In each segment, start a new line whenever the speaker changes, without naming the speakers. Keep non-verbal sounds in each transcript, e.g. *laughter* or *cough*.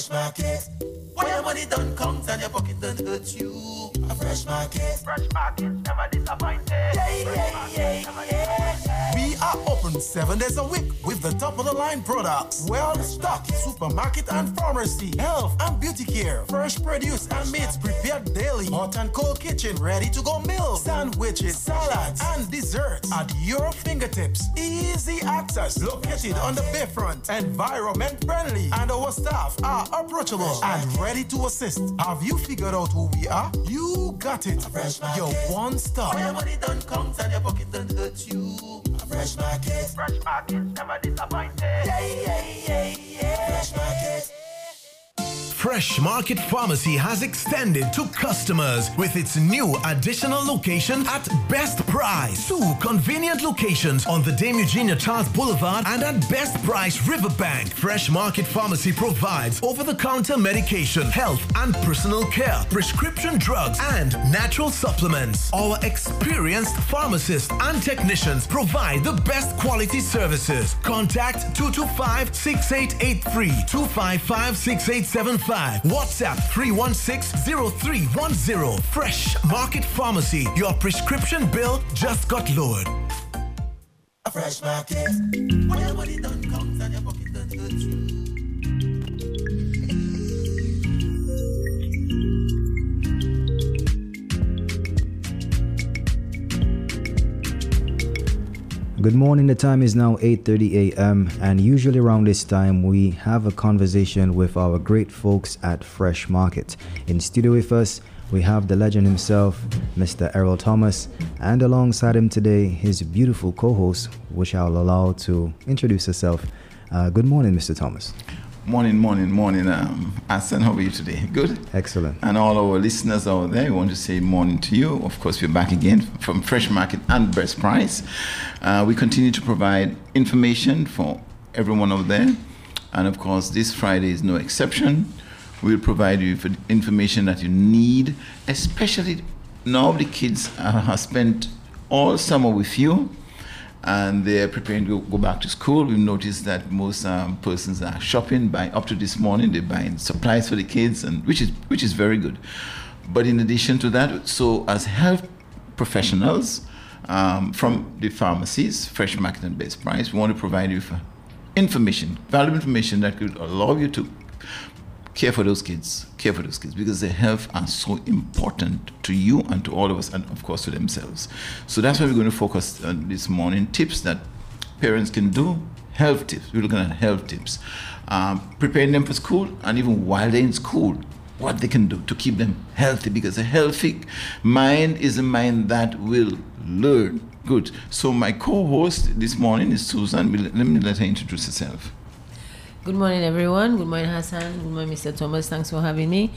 fresh market. When your money done comes and your pocket don't hurt you. A fresh market. Fresh market, never disappointed. Yeah, yeah, yeah, yeah. We are open seven days a week with the top of the line products. Well stocked supermarket and pharmacy, health and beauty care, fresh produce and meats prepared daily, hot and cold kitchen, ready to go meals, sandwiches, salads, and desserts at your fingertips. Easy access, located on the bayfront, environment friendly, and our staff are approachable and ready to assist. Have you figured out who we are? You got it. Your one stop. When your money don't count and your pocket don't hurt you. A fresh market. Fresh market, never disappointed. Yeah, yeah, yeah, yeah. Fresh market.
Fresh Market Pharmacy has extended to customers with its new additional location at Best Price. Two convenient locations on the Dame Eugenia Charles Boulevard and at Best Price Riverbank. Fresh Market Pharmacy provides over the counter medication, health and personal care, prescription drugs, and natural supplements. Our experienced pharmacists and technicians provide the best quality services. Contact 225 6883 255 6875. WhatsApp 316-0310. Fresh Market Pharmacy. Your prescription bill just got lowered.
A fresh market.
Good morning. The time is now 8:30 a.m. and usually around this time we have a conversation with our great folks at Fresh Market. In studio with us, we have the legend himself, Mr. Errol Thomas, and alongside him today his beautiful co-host, which I'll allow to introduce herself. Uh, good morning, Mr. Thomas.
Morning, morning, morning. Um, Hassan, how are you today? Good?
Excellent.
And all our listeners out there, we want to say morning to you. Of course, we're back again from Fresh Market and Best Price. Uh, we continue to provide information for everyone out there. And of course, this Friday is no exception. We'll provide you with information that you need, especially now the kids have spent all summer with you and they're preparing to go back to school. We've noticed that most um, persons are shopping. By up to this morning, they're buying supplies for the kids, and which is which is very good. But in addition to that, so as health professionals um, from the pharmacies, Fresh Market and Best Price, we want to provide you with information, valuable information that could allow you to care for those kids, care for those kids, because their health are so important to you and to all of us, and of course to themselves. So that's why we're going to focus on this morning tips that parents can do, health tips. We're looking at health tips, um, preparing them for school, and even while they're in school, what they can do to keep them healthy, because a healthy mind is a mind that will learn. Good. So my co-host this morning is Susan. Let me let her introduce herself.
Good morning, everyone. Good morning, Hassan. Good morning, Mr. Thomas. Thanks for having me.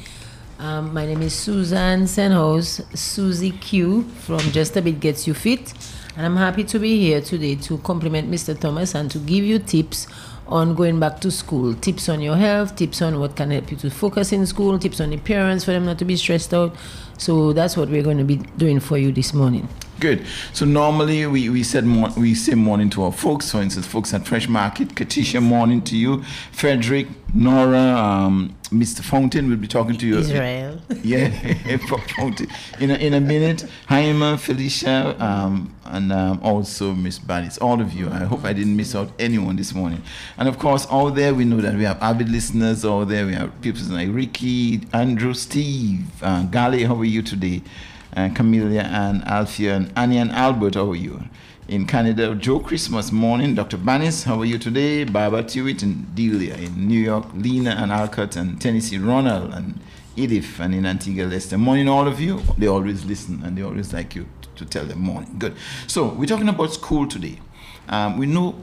Um, my name is Susan Senhouse, Susie Q from Just a Bit Gets You Fit. And I'm happy to be here today to compliment Mr. Thomas and to give you tips on going back to school. Tips on your health, tips on what can help you to focus in school, tips on the parents for them not to be stressed out. So that's what we're going to be doing for you this morning.
Good. So normally we, we said more, we say morning to our folks. For instance, folks at Fresh Market, Katisha, morning to you. Frederick, Nora, um, Mr. Fountain will be talking to you.
Israel. *laughs*
Yeah, *laughs* Fountain. In a, in a minute, Jaima, Felicia, um, and um, also Miss Bannis. All of you. I hope I didn't miss out anyone this morning. And of course, out there we know that we have avid listeners. Out there we have people like Ricky, Andrew, Steve, uh, Gali. How are you today? Uh, Camelia and Alfia and Annie and Albert, how are you? In Canada, Joe Christmas morning, Dr. Bannis, how are you today? Barbara Tewitt and Delia in New York, Lena and Alcott and Tennessee, Ronald and Edith and in Antigua Lester. Morning, all of you. They always listen and they always like you to tell them morning. Good. So we're talking about school today. Um, we know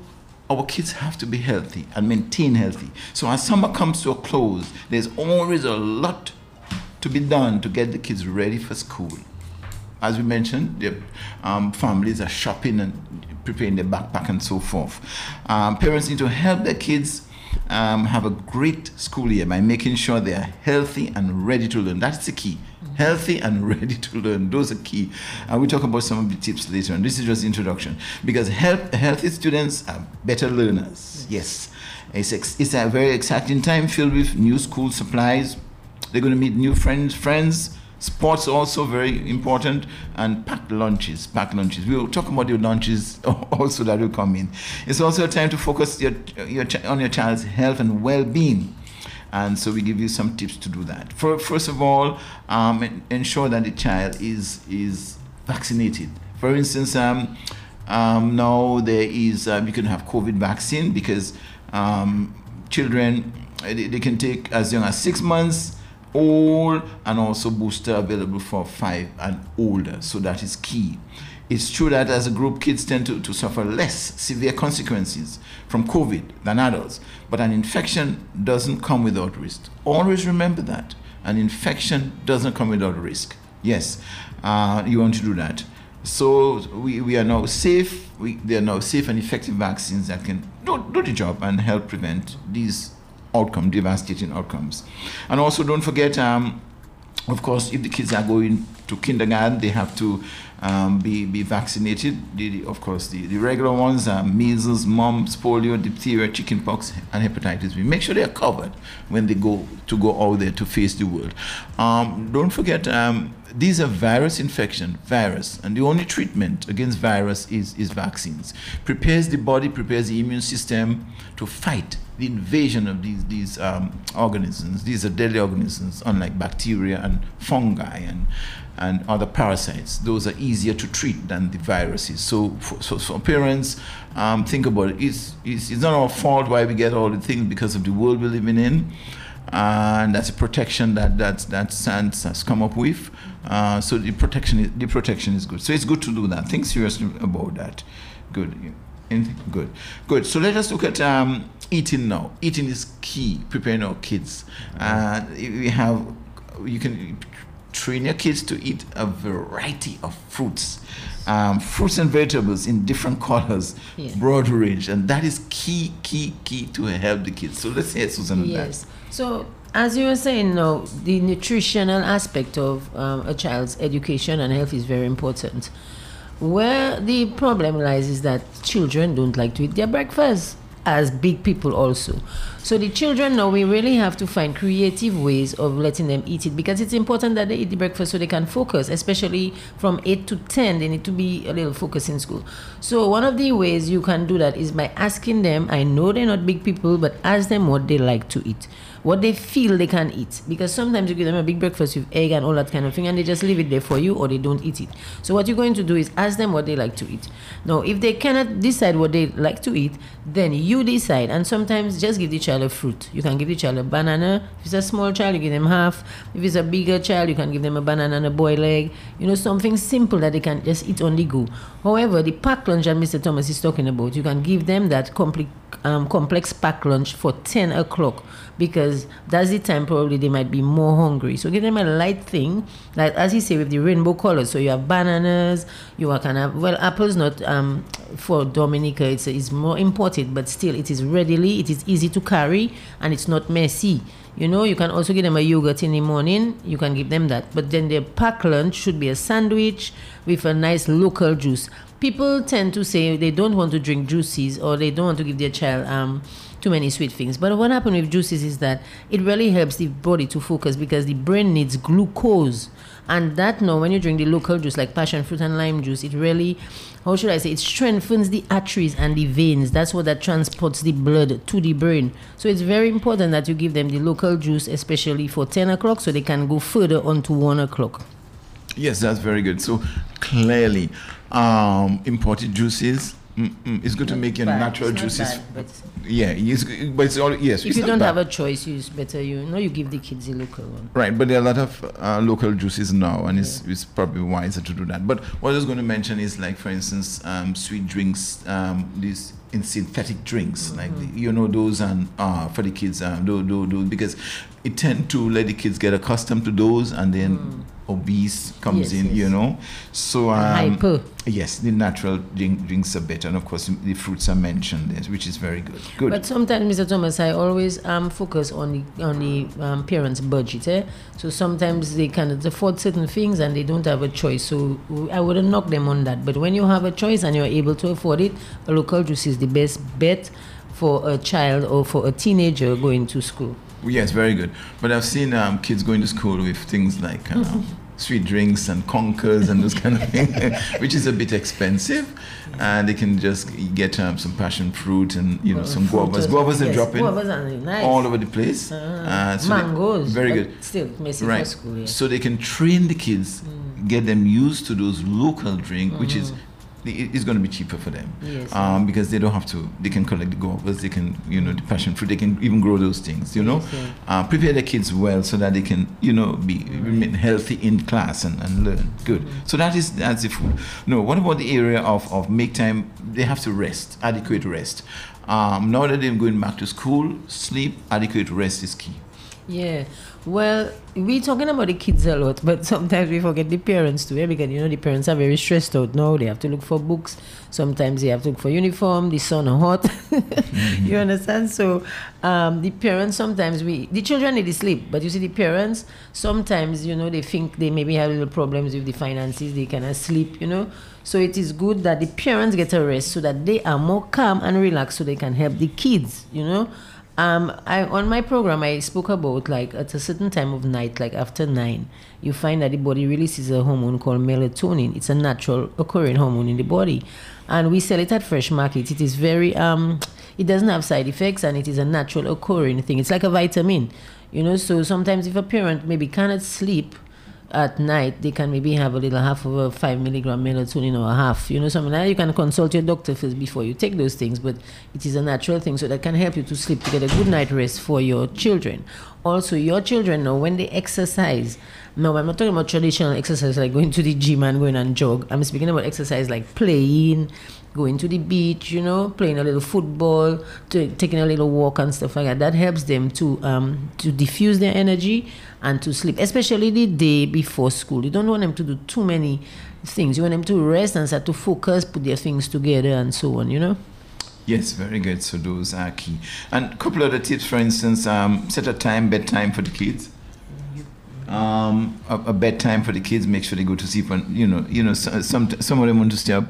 our kids have to be healthy and maintain healthy. So as summer comes to a close, there's always a lot to be done to get the kids ready for school as we mentioned, the um, families are shopping and preparing their backpack and so forth. Um, parents need to help their kids um, have a great school year by making sure they are healthy and ready to learn. That's the key. Healthy and *laughs* ready to learn. Those are key. And we talk about some of the tips later on. This is just introduction. Because health, healthy students are better learners. Yes. It's, ex- it's a very exciting time filled with new school supplies. They're going to meet new friends, friends. Sports also very important, and packed lunches. Packed lunches. We'll talk about your lunches *laughs* also that will come in. It's also a time to focus your, your on your child's health and well-being, and so we give you some tips to do that. For, first of all, um, ensure that the child is is vaccinated. For instance, um, um, now there is uh, you can have COVID vaccine because um, children they, they can take as young as six months old and also booster available for five and older. So that is key. It's true that as a group, kids tend to, to suffer less severe consequences from COVID than adults, but an infection doesn't come without risk. Always remember that. An infection doesn't come without risk. Yes, uh, you want to do that. So we, we are now safe. We, there are now safe and effective vaccines that can do, do the job and help prevent these outcome, devastating outcomes. And also, don't forget, um, of course, if the kids are going to kindergarten, they have to um, be, be vaccinated. The, of course, the, the regular ones are measles, mumps, polio, diphtheria, chickenpox, and hepatitis B. Make sure they are covered when they go to go out there to face the world. Um, don't forget, um, these are virus infection, virus, and the only treatment against virus is, is vaccines. Prepares the body, prepares the immune system to fight the invasion of these, these um, organisms. These are deadly organisms, unlike bacteria and fungi and, and other parasites. Those are easier to treat than the viruses. So, for, so, so parents, um, think about it. It's, it's, it's not our fault why we get all the things because of the world we're living in and that's a protection that that that SANS has come up with. Uh, so the protection is, the protection is good. So it's good to do that. Think seriously about that. Good. Anything? Good. Good. So let us look at um, eating now. Eating is key. Preparing our kids. Uh, we have you can train your kids to eat a variety of fruits. Um, fruits and vegetables in different colors, yeah. broad range, and that is key, key, key to help the kids. So let's hear Susan
yes. So as you were saying now, the nutritional aspect of um, a child's education and health is very important. Where the problem lies is that children don't like to eat their breakfast as big people also. So the children now we really have to find creative ways of letting them eat it because it's important that they eat the breakfast so they can focus, especially from eight to ten. They need to be a little focused in school. So one of the ways you can do that is by asking them. I know they're not big people, but ask them what they like to eat what they feel they can eat. Because sometimes you give them a big breakfast with egg and all that kind of thing, and they just leave it there for you, or they don't eat it. So what you're going to do is ask them what they like to eat. Now, if they cannot decide what they like to eat, then you decide. And sometimes just give the child a fruit. You can give the child a banana. If it's a small child, you give them half. If it's a bigger child, you can give them a banana and a boiled egg. You know, something simple that they can just eat on the go. However, the pack lunch that Mr. Thomas is talking about, you can give them that complete um, complex pack lunch for 10 o'clock because that's the time probably they might be more hungry. So give them a light thing, like as you say with the rainbow colors. So you have bananas, you are kind of well, apples not um, for Dominica. It's it's more imported, but still it is readily, it is easy to carry, and it's not messy. You know, you can also give them a yogurt in the morning. You can give them that, but then their pack lunch should be a sandwich with a nice local juice people tend to say they don't want to drink juices or they don't want to give their child um, too many sweet things. But what happens with juices is that it really helps the body to focus because the brain needs glucose. And that now, when you drink the local juice like passion fruit and lime juice, it really, how should I say, it strengthens the arteries and the veins. That's what that transports the blood to the brain. So it's very important that you give them the local juice, especially for 10 o'clock, so they can go further on to 1 o'clock.
Yes, that's very good. So clearly, um, imported juices. Mm-mm. It's good to make your bad. natural juices. Bad, yeah, it's, but it's all yes.
If you don't bad. have a choice, use better. You know, you give the kids the local one.
Right, but there are a lot of uh, local juices now, and yeah. it's, it's probably wiser to do that. But what I was going to mention is like, for instance, um, sweet drinks. Um, these in synthetic drinks, mm-hmm. like the, you know those and uh, for the kids, um, do, do, do, because it tend to let the kids get accustomed to those, and then mm. Obese comes yes, in, yes. you know. So um, hyper. Yes, the natural drink, drinks are better, and of course the fruits are mentioned, there, which is very good. Good.
But sometimes, Mr. Thomas, I always um, focus on the on the um, parents' budget. Eh? So sometimes they cannot afford certain things and they don't have a choice. So I wouldn't knock them on that. But when you have a choice and you're able to afford it, a local juice is the best bet for a child or for a teenager going to school.
Yes, very good. But I've seen um, kids going to school with things like. Um, *laughs* sweet drinks and conkers and those kind of things, *laughs* which is a bit expensive. And they can just get um, some passion fruit and you know some guavas. Guavas are dropping nice. all over the place.
Uh, uh, so mangoes,
very good.
Still,
right.
School, yeah.
So they can train the kids, mm. get them used to those local drink, mm-hmm. which is it's going to be cheaper for them.
Yes,
um, because they don't have to they can collect the guavas they can you know the passion fruit they can even grow those things you know? Yes, uh, prepare the kids well so that they can you know be remain healthy in class and, and learn. Good. Mm-hmm. so that is that's the food. No what about the area of, of make time? They have to rest adequate rest. Um, now that they're going back to school sleep adequate rest is key.
Yeah well, we're talking about the kids a lot, but sometimes we forget the parents too, yeah? because you know the parents are very stressed out now. They have to look for books. Sometimes they have to look for uniform. The sun hot. *laughs* mm-hmm. You understand? So um, the parents sometimes we the children need to sleep, but you see the parents sometimes you know they think they maybe have little problems with the finances. They cannot sleep. You know. So it is good that the parents get a rest so that they are more calm and relaxed, so they can help the kids. You know. Um, I on my program I spoke about like at a certain time of night, like after nine, you find that the body releases a hormone called melatonin. It's a natural occurring hormone in the body, and we sell it at Fresh Market. It is very um, it doesn't have side effects, and it is a natural occurring thing. It's like a vitamin, you know. So sometimes if a parent maybe cannot sleep at night, they can maybe have a little half of a five milligram melatonin or a half. You know, something like that. You can consult your doctor first before you take those things, but it is a natural thing, so that can help you to sleep to get a good night rest for your children. Also, your children know when they exercise. No, I'm not talking about traditional exercise like going to the gym and going and jog. I'm speaking about exercise like playing, going to the beach, you know, playing a little football, to, taking a little walk and stuff like that. That helps them to um, to diffuse their energy and to sleep, especially the day before school. You don't want them to do too many things. You want them to rest and start to focus, put their things together, and so on. You know.
Yes, very good. So those are key. And a couple of other tips, for instance, um, set a time, bedtime for the kids. Um, a, a, bedtime for the kids. Make sure they go to sleep. And you know, you know, some some of them want to stay up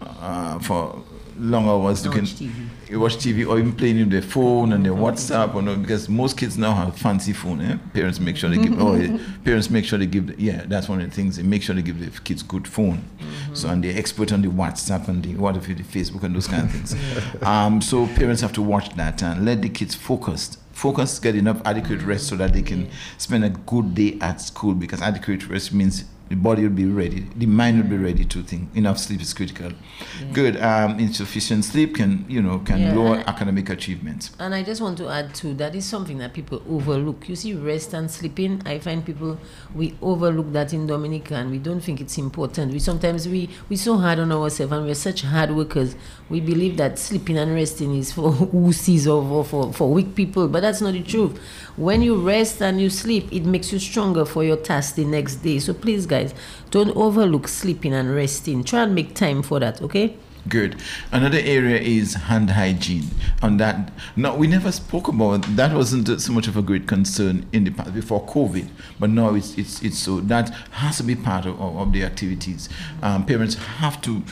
uh, for long hours. You can TV. watch TV or even playing with their phone and their WhatsApp, or no, because most kids now have fancy phone. Eh? Parents make sure they give. oh, *laughs* parents make sure they give. The, yeah, that's one of the things. They make sure they give the kids good phone. Mm-hmm. So and they're expert on the WhatsApp and the what if the Facebook and those kind of things. *laughs* um, so parents have to watch that and let the kids focused focus, get enough adequate rest so that they can spend a good day at school because adequate rest means the body will be ready, the mind will be ready to think. Enough sleep is critical. Yeah. Good. Um, insufficient sleep can, you know, can yeah, lower academic achievements.
And I just want to add too that is something that people overlook. You see, rest and sleeping. I find people we overlook that in Dominica, and we don't think it's important. We sometimes we we so hard on ourselves, and we're such hard workers. We believe that sleeping and resting is for *laughs* wussies or for, for weak people, but that's not the truth. When you rest and you sleep, it makes you stronger for your task the next day. So please, guys. Don't overlook sleeping and resting. Try and make time for that, okay?
Good. Another area is hand hygiene. On that, now we never spoke about that. wasn't so much of a great concern in the past before COVID, but now it's it's it's so that has to be part of, of the activities. Um, parents have to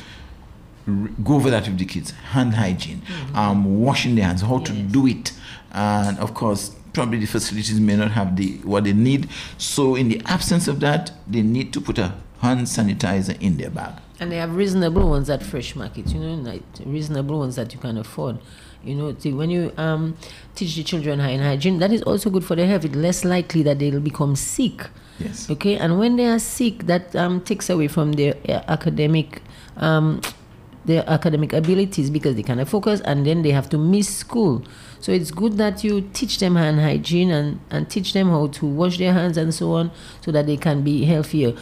go over that with the kids. Hand hygiene, mm-hmm. um, washing their hands, how yes. to do it, and of course probably the facilities may not have the what they need. So in the absence of that, they need to put a hand sanitizer in their bag.
And they have reasonable ones at fresh market, you know, like reasonable ones that you can afford. You know, see, when you um, teach the children hand hygiene, that is also good for their health. It's less likely that they'll become sick.
Yes.
Okay, and when they are sick, that um, takes away from their uh, academic um, their academic abilities because they cannot focus and then they have to miss school. So it's good that you teach them hand hygiene and, and teach them how to wash their hands and so on so that they can be healthier.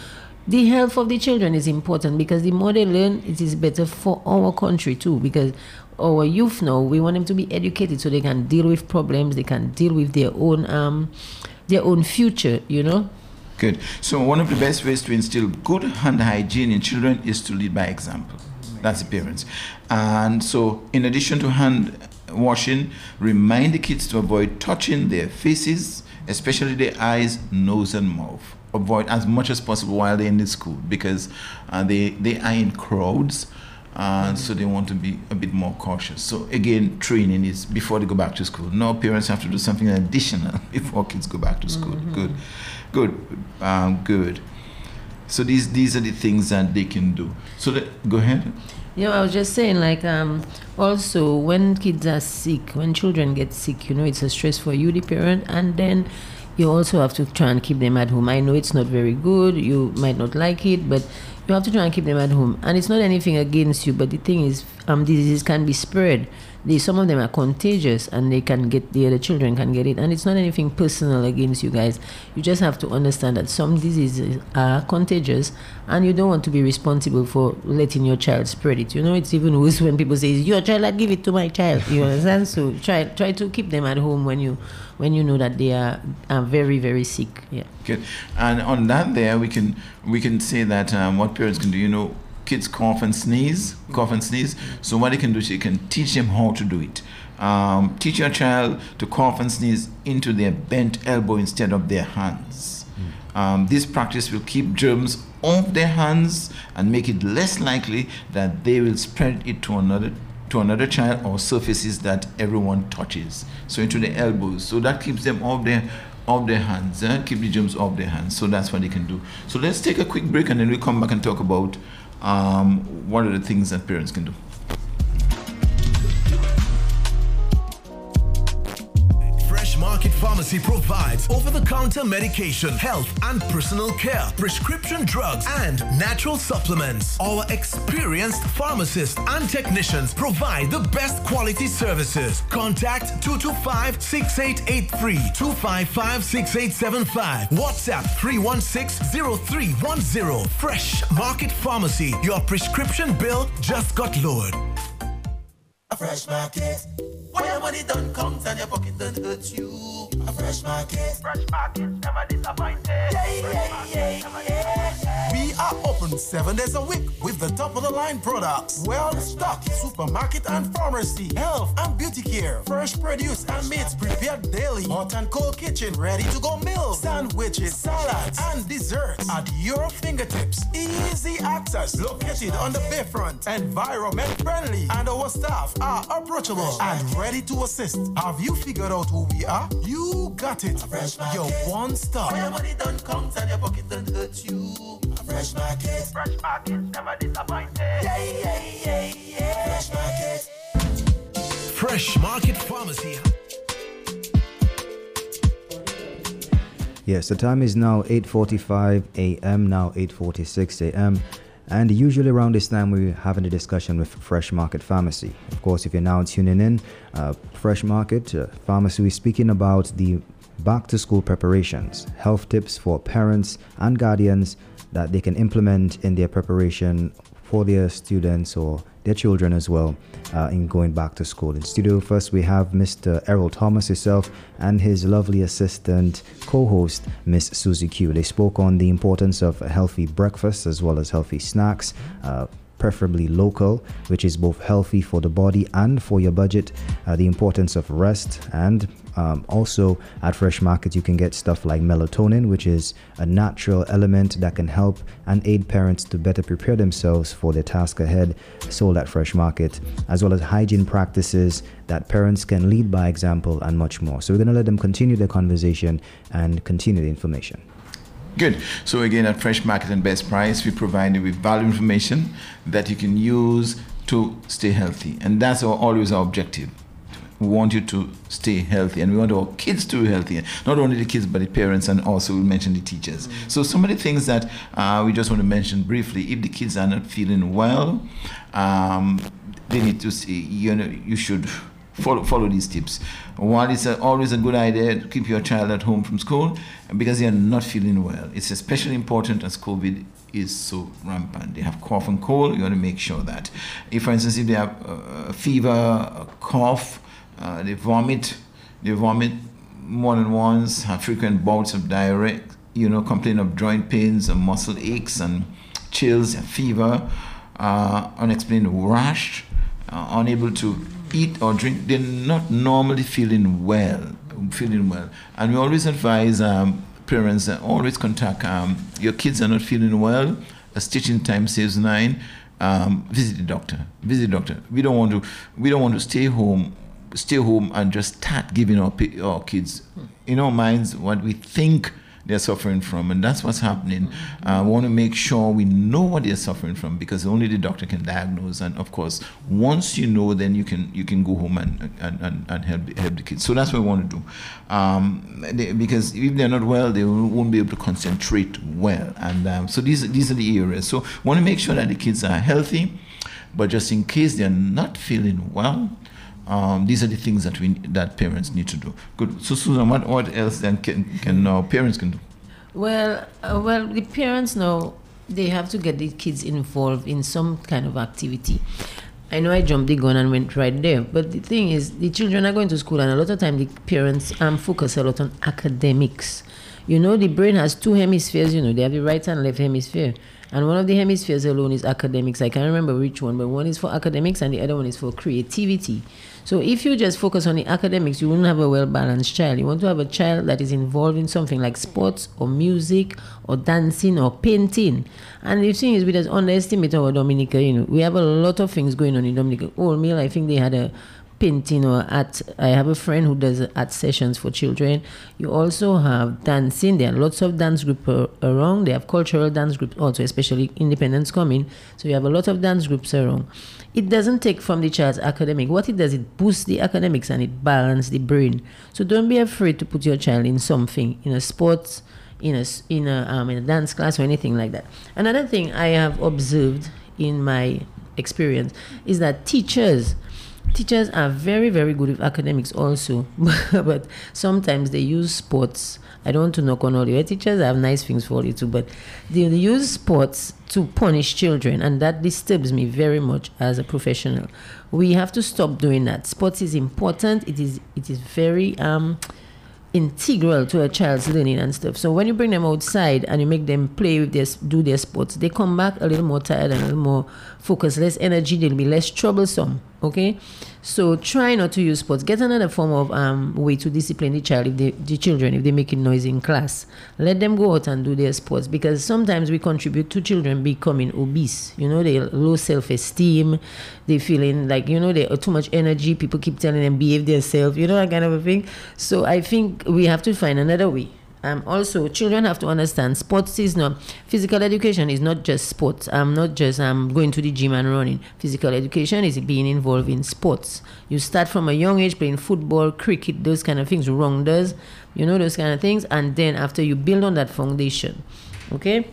the health of the children is important because the more they learn, it is better for our country too. Because our youth now, we want them to be educated so they can deal with problems, they can deal with their own um, their own future. You know.
Good. So one of the best ways to instill good hand hygiene in children is to lead by example. That's the parents. And so, in addition to hand washing, remind the kids to avoid touching their faces, especially their eyes, nose, and mouth. Avoid as much as possible while they're in the school because uh, they, they are in crowds. Uh, so they want to be a bit more cautious. So again, training is before they go back to school. No parents have to do something additional *laughs* before kids go back to school. Mm-hmm. Good, good, um, good. So these these are the things that they can do. So that, go ahead.
You know, I was just saying, like, um, also when kids are sick, when children get sick, you know, it's a stress for you, the parent, and then you also have to try and keep them at home. I know it's not very good, you might not like it, but you have to try and keep them at home. And it's not anything against you, but the thing is, um, diseases can be spread they, some of them are contagious and they can get the other children can get it. And it's not anything personal against you guys. You just have to understand that some diseases are contagious and you don't want to be responsible for letting your child spread it. You know it's even worse when people say your child I give it to my child. You understand? So try try to keep them at home when you when you know that they are, are very very sick. Yeah.
Good. And on that there we can we can say that um, what parents can do you know kids cough and sneeze, cough and sneeze. So what you can do is you can teach them how to do it. Um, teach your child to cough and sneeze into their bent elbow instead of their hands. Um, this practice will keep germs off their hands and make it less likely that they will spread it to another to another child or surfaces that everyone touches. So into the elbows. So that keeps them off their off their hands, eh? keep the germs off their hands. So that's what they can do. So let's take a quick break and then we come back and talk about um, what are the things that parents can do?
Market Pharmacy provides over the counter medication, health and personal care, prescription drugs, and natural supplements. Our experienced pharmacists and technicians provide the best quality services. Contact 225 6883 255 6875. WhatsApp 316 0310. Fresh Market Pharmacy. Your prescription bill just got lowered.
A fresh market. When your money don't come and your pocket don't hurt you. A fresh market. Fresh market, never disappointed. Yeah, yeah, yeah, yeah. We are open seven days a week with the top of the line products. Well stocked supermarket and pharmacy, health and beauty care, fresh produce and meats prepared daily, hot and cold kitchen ready to go meals, sandwiches, salads and desserts at your fingertips. Easy access located on the bayfront, environment friendly, and our staff are approachable and ready to assist. Have you figured out who we are? You got it. Your one stop. Where your money don't count and your pocket don't hurt you. A fresh market. Fresh market, never disappointed. Yeah, yeah, yeah, yeah. Fresh market.
Fresh Market Pharmacy.
Yes, the time is now 8:45 a.m. Now 8:46 a.m. And usually around this time, we're having a discussion with Fresh Market Pharmacy. Of course, if you're now tuning in, uh, Fresh Market uh, Pharmacy, we're speaking about the back to school preparations, health tips for parents and guardians that they can implement in their preparation for their students or their children as well uh, in going back to school. In studio, first we have Mr. Errol Thomas himself and his lovely assistant co-host, Miss Susie Q. They spoke on the importance of healthy breakfast as well as healthy snacks. Uh, preferably local, which is both healthy for the body and for your budget, uh, the importance of rest, and um, also, at Fresh Market, you can get stuff like melatonin, which is a natural element that can help and aid parents to better prepare themselves for their task ahead, sold at Fresh Market, as well as hygiene practices that parents can lead by example, and much more. So, we're going to let them continue the conversation and continue the information.
Good. So again, at Fresh Market and Best Price, we provide you with value information that you can use to stay healthy, and that's our, always our objective we want you to stay healthy and we want our kids to be healthy not only the kids but the parents and also we mention the teachers mm-hmm. so some of the things that uh, we just want to mention briefly if the kids are not feeling well um, they need to see you know you should follow, follow these tips. One, it's a, always a good idea to keep your child at home from school because they are not feeling well. It's especially important as COVID is so rampant. They have cough and cold. You want to make sure that, if for instance, if they have a fever, a cough, uh, they vomit, they vomit more than once, have frequent bouts of diarrhea, you know, complain of joint pains and muscle aches and chills and fever, uh, unexplained rash, uh, unable to eat or drink, they're not normally feeling well, feeling well. And we always advise um, parents always contact um, your kids are not feeling well. A stitching time saves nine. Um, visit the doctor. Visit the doctor. We don't want to. We don't want to stay home, stay home and just start giving our, our kids, in our minds, what we think they're suffering from, and that's what's happening. Uh, want to make sure we know what they're suffering from because only the doctor can diagnose. And of course, once you know, then you can you can go home and and, and, and help help the kids. So that's what we want to do, um, they, because if they're not well, they won't be able to concentrate well. And um, so these these are the areas. So want to make sure that the kids are healthy, but just in case they're not feeling well. Um, these are the things that we that parents need to do. Good. So Susan, what, what else then can can uh, parents can do?
Well, uh, well, the parents now they have to get the kids involved in some kind of activity. I know I jumped the gun and went right there, but the thing is, the children are going to school, and a lot of time the parents um focus a lot on academics. You know, the brain has two hemispheres. You know, they have the right and left hemisphere. And one of the hemispheres alone is academics. I can't remember which one, but one is for academics and the other one is for creativity. So if you just focus on the academics, you won't have a well balanced child. You want to have a child that is involved in something like sports or music or dancing or painting. And the thing is, we just underestimate our Dominica. You know, we have a lot of things going on in Dominica. Old Mill, I think they had a painting or art. I have a friend who does art sessions for children. You also have dancing. There are lots of dance groups around. They have cultural dance groups also, especially independence coming. So you have a lot of dance groups around. It doesn't take from the child's academic. What it does, it boosts the academics and it balances the brain. So don't be afraid to put your child in something, in a sports, in a in a um, in a dance class or anything like that. Another thing I have observed in my experience is that teachers teachers are very very good with academics also *laughs* but sometimes they use sports i don't want to knock on all your teachers I have nice things for you too but they use sports to punish children and that disturbs me very much as a professional we have to stop doing that sports is important it is it is very um integral to a child's learning and stuff. So when you bring them outside and you make them play with their do their sports, they come back a little more tired and a little more focused, less energy. They'll be less troublesome. Okay, so try not to use sports. Get another form of um, way to discipline the child if they, the children if they make making noise in class. Let them go out and do their sports because sometimes we contribute to children becoming obese. You know, they low self esteem. They feeling like you know they are too much energy. People keep telling them behave themselves. You know that kind of a thing. So I think we have to find another way um, also, children have to understand sports is not physical education is not just sports. I'm um, not just um, going to the gym and running. Physical education is being involved in sports. You start from a young age playing football, cricket, those kind of things, rounders, you know, those kind of things, and then after you build on that foundation, okay.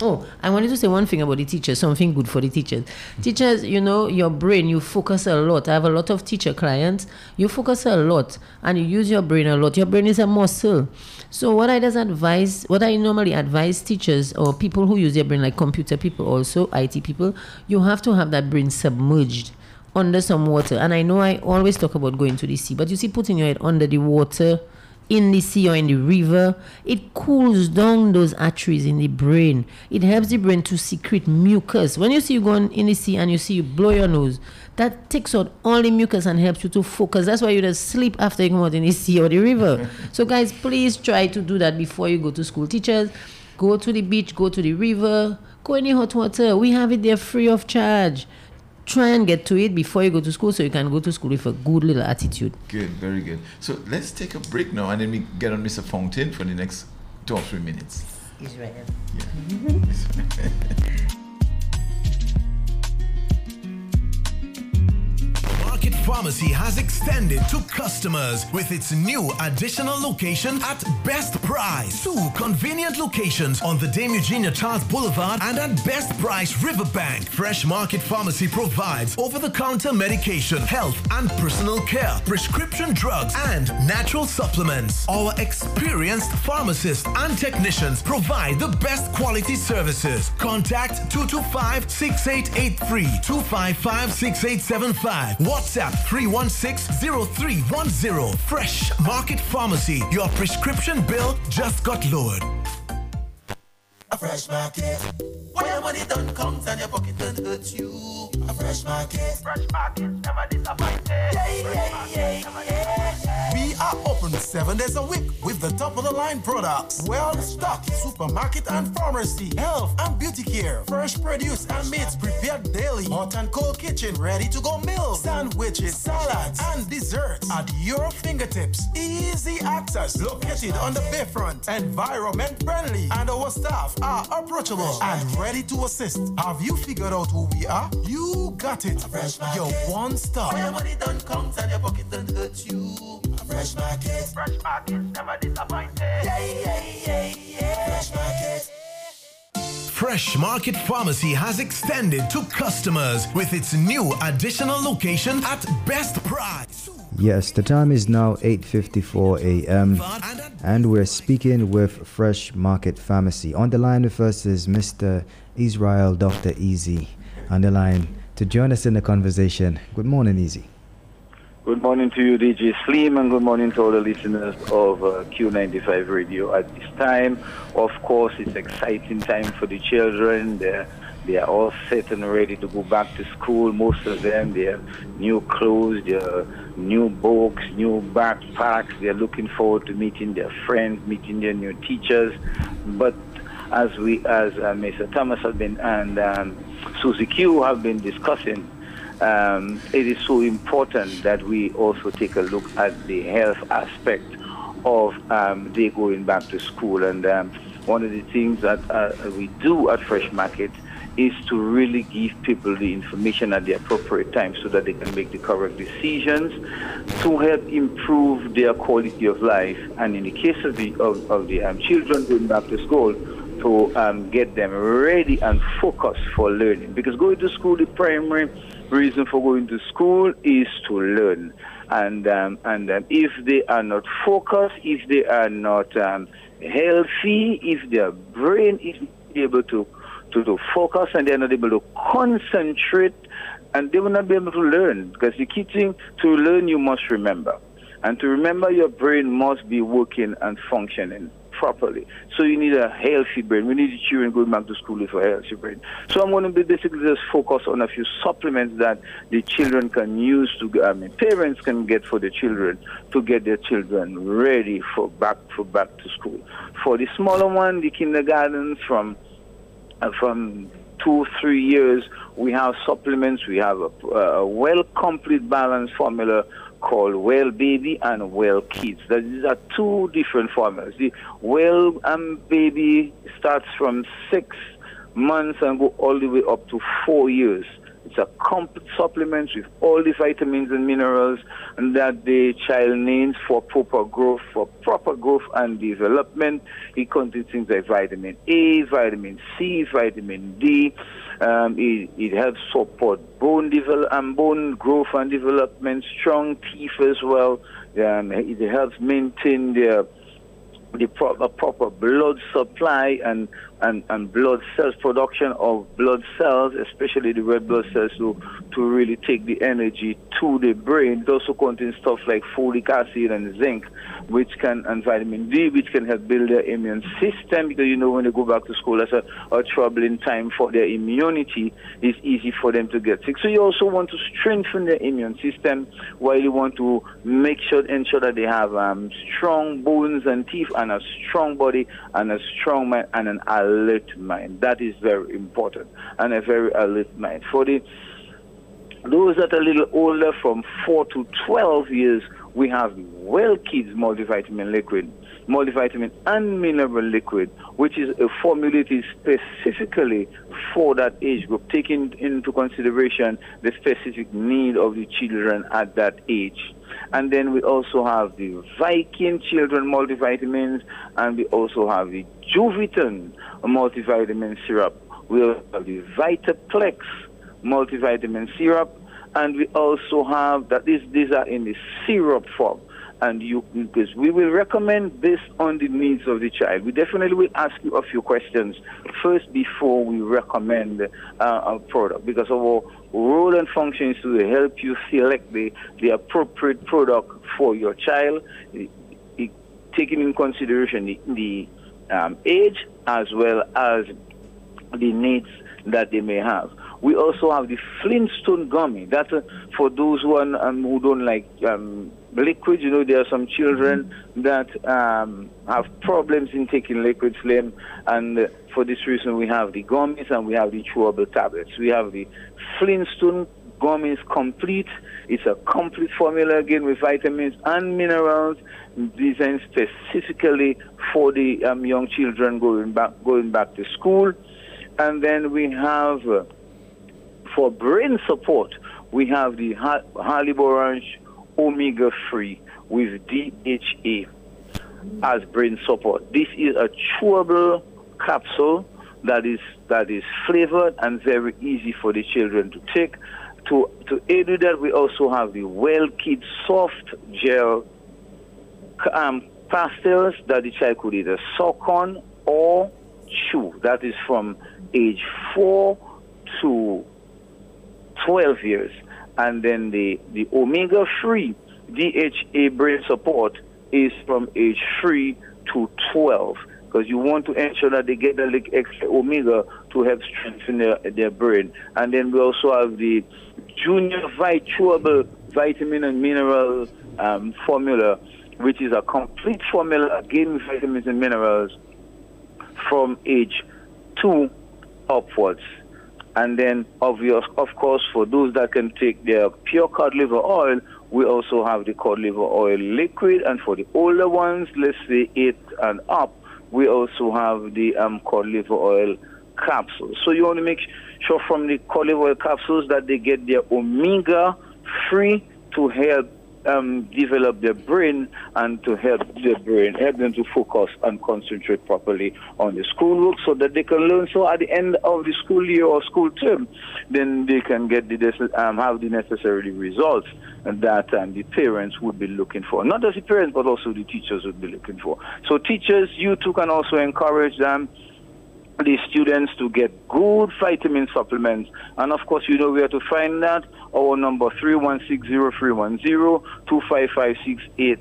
Oh, I wanted to say one thing about the teachers, something good for the teachers. Teachers, you know, your brain, you focus a lot. I have a lot of teacher clients. You focus a lot and you use your brain a lot. Your brain is a muscle. So what I does advise, what I normally advise teachers or people who use their brain, like computer people, also IT people, you have to have that brain submerged under some water. And I know I always talk about going to the sea, but you see, putting your head under the water in the sea or in the river, it cools down those arteries in the brain. It helps the brain to secrete mucus. When you see you going in the sea and you see you blow your nose, that takes out all the mucus and helps you to focus. That's why you just sleep after you come out in the sea or the river. *laughs* so guys, please try to do that before you go to school. Teachers, go to the beach, go to the river, go in the hot water. We have it there free of charge try and get to it before you go to school so you can go to school with a good little attitude.
Good, very good. So let's take a break now and then we get on Mr. Fountain for the next two or three minutes.
Israel.
Yeah. *laughs*
Market Pharmacy has extended to customers with its new additional location at Best Price. Two convenient locations on the Dame Eugenia Charles Boulevard and at Best Price Riverbank. Fresh Market Pharmacy provides over-the-counter medication, health and personal care, prescription drugs, and natural supplements. Our experienced pharmacists and technicians provide the best quality services. Contact 225 6883 255 6875. WhatsApp 316 0310. Fresh Market Pharmacy. Your prescription bill just got lowered.
A fresh market. When your money and your pocket you. A fresh market. Fresh market, never disappointed. Yeah, yeah, yeah, yeah. We are open seven days a week with the top of the line products. Well stocked supermarket and pharmacy, health and beauty care, fresh produce and meats prepared daily, hot and cold kitchen ready to go meals, sandwiches, salads, and desserts at your fingertips. Easy access located on the bayfront, environment friendly, and our staff are approachable and ready to assist. Have you figured out who we are? You got it. Your one stop. When your money don't count and your pocket don't hurt you. A fresh market. Fresh market, never disappointed. Yeah, yeah, yeah, yeah. Fresh market.
Fresh Market Pharmacy has extended to customers with its new additional location at Best Price.
Yes, the time is now 8:54 a.m. and we're speaking with Fresh Market Pharmacy. On the line with us is Mr. Israel Dr. Easy on the line to join us in the conversation. Good morning, Easy.
Good morning to you, DJ Slim, and good morning to all the listeners of uh, Q95 Radio at this time. Of course, it's exciting time for the children. They're, they are all set and ready to go back to school. Most of them, they have new clothes, their new books, new backpacks. They're looking forward to meeting their friends, meeting their new teachers. But as we, as uh, Mr. Thomas has been and um, Susie Q have been discussing, um, it is so important that we also take a look at the health aspect of um, they going back to school. And um, one of the things that uh, we do at Fresh Market is to really give people the information at the appropriate time so that they can make the correct decisions to help improve their quality of life. And in the case of the, of, of the um, children going back to school, to um, get them ready and focused for learning. Because going to school, the primary reason for going to school is to learn. And um, and um, if they are not focused, if they are not um, healthy, if their brain is able to, to, to focus and they're not able to concentrate, and they will not be able to learn. Because the key thing to learn, you must remember. And to remember, your brain must be working and functioning properly. So you need a healthy brain. We need the children going back to school with a healthy brain. So I'm going to be basically just focus on a few supplements that the children can use to, I mean, parents can get for the children to get their children ready for back for back to school. For the smaller one, the kindergarten from uh, from two three years, we have supplements. We have a, a well complete balanced formula called Well Baby and Well Kids. These are two different formulas. The Well um, Baby starts from six months and go all the way up to four years. It's a complete supplement with all the vitamins and minerals that the child needs for proper growth, for proper growth and development. It contains things like vitamin A, vitamin C, vitamin D. Um, it, it, helps support bone and bone growth and development, strong teeth as well. Um, it helps maintain the the proper, proper blood supply and, and, and blood cells, production of blood cells, especially the red blood cells, to, to really take the energy to the brain. It also contains stuff like folic acid and zinc, which can, and vitamin D, which can help build their immune system. Because you know, when they go back to school, that's a, a troubling time for their immunity. It's easy for them to get sick. So you also want to strengthen their immune system while you want to make sure, ensure that they have um, strong bones and teeth and a strong body and a strong mind and an alert mind. That is very important and a very alert mind. For the those that are a little older, from 4 to 12 years, we have Well Kids multivitamin liquid. multivitamin and mineral liquid, which is a formulated specifically for that age group, taking into consideration the specific need of the children at that age. And then we also have the Viking children multivitamins, and we also have the Juviton multivitamin syrup. We have the Vitaplex multivitamin syrup, and we also have that these these are in the syrup form and you because we will recommend based on the needs of the child. We definitely will ask you a few questions first before we recommend uh, a product because our role and function is to help you select the, the appropriate product for your child, taking in consideration the, the um, age as well as the needs that they may have. We also have the Flintstone gummy. That's uh, for those who, are, um, who don't like um, liquids. You know, there are some children that um, have problems in taking liquid phlegm, and uh, for this reason, we have the gummies and we have the chewable tablets. We have the Flintstone gummies complete. It's a complete formula again with vitamins and minerals, designed specifically for the um, young children going back going back to school. And then we have uh, for brain support, we have the Haliborange omega 3 with DHA as brain support. This is a chewable capsule that is that is flavored and very easy for the children to take. To to aid with that, we also have the well kid Soft Gel um, pastilles that the child could either suck on or chew. That is from age four to 12 years and then the, the omega 3 DHA brain support is from age 3 to 12 because you want to ensure that they get the extra omega to help strengthen their, their brain. And then we also have the Junior Chewable Vitamin and Mineral um, formula, which is a complete formula again vitamins and minerals from age 2 upwards. And then, obvious, of course, for those that can take their pure cod liver oil, we also have the cod liver oil liquid. And for the older ones, let's say eight and up, we also have the um, cod liver oil capsules. So you want to make sure from the cod oil capsules that they get their omega free to help um, develop their brain and to help their brain, help them to focus and concentrate properly on the schoolwork so that they can learn. So at the end of the school year or school term, then they can get the um, have the necessary results that um, the parents would be looking for. Not just the parents, but also the teachers would be looking for. So teachers, you too can also encourage them the students to get good vitamin supplements. And of course, you know where to find that. Our number 316-0310-25568.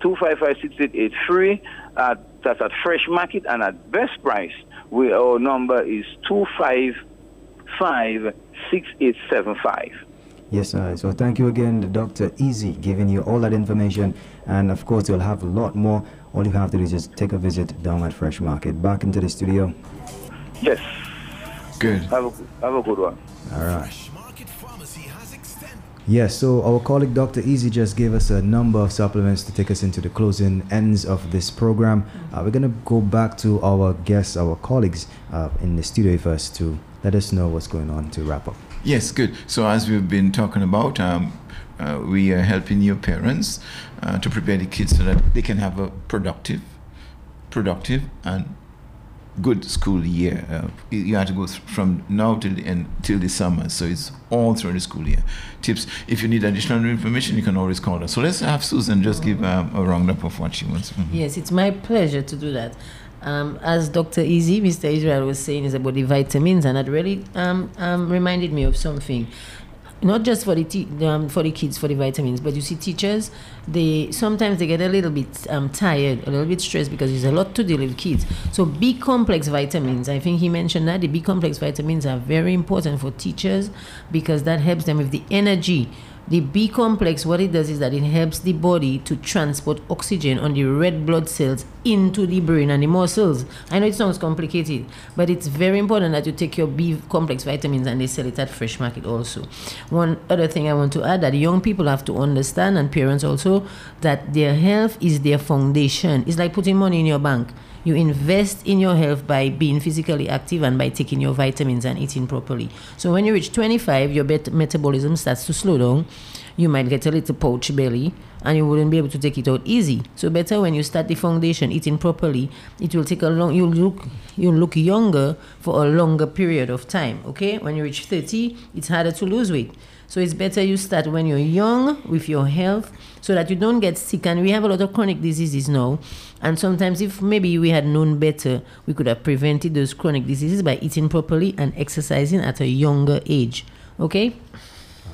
2556883. Uh, that's at Fresh Market and at Best Price. We, our number is 2556875.
Yes, sir. So thank you again, Dr. Easy, giving you all that information. And of course, you'll have a lot more. All you have to do is just take a visit down at Fresh Market. Back into the studio.
Yes.
Good.
Have a, have a good one.
All right. Yes, so our colleague Dr. Easy just gave us a number of supplements to take us into the closing ends of this program. Uh, we're going to go back to our guests, our colleagues uh, in the studio first to let us know what's going on to wrap up.
Yes, good. So, as we've been talking about, um, uh, we are helping your parents uh, to prepare the kids so that they can have a productive, productive and good school year. Uh, you have to go from now till the end till the summer, so it's all through the school year. Tips. If you need additional information, you can always call us. So let's have Susan just give um, a roundup of what she wants.
Mm-hmm. Yes, it's my pleasure to do that. Um, as Dr. Easy, Mr. Israel was saying, is about the vitamins, and that really um, um reminded me of something not just for the um, for the kids for the vitamins, but you see teachers they sometimes they get a little bit um, tired, a little bit stressed because there's a lot to deal with kids. So B complex vitamins, I think he mentioned that the B complex vitamins are very important for teachers because that helps them with the energy The B complex, what it does is that it helps the body to transport oxygen on the red blood cells into the brain and the muscles. I know it sounds complicated, but it's very important that you take your B complex vitamins and they sell it at Fresh Market also. One other thing I want to add that young people have to understand and parents also that their health is their foundation. It's like putting money in your bank you invest in your health by being physically active and by taking your vitamins and eating properly. So when you reach 25, your bet- metabolism starts to slow down. You might get a little pouch belly and you wouldn't be able to take it out easy. So better when you start the foundation eating properly, it will take a long you look you look younger for a longer period of time. Okay? When you reach 30, it's harder to lose weight. So it's better you start when you're young with your health so that you don't get sick. And we have a lot of chronic diseases now. And sometimes, if maybe we had known better, we could have prevented those chronic diseases by eating properly and exercising at a younger age. Okay?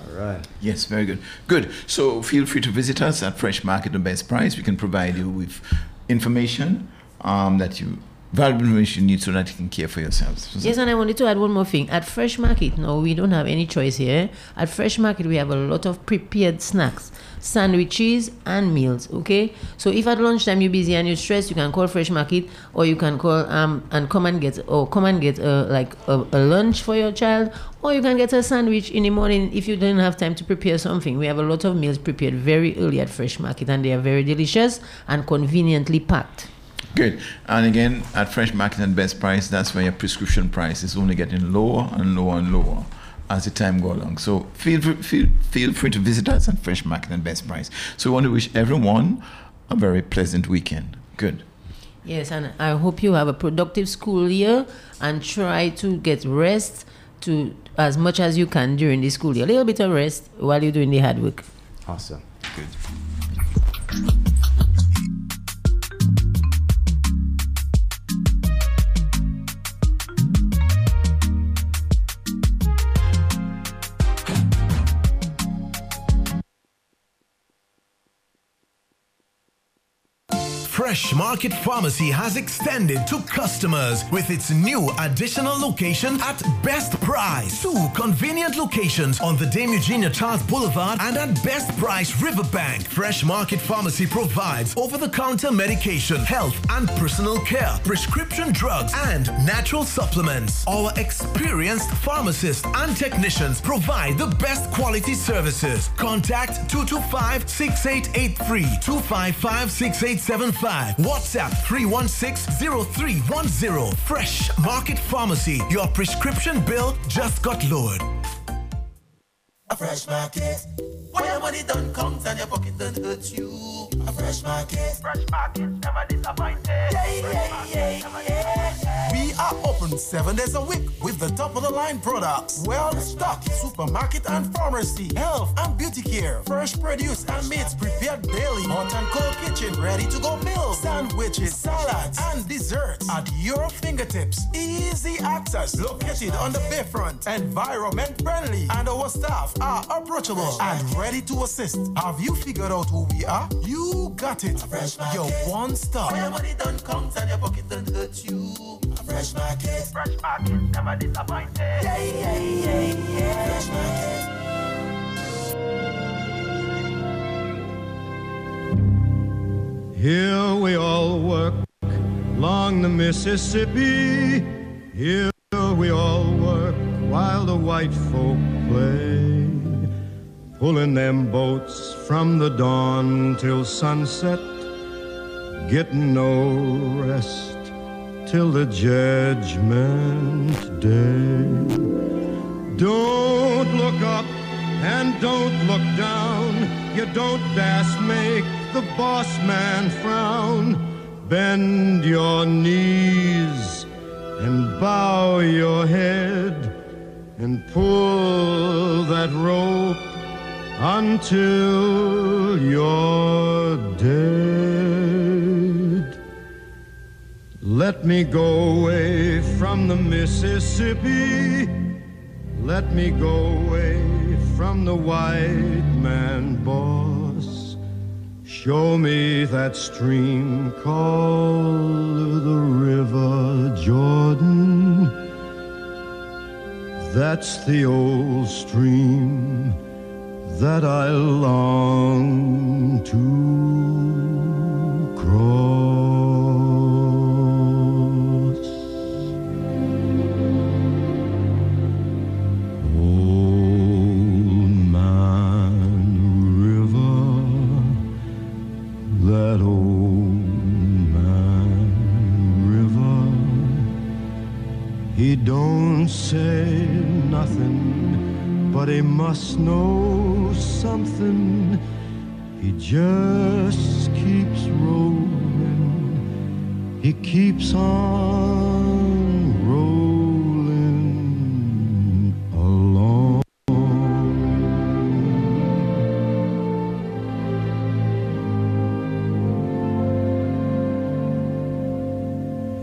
All right.
Yes, very good. Good. So feel free to visit us at Fresh Market the Best Price. We can provide you with information um, that you valuable information you need so that you can care for yourselves.
Yes, and I wanted to add one more thing. At Fresh Market, no, we don't have any choice here. At Fresh Market, we have a lot of prepared snacks, sandwiches, and meals. Okay, so if at lunchtime you're busy and you're stressed, you can call Fresh Market, or you can call um and come and get or come and get uh, like a, a lunch for your child, or you can get a sandwich in the morning if you don't have time to prepare something. We have a lot of meals prepared very early at Fresh Market, and they are very delicious and conveniently packed.
Good. And again, at Fresh Market and Best Price, that's where your prescription price is only getting lower and lower and lower as the time go along. So feel feel feel free to visit us at Fresh Market and Best Price. So we want to wish everyone a very pleasant weekend. Good.
Yes, and I hope you have a productive school year and try to get rest to as much as you can during the school year. A little bit of rest while you're doing the hard work.
Awesome.
Good.
Fresh Market Pharmacy has extended to customers with its new additional location at Best Price. Two convenient locations on the Dame Eugenia Charles Boulevard and at Best Price Riverbank. Fresh Market Pharmacy provides over-the-counter medication, health and personal care, prescription drugs, and natural supplements. Our experienced pharmacists and technicians provide the best quality services. Contact 225 6883 255 6875 WhatsApp 316-0310. Fresh Market Pharmacy. Your prescription bill just got lowered.
A fresh market. Where your money don't count and your pocket don't hurt you. A fresh market. Fresh market, never disappointed. Yeah, yeah, yeah, yeah. We are open seven days a week with the top of the line products. Well stocked supermarket and pharmacy, health and beauty care, fresh produce and meats prepared daily, hot and cold kitchen ready to go meals, sandwiches, salads, and desserts at your fingertips. Easy access, located on the bayfront, environment friendly, and our staff are approachable and ready to assist. Have you figured out who we are? You got it. Your one stop. Where your money don't count and your pocket don't hurt you. A fresh market. Fresh market, never disappointed. Yeah, yeah, yeah, yeah. Fresh market.
Here we all work along the Mississippi. Here we all work while the white folk play. Pulling them boats from the dawn till sunset. Getting no rest till the judgment day. Don't look up and don't look down. You don't dast make the boss man frown. Bend your knees and bow your head and pull that rope until you're dead. Let me go away from the Mississippi. Let me go away from the white man boss. Show me that stream called the River Jordan. That's the old stream
that I long to cross. Old Man River, that old man river, he don't say nothing, but he must know something. He just keeps rolling, he keeps on rolling along.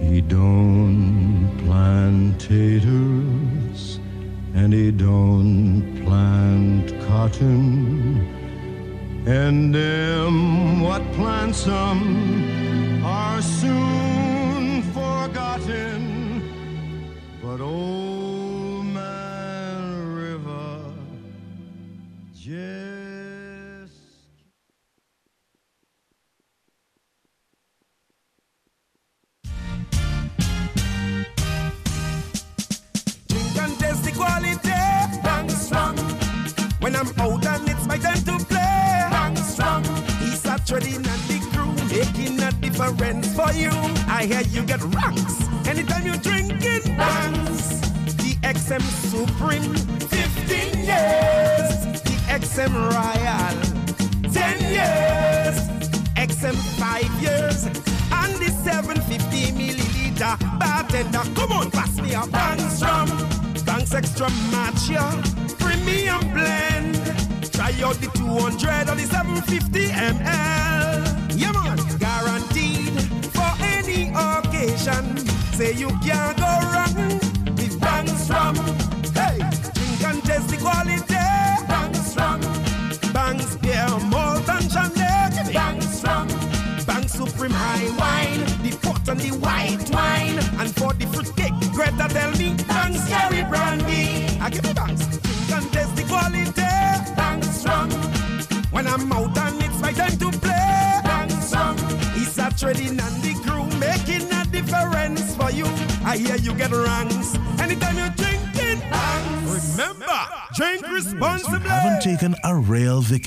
He don't plant taters and he don't cotton. And them what plants 'em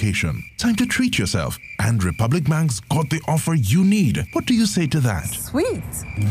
vacation. Time to treat yourself. And Republic Bank's got the offer you need. What do you say to that?
Sweet.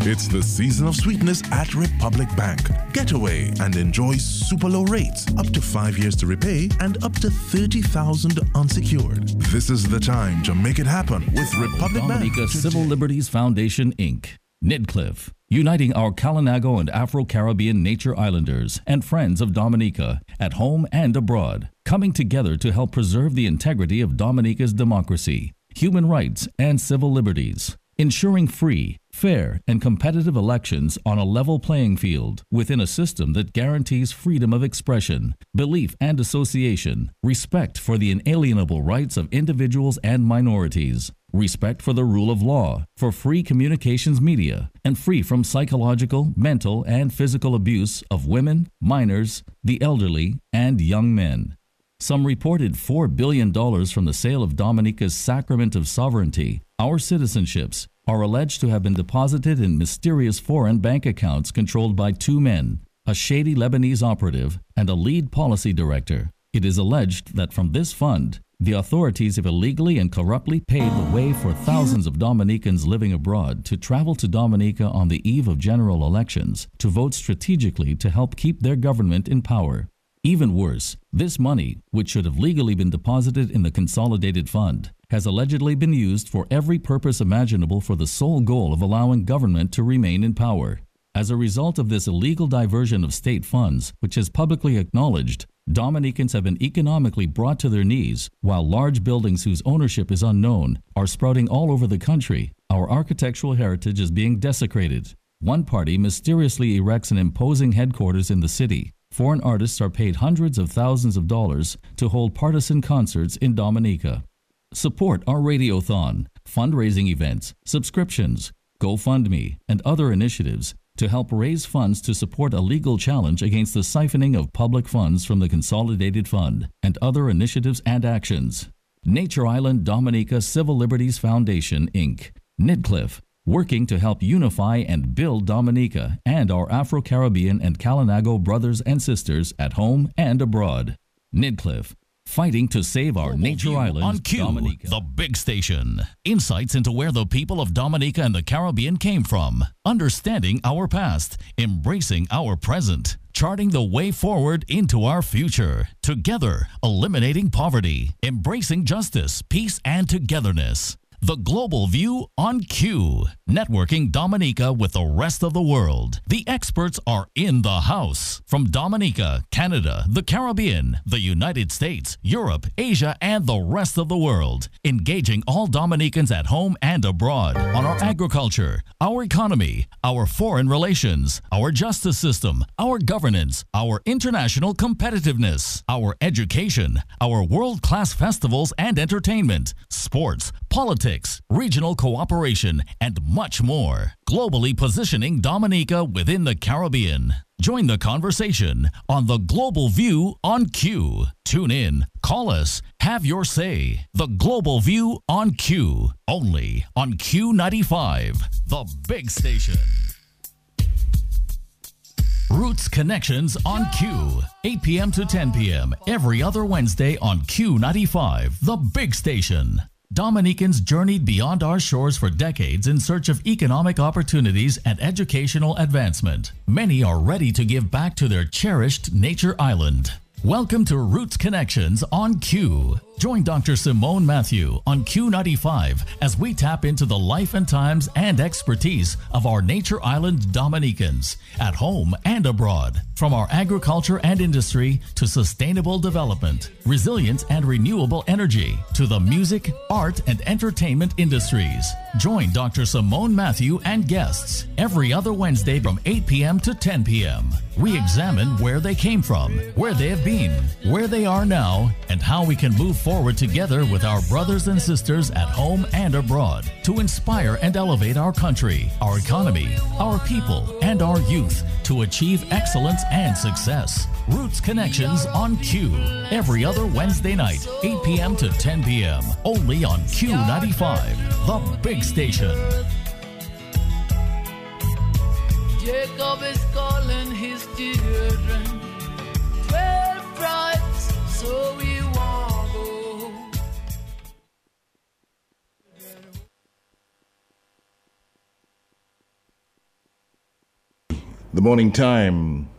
It's the season of sweetness at Republic Bank. Get away and enjoy super low rates, up to five years to repay, and up to 30,000 unsecured. This is the time to make it happen with Republic Bank.
Dominica Civil Liberties Foundation, Inc. Nidcliff, uniting our Kalinago and Afro Caribbean nature islanders and friends of Dominica at home and abroad, coming together to help preserve the integrity of Dominica's democracy, human rights, and civil liberties. Ensuring free, fair, and competitive elections on a level playing field within a system that guarantees freedom of expression, belief and association, respect for the inalienable rights of individuals and minorities, respect for the rule of law, for free communications media, and free from psychological, mental, and physical abuse of women, minors, the elderly, and young men. Some reported $4 billion from the sale of Dominica's Sacrament of Sovereignty, our citizenships, are alleged to have been deposited in mysterious foreign bank accounts controlled by two men, a shady Lebanese operative and a lead policy director. It is alleged that from this fund, the authorities have illegally and corruptly paid the way for thousands of Dominicans living abroad to travel to Dominica on the eve of general elections to vote strategically to help keep their government in power. Even worse, this money, which should have legally been deposited in the Consolidated Fund, has allegedly been used for every purpose imaginable for the sole goal of allowing government to remain in power. As a result of this illegal diversion of state funds, which is publicly acknowledged, Dominicans have been economically brought to their knees, while large buildings whose ownership is unknown are sprouting all over the country. Our architectural heritage is being desecrated. One party mysteriously erects an imposing headquarters in the city. Foreign artists are paid hundreds of thousands of dollars to hold partisan concerts in Dominica. Support our Radiothon, fundraising events, subscriptions, GoFundMe, and other initiatives
to help raise funds to support a legal challenge against the siphoning of public funds from the Consolidated Fund and other initiatives and actions. Nature Island Dominica Civil Liberties Foundation, Inc., Nidcliff, working to help unify and build Dominica and our Afro Caribbean and Kalinago brothers and sisters at home and abroad. Nidcliff, fighting to save our nature island,
on Q,
Dominica.
the big station. Insights into where the people of Dominica and the Caribbean came from, understanding our past, embracing our present, charting the way forward into our future. Together, eliminating poverty, embracing justice, peace, and togetherness. The Global View on Q, networking Dominica with the rest of the world. The experts are in the house. From Dominica, Canada, the Caribbean, the United States, Europe, Asia, and the rest of the world, engaging all Dominicans at home and abroad. On our agriculture, our economy, our foreign relations, our justice system, our governance, our international competitiveness, our education, our world class festivals and entertainment, sports, politics, regional cooperation, and much more. Globally positioning Dominica within the Caribbean. Join the conversation on the Global View on Q. Tune in, call us, have your say. The Global View on Q. Only on Q95, the big station. Roots Connections on Q. 8 p.m. to 10 p.m. every other Wednesday on Q95, the big station. Dominicans journeyed beyond our shores for decades in search of economic opportunities and educational advancement. Many are ready to give back to their cherished nature island. Welcome to Roots Connections on Q. Join Dr. Simone Matthew on Q95 as we tap into the life and times and expertise of our Nature Island Dominicans at home and abroad. From our agriculture and industry to sustainable development, resilience and renewable energy to the music, art, and entertainment industries. Join Dr. Simone Matthew and guests every other Wednesday from 8 p.m. to 10 p.m. We examine where they came from, where they have been, where they are now, and how we can move forward together with our brothers and sisters at home and abroad to inspire and elevate our country, our economy, our people, and our youth to achieve excellence and success. Roots Connections on Q every other Wednesday night, 8 p.m. to 10 p.m. Only on Q95, the big station.
Jacob is calling his children. Twelve tribes, so we
The morning time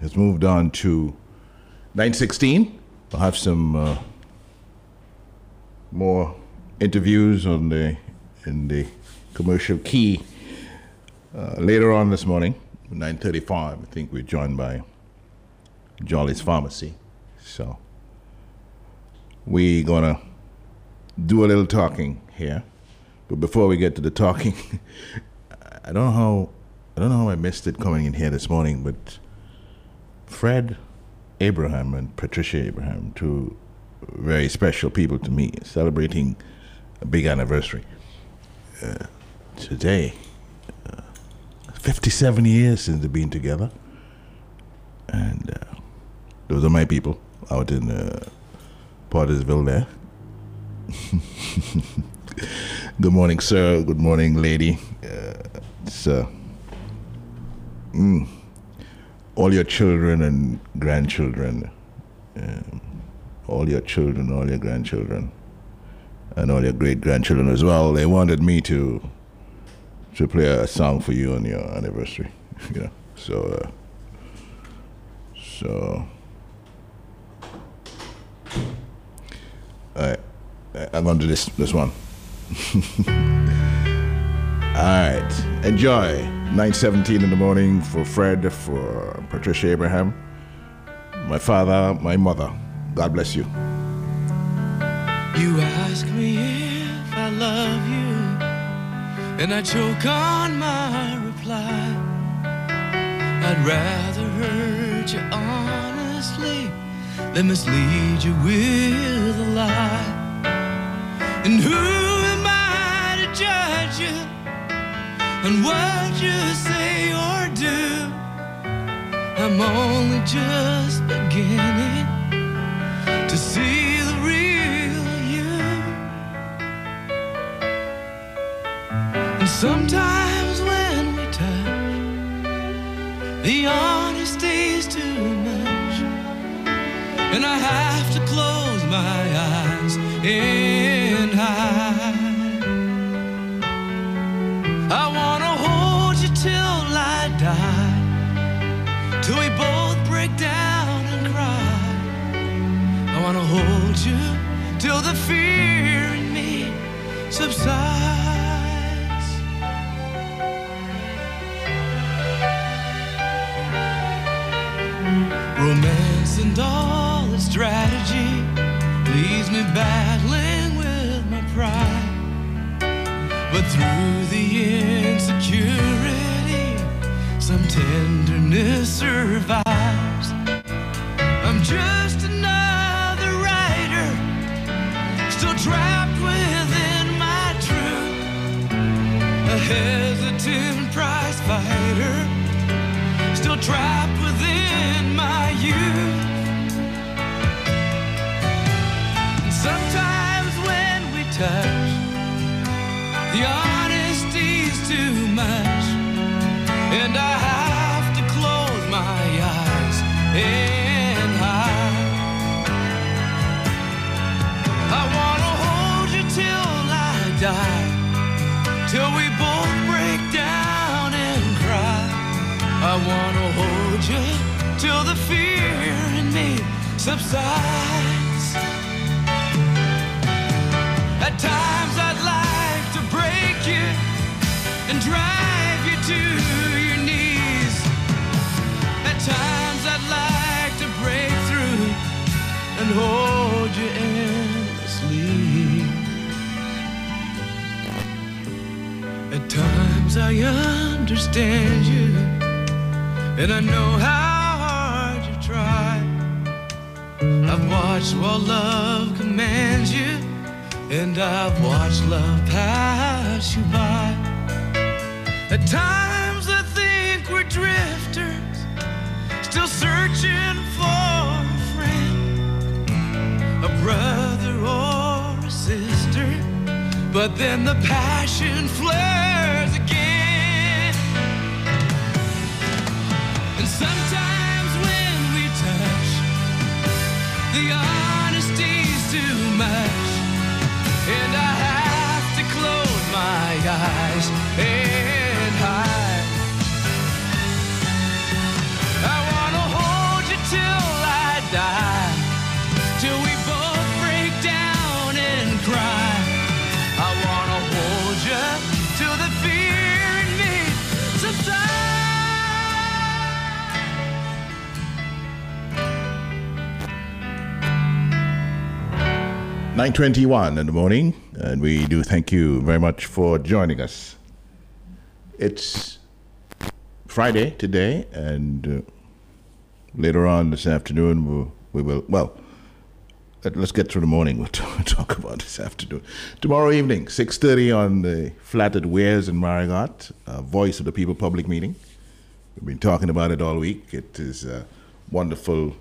has moved on to 916. We'll have some uh, more interviews on the in the commercial key uh, later on this morning, 9:35. I think we're joined by Jolly's Pharmacy. So we're gonna do a little talking here. But before we get to the talking, *laughs* I don't know how I don't know how I missed it coming in here this morning, but Fred Abraham and Patricia Abraham, two very special people to me, celebrating a big anniversary uh, today. Uh, 57 years since they've been together. And uh, those are my people out in uh, Pottersville there. *laughs* Good morning, sir. Good morning, lady. Uh, uh, mm, all your children and grandchildren, all your children, all your grandchildren, and all your great grandchildren as well. They wanted me to to play a song for you on your anniversary, *laughs* you know. So, uh, so, I, I'm gonna do this this one. *laughs* All right, enjoy. 9:17 in the morning for Fred, for Patricia Abraham, my father, my mother. God bless you.
You ask me if I love you, and I choke on my reply. I'd rather hurt you honestly than mislead you with a lie. And who am I to judge you on what you say or do? I'm only just beginning to see the real you. And sometimes when we touch, the honesty's too much, and I have to close my eyes and hide. Break down and cry. I wanna hold you till the fear in me subsides. Romance and all its strategy leaves me battling with my pride. But through the insecurity, some tenderness survives. Fighter, still trapped till the fear in me subsides. At times I'd like to break you and drive you to your knees. At times I'd like to break through and hold you endlessly. At times I understand you, and I know how I've watched while love commands you, and I've watched love pass you by. At times I think we're drifters, still searching for a friend, a brother or a sister. But then the passion flares my and hide. I wanna hold you till I die, till we both break down and cry. I wanna hold you till the fear in me subsides.
921 in the morning, and we do thank you very much for joining us. It's Friday today, and uh, later on this afternoon, we'll, we will, well, let- let's get through the morning. *laughs* We'll talk, talk about this afternoon. Tomorrow evening, 6.30 on the Flatted Wares in Marigot, uh, Voice of the People public meeting. We've been talking about it all week. It is a wonderful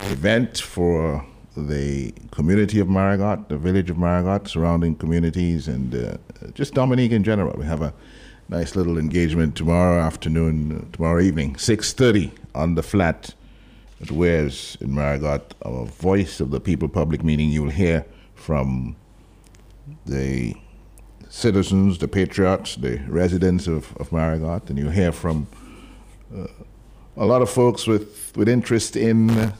event for the community of Marigot, the village of Marigot, surrounding communities, and uh, just Dominica in general. We have a nice little engagement tomorrow afternoon, tomorrow evening, 6.30 on the flat at Wares in Marigot, our Voice of the People public meeting. You'll hear from the citizens, the patriots, the residents of, of Marigot, and you'll hear from uh, a lot of folks with, with interest in uh,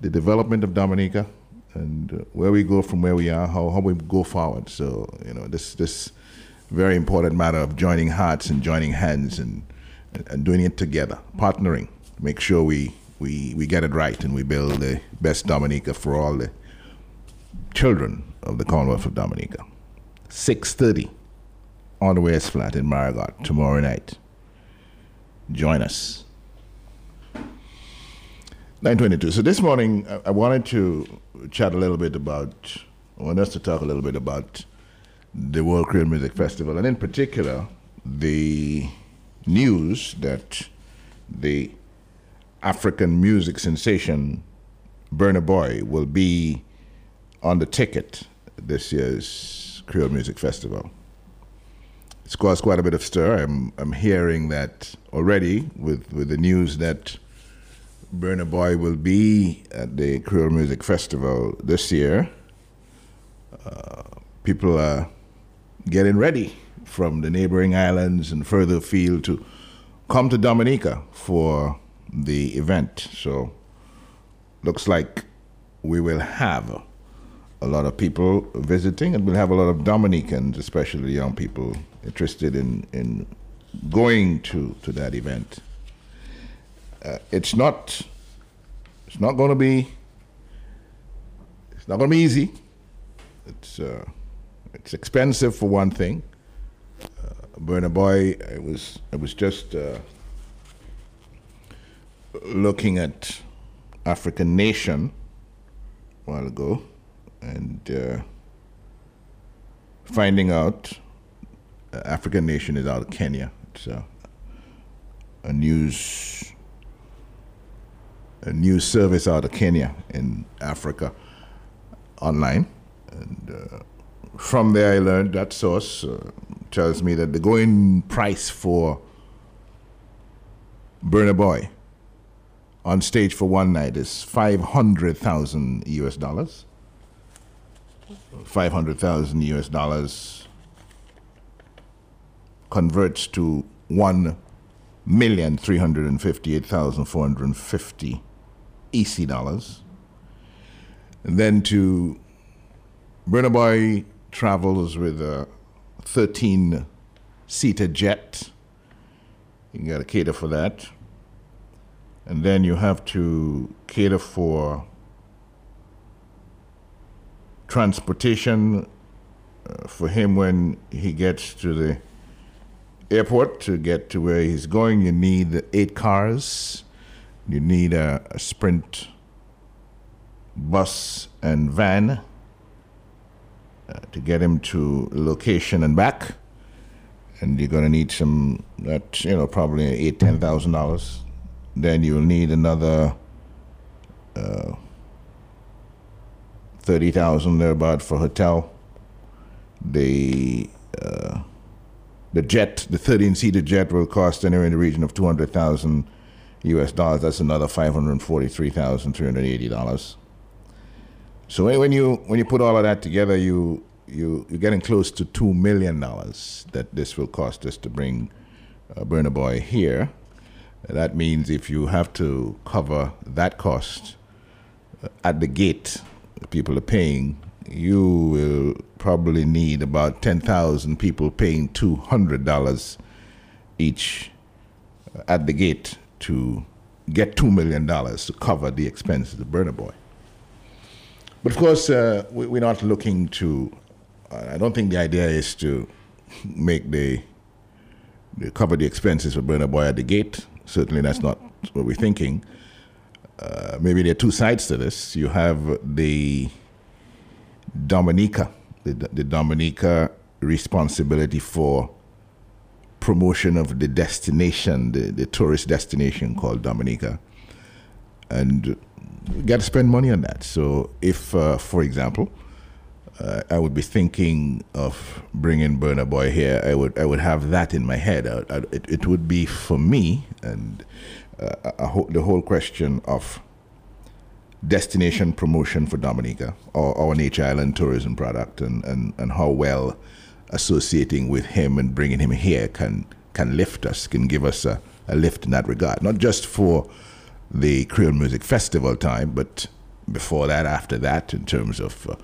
the development of Dominica and uh, where we go from where we are, how, how we go forward. So, you know, this this very important matter of joining hearts and joining hands and, and, doing it together, partnering, make sure we, we, we get it right and we build the best Dominica for all the children of the Commonwealth of Dominica. 6.30 on the West Flat in Marigot tomorrow night. Join us. 922. So this morning, I, wanted to chat a little bit about, I want us to talk a little bit about the World Creole Music Festival, and in particular, the news that the African music sensation Burna Boy will be on the ticket this year's Creole Music Festival. It's caused quite a bit of stir. I'm, I'm hearing that already with, with the news that Burna Boy will be at the Creole Music Festival this year. Uh, people are getting ready from the neighboring islands and further afield to come to Dominica for the event. So looks like we will have a lot of people visiting and we'll have a lot of Dominicans, especially young people, interested in, in going to, to that event. Uh, it's not it's not going to be it's not going to be easy. It's uh, it's expensive for one thing. Uh, Burna Boy, I was I was just uh, looking at African Nation a while ago and uh, finding out uh, African Nation is out of Kenya. It's a news a news service out of Kenya in Africa online, and uh, from there I learned that source uh, tells me that the going price for Burna Boy on stage for one night is 500,000 US dollars. 500,000 US dollars converts to 1,358,450 EC dollars. And then to Burna Boy travels with a 13 seater jet. You got to cater for that. And then you have to cater for transportation uh, for him when he gets to the airport to get to where he's going. You need eight cars. You need a, a sprint bus and van uh, to get him to location and back. And you're going to need some, that, you know, probably eight, ten thousand dollars. Then you'll need another uh, thirty thousand thereabout for hotel. The uh, the jet, the thirteen seater jet, will cost anywhere in the region of two hundred thousand U.S. dollars. That's another five hundred forty-three thousand three hundred eighty dollars. So when you when you put all of that together, you you you're getting close to two million dollars that this will cost us to bring uh, Burna Boy here. That means if you have to cover that cost uh, at the gate, people are paying, you will probably need about 10,000 people paying $200 each uh, at the gate to get $2 million to cover the expenses of Burna Boy. But of course, uh, we, we're not looking to, I don't think the idea is to make the, the cover the expenses for Burna Boy at the gate. Certainly, that's not what we're thinking. Uh, maybe there are two sides to this. You have the Dominica, the, the Dominica responsibility for promotion of the destination, the, the tourist destination called Dominica. And we got to spend money on that. So, if, uh, for example, uh, I would be thinking of bringing Burna Boy here, I would I would have that in my head. I, I, it, it would be for me, and uh, ho- the whole question of destination promotion for Dominica, or our Nature Island tourism product, and, and, and how well associating with him and bringing him here can can lift us, can give us a, a lift in that regard. Not just for the Creole Music Festival time, but before that, after that, in terms of uh,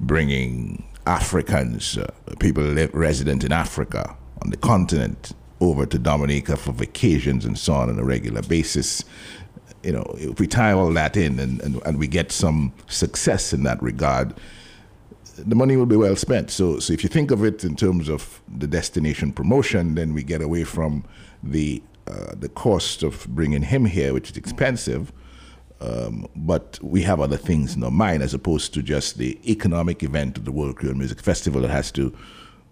bringing Africans, uh, people live, resident in Africa on the continent, over to Dominica for vacations and so on on a regular basis. You know, if we tie all that in and, and, and we get some success in that regard, the money will be well spent. So, so if you think of it in terms of the destination promotion, then we get away from the uh, the cost of bringing him here, which is expensive. Um, but we have other things in our mind as opposed to just the economic event of the World Creole Music Festival that has to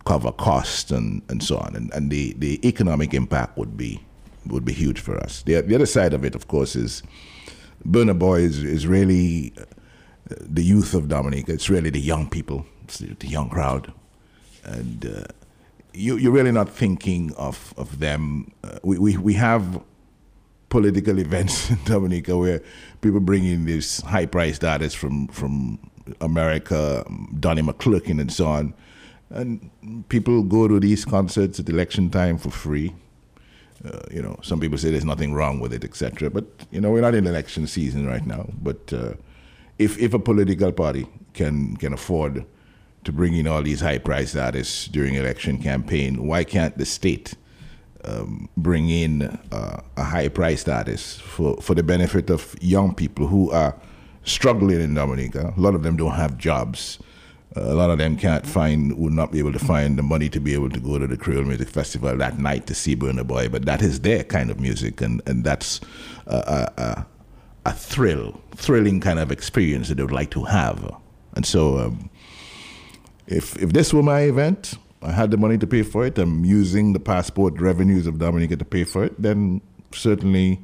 cover costs and, and so on. And, and the, the economic impact would be would be huge for us. The, the other side of it, of course, is Burna Boy is, is really the youth of Dominica. It's really the young people, the young crowd. And uh, you, you're really not thinking of, of them. Uh, we, we, we have political *laughs* events in Dominica where people bring in these high priced artists from, from America, Donnie McClurkin, and so on. And people go to these concerts at election time for free. Uh, you know, some people say there's nothing wrong with it, etc. But you know, we're not in election season right now. But uh, if if a political party can can afford to bring in all these high-priced artists during election campaign, why can't the state um, bring in uh, a high-priced artist for for the benefit of young people who are struggling in Dominica? A lot of them don't have jobs a lot of them can't find, would not be able to find the money to be able to go to the Creole Music Festival that night to see Burna Boy. But that is their kind of music, and, and that's a, a, thrill, thrilling kind of experience that they would like to have. And so, um, if if this were my event, I had the money to pay for it. I'm using the passport revenues of Dominica to pay for it. Then certainly,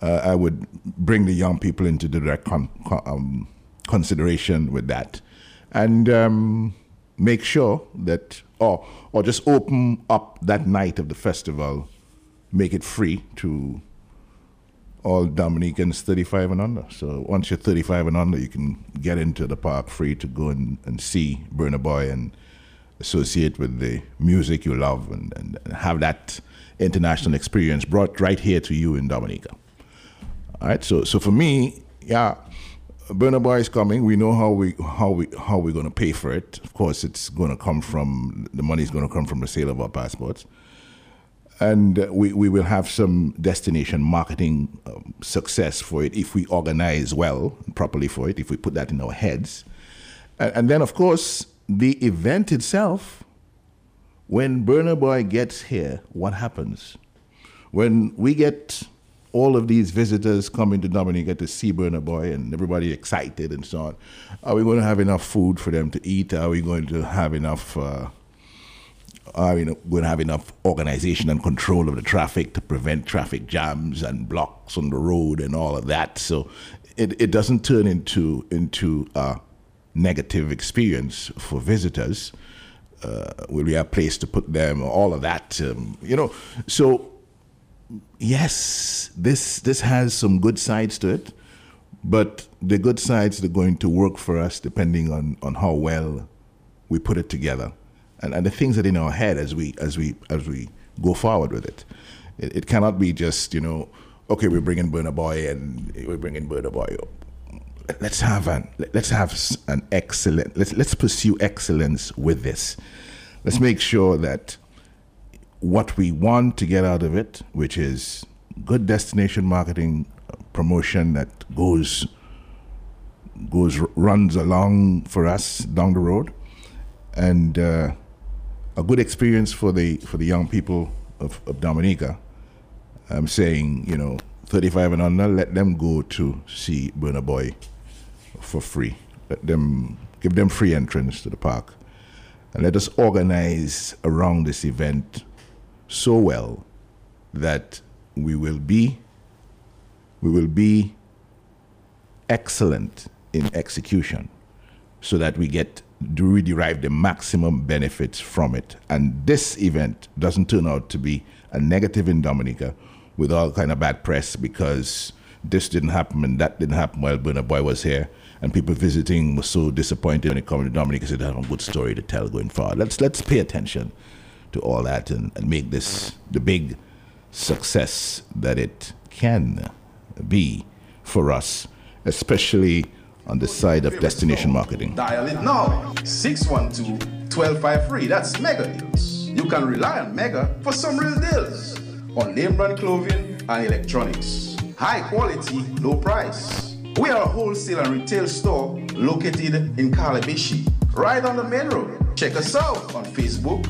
uh, I would bring the young people into direct con- con- um, consideration with that and um, make sure that, or, or just open up that night of the festival, make it free to all Dominicans 35 and under. So once you're 35 and under, you can get into the park free to go and, and see Burna Boy and associate with the music you love and, and, and have that international experience brought right here to you in Dominica. All right, so so for me, yeah, Burna Boy is coming. We know how we how we how we're going to pay for it. Of course, it's going to come from the money is going to come from the sale of our passports, and we we will have some destination marketing um, success for it if we organize well properly for it. If we put that in our heads, and, and then of course the event itself. When Burna Boy gets here, what happens? When we get all of these visitors coming to Dominica to see Burna Boy and everybody excited and so on. Are we going to have enough food for them to eat? Are we going to have enough? Uh, are we going to have enough organization and control of the traffic to prevent traffic jams and blocks on the road and all of that? So it, it doesn't turn into into a negative experience for visitors. Uh, will we have a place to put them? All of that, um, you know. So yes, this this has some good sides to it, but the good sides are going to work for us depending on, on how well we put it together, and and the things that in our head as we as we as we go forward with it. It, it cannot be just you know, okay, we're bringing Burna Boy and we're bringing Burna Boy up. Let's have an let's have an excellent let's let's pursue excellence with this. Let's make sure that what we want to get out of it, which is good destination marketing promotion that goes goes runs along for us down the road, and uh, a good experience for the for the young people of, of Dominica. I'm saying, you know, 35 and under, let them go to see Burna Boy for free. Let them give them free entrance to the park, and let us organize around this event so well that we will be we will be excellent in execution so that we get we derive the maximum benefits from it and this event doesn't turn out to be a negative in dominica with all kind of bad press because this didn't happen and that didn't happen while Burna Boy was here and people visiting were so disappointed when it came to Dominica said, I have a good story to tell going forward. Let's let's pay attention to all that and, and make this the big success that it can be for us, especially on the side of destination marketing.
Dial it now 612 1253. That's Mega Deals. You can rely on Mega for some real deals on name brand clothing and electronics. High quality, low price. We are a wholesale and retail store located in Calibishie, right on the main road. Check us out on Facebook,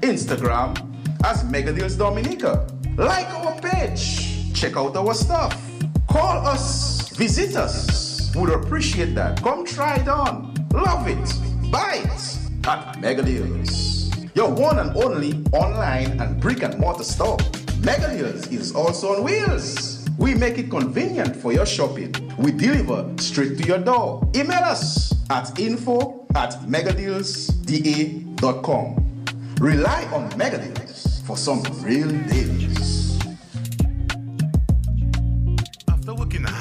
Instagram as Mega Deals Dominica. Like our page. Check out our stuff. Call us. Visit us. Would appreciate that. Come try it on. Love it. Buy it at Mega Deals. Your one and only online and brick and mortar store. Mega Deals is also on wheels. We make it convenient for your shopping. We deliver straight to your door. Email us at info at megadealsda.com. Rely on Mega Deals for some real deals.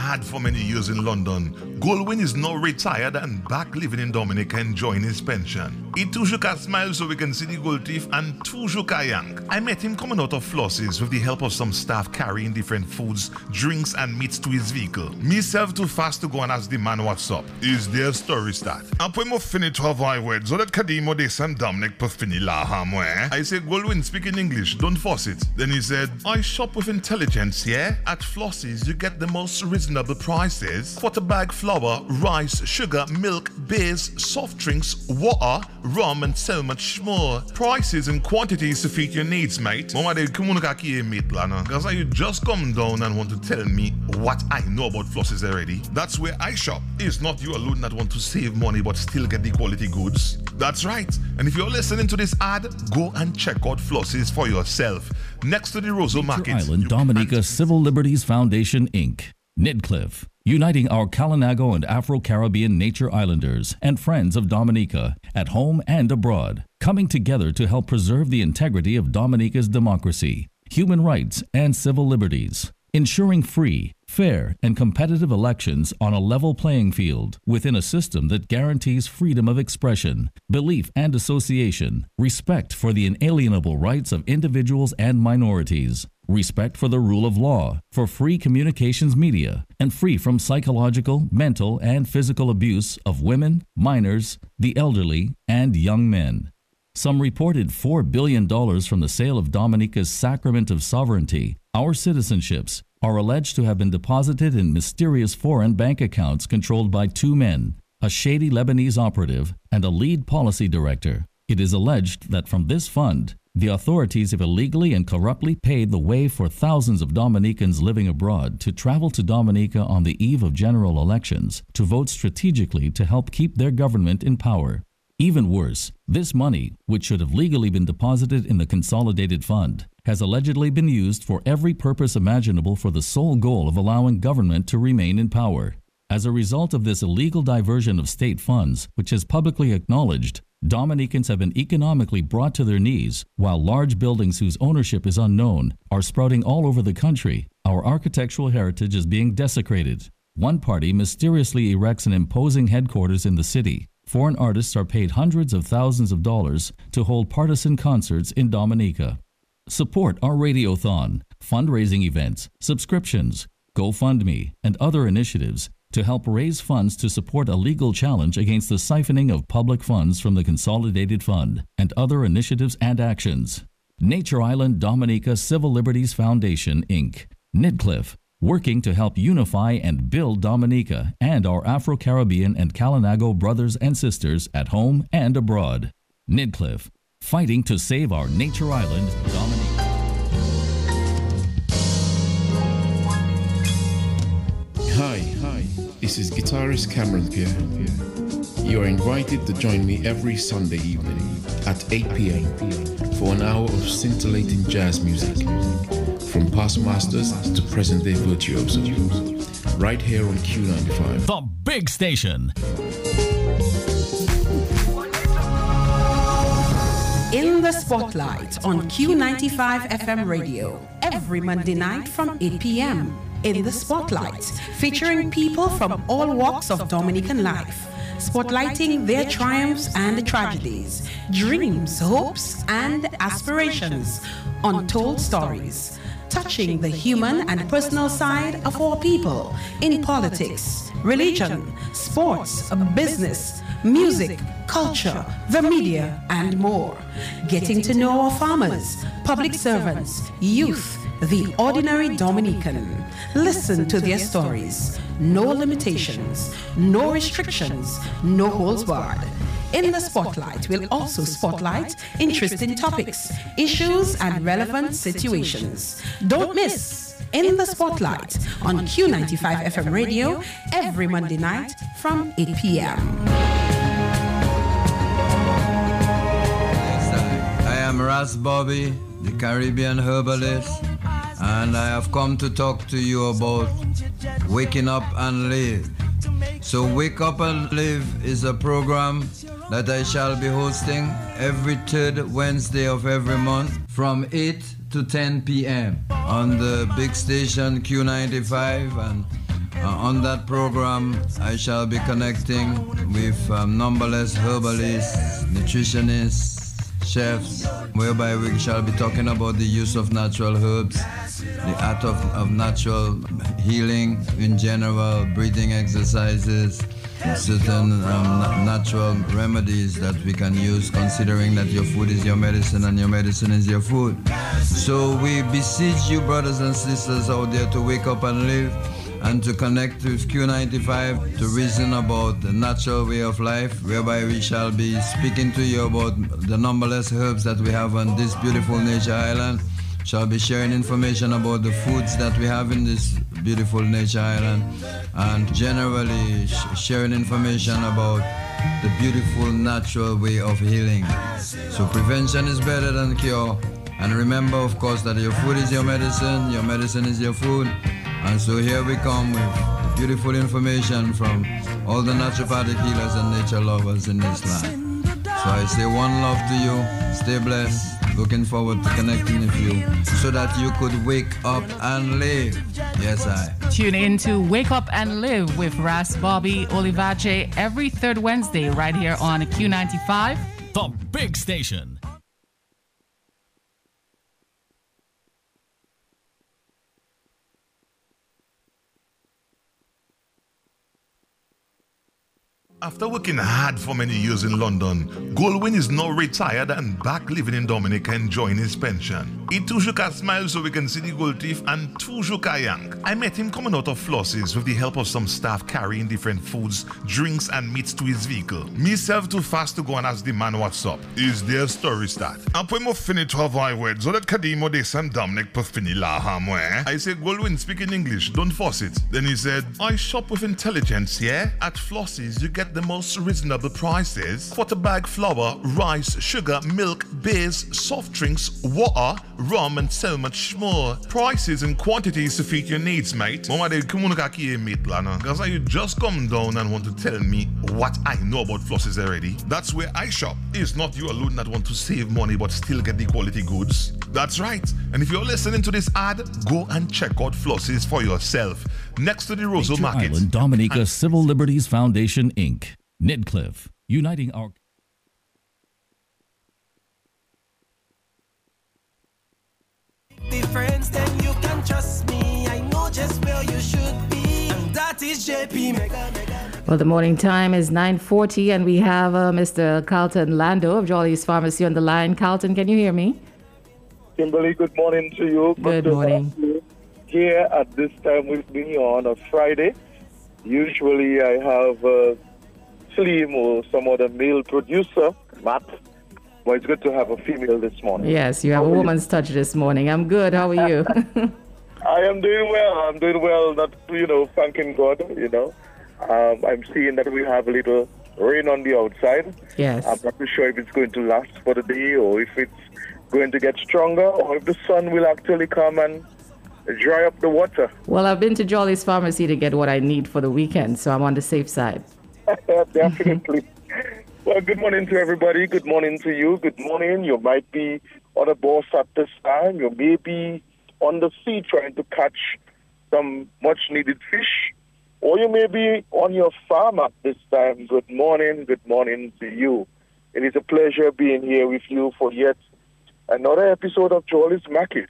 Hard for many years in London, Goldwyn is now retired and back living in Dominica enjoying his pension. He toujours smile so we can see the gold teeth and toujours yank. I met him coming out of Flosses with the help of some staff carrying different foods, drinks and meats to his vehicle. Me Myself too fast to go and ask the man what's up. Is their story start? Après mo fini to avoid words, so that Kadimo de Sam Dominic per fini la hamwe. Eh? I said, Goldwyn, speak in English, don't force it. Then he said, I shop with intelligence, yeah? At Flosses, you get the most reasonable prices. Quarter bag flour, rice, sugar, milk, beers, soft drinks, water, rum, and so much more. Prices and quantities to fit your needs, mate. Mama de kumunuka eh, mate planner. Cause you just come down and want to tell me what I know about Flosses already. That's where I shop. It's not you alone that want to save money but still get the quality goods. That's right. And if you're listening to this ad, go and check out Flosses for yourself. Next to the Roseau Market.
Island Dominica Civil Liberties Foundation, Inc. Nidcliff, uniting our Kalinago and Afro Caribbean nature islanders and friends of Dominica at home and abroad, coming together to help preserve the integrity of Dominica's democracy, human rights, and civil liberties, ensuring free, fair, and competitive elections on a level playing field within a system that guarantees freedom of expression, belief and association, respect for the inalienable rights of individuals and minorities, respect for the rule of law, for free communications media, and free from psychological, mental, and physical abuse of women, minors, the elderly, and young men. Some reported $4 billion from the sale of Dominica's Sacrament of Sovereignty, our citizenships, are alleged to have been deposited in mysterious foreign bank accounts controlled by two men, a shady Lebanese operative and a lead policy director. It is alleged that from this fund, the authorities have illegally and corruptly paid the way for thousands of Dominicans living abroad to travel to Dominica on the eve of general elections to vote strategically to help keep their government in power. Even worse, this money, which should have legally been deposited in the Consolidated Fund, has allegedly been used for every purpose imaginable for the sole goal of allowing government to remain in power. As a result of this illegal diversion of state funds, which is publicly acknowledged, Dominicans have been economically brought to their knees, while large buildings whose ownership is unknown are sprouting all over the country. Our architectural heritage is being desecrated. One party mysteriously erects an imposing headquarters in the city. Foreign artists are paid hundreds of thousands of dollars to hold partisan concerts in Dominica. Support our radiothon, fundraising events, subscriptions, GoFundMe, and other initiatives to help raise funds to support a legal challenge against the siphoning of public funds from the Consolidated Fund and other initiatives and actions. Nature Island Dominica Civil Liberties Foundation, Inc., Nidcliff, working to help unify and build Dominica and our Afro Caribbean and Kalinago brothers and sisters at home and abroad. Nidcliff, fighting to save our Nature Island Dominica.
Hi, hi. This is guitarist Cameron here. You are invited to join me every Sunday evening at 8 p.m. for an hour of scintillating jazz music, from past masters to present day virtuosos, right here on Q95.
The big station.
In the Spotlight on Q95 FM radio every Monday night from 8 p.m in the spotlight, featuring people from all walks of Dominican life, spotlighting their triumphs and tragedies, dreams, hopes, and aspirations, untold stories, touching the human and personal side of our people in politics, religion, sports, business, music, culture, the media, and more. Getting to know our farmers, public servants, youth, the ordinary Dominican. Listen to their stories. No limitations, no restrictions, no holds barred. In the spotlight, we'll also spotlight interesting topics, issues, and relevant situations. Don't miss In the Spotlight on Q95 FM radio every Monday night from 8 p.m.
I am Ras Bobby, the Caribbean herbalist and I have come to talk to you about waking up and live. So, Wake Up and Live is a program that I shall be hosting every third Wednesday of every month from 8 to 10 p.m. on the big station Q95 and uh, on that program, I shall be connecting with um, numberless herbalists, nutritionists, chefs, whereby we shall be talking about the use of natural herbs, the art of, of natural healing in general, breathing exercises, certain um, natural remedies that we can use considering that your food is your medicine and your medicine is your food. So we beseech you brothers and sisters out there to wake up and live and to connect with Q95 to reason about the natural way of life, whereby we shall be speaking to you about the numberless herbs that we have on this beautiful nature island. Shall be sharing information about the foods that we have in this beautiful nature island, and generally sh- sharing information about the beautiful natural way of healing. So prevention is better than cure. And remember, of course, that your food is your medicine, your medicine is your food. And so here we come with beautiful information from all the naturopathic healers and nature lovers in this land. So I say one love to you. Stay blessed. Looking forward to connecting with you so that you could wake up and live. Yes, I.
Tune in to Wake Up and Live with Ras Bobby Olivache every third Wednesday right here on Q95.
The big station.
After working hard for many years in London, Goldwyn is now retired and back living in Dominica enjoying his pension. He toujours smile so we can see the gold teeth and toujours young. I met him coming out of Flosses with the help of some staff carrying different foods, drinks and meats to his vehicle. Me Myself too fast to go and ask the man what's up. Is their story start? Après mo fini travail word, so that Kadimo de Sam Dominic pour fini la hamwe. I said, Goldwyn, speak in English, don't force it. Then he said, I shop with intelligence, yeah? At Flosses, you get the most reasonable prices for bag flour, rice, sugar, milk, beers, soft drinks, water, rum, and so much more. Prices and quantities to fit your needs, mate. Mama de kumunuka kiye eh, mate lana. Cause you just come down and want to tell me what I know about flosses already. That's where I shop. It's not you alone that want to save money but still get the quality goods. That's right. And if you're listening to this ad, go and check out flosses for yourself. Next to the Roseau
Nature
Market.
Island Dominica Civil Liberties Foundation, Inc. Nidcliff, uniting our
difference, then you can trust me. I know just where you should be, and that is JP Mega Mega.
Well, the morning time is 9.40 and we have uh, Mr. Carlton Lando of Jolly's Pharmacy on the line. Carlton, can you hear me?
Kimberly, good morning to you.
Good
to
morning.
You Here at this time with me on a Friday. Usually I have uh, Slim or some other male producer, Matt. But it's good to have a female this morning.
Yes, you have a
How are
woman's touch this morning. I'm good. How are you? *laughs*
I am doing well. I'm doing well. Not you know, thanking God. You know, um, I'm seeing that we have a little rain on the outside.
Yes.
I'm not too sure if it's going to last for the day or if it's going to get stronger or if the sun will actually come and dry up the water.
well, I've been to Jolly's Pharmacy to get what I need for the weekend, so I'm on the safe side. *laughs*
Definitely. well, good morning to everybody. Good morning to you. Good morning. You might be on a bus at this time. You may be on the sea trying to catch some much needed fish. Or you may be on your farm at this time. Good morning. Good morning to you. It is a pleasure being here with you for yet another episode of Jolly's Market,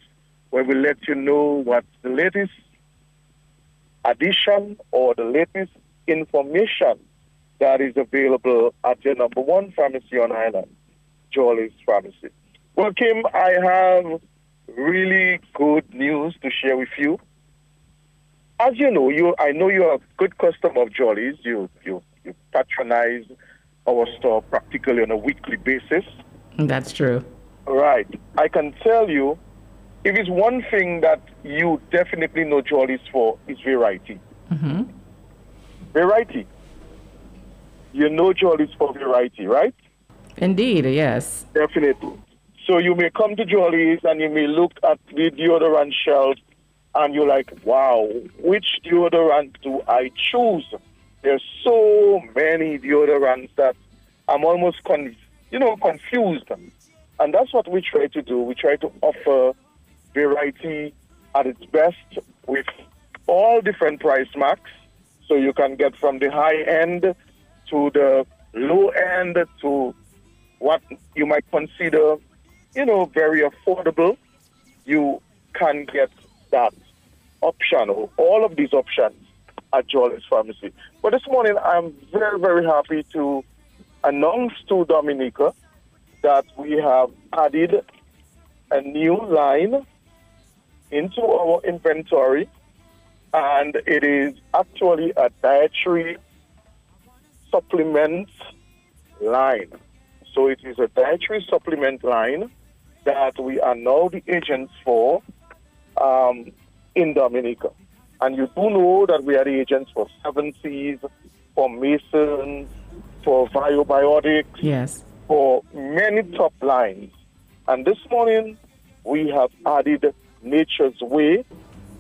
where we let you know what the latest addition or the latest information that is available at your number one pharmacy on island, Jolly's Pharmacy. Well, Kim, I have really good news to share with you. As you know, you I know you're a good customer of Jolly's. You you you patronize our store practically on a weekly basis.
That's true.
Right. I can tell you, if it's one thing that you definitely know Jolly's for, is variety.
hmm
Variety. You know Jolly's for variety, right?
Indeed, yes.
Definitely. So you may come to Jolly's and you may look at the deodorant shelf and you're like, wow, which deodorant do I choose? There's so many deodorants that I'm almost, con- you know, confused. And that's what we try to do. We try to offer variety at its best with all different price marks. So you can get from the high end to the low end to what you might consider, you know, very affordable. You can get that option or all of these options at Jolly's Pharmacy. But this morning, I'm very, very happy to announce to Dominica that we have added a new line into our inventory, and it is actually a dietary supplement line. So it is a dietary supplement line that we are now the agents for um, in Dominica. And you do know that we are the agents for Seven Seas, for Mason, for Biobiotics,
Yes.
for many top lines. And this morning, we have added Nature's Way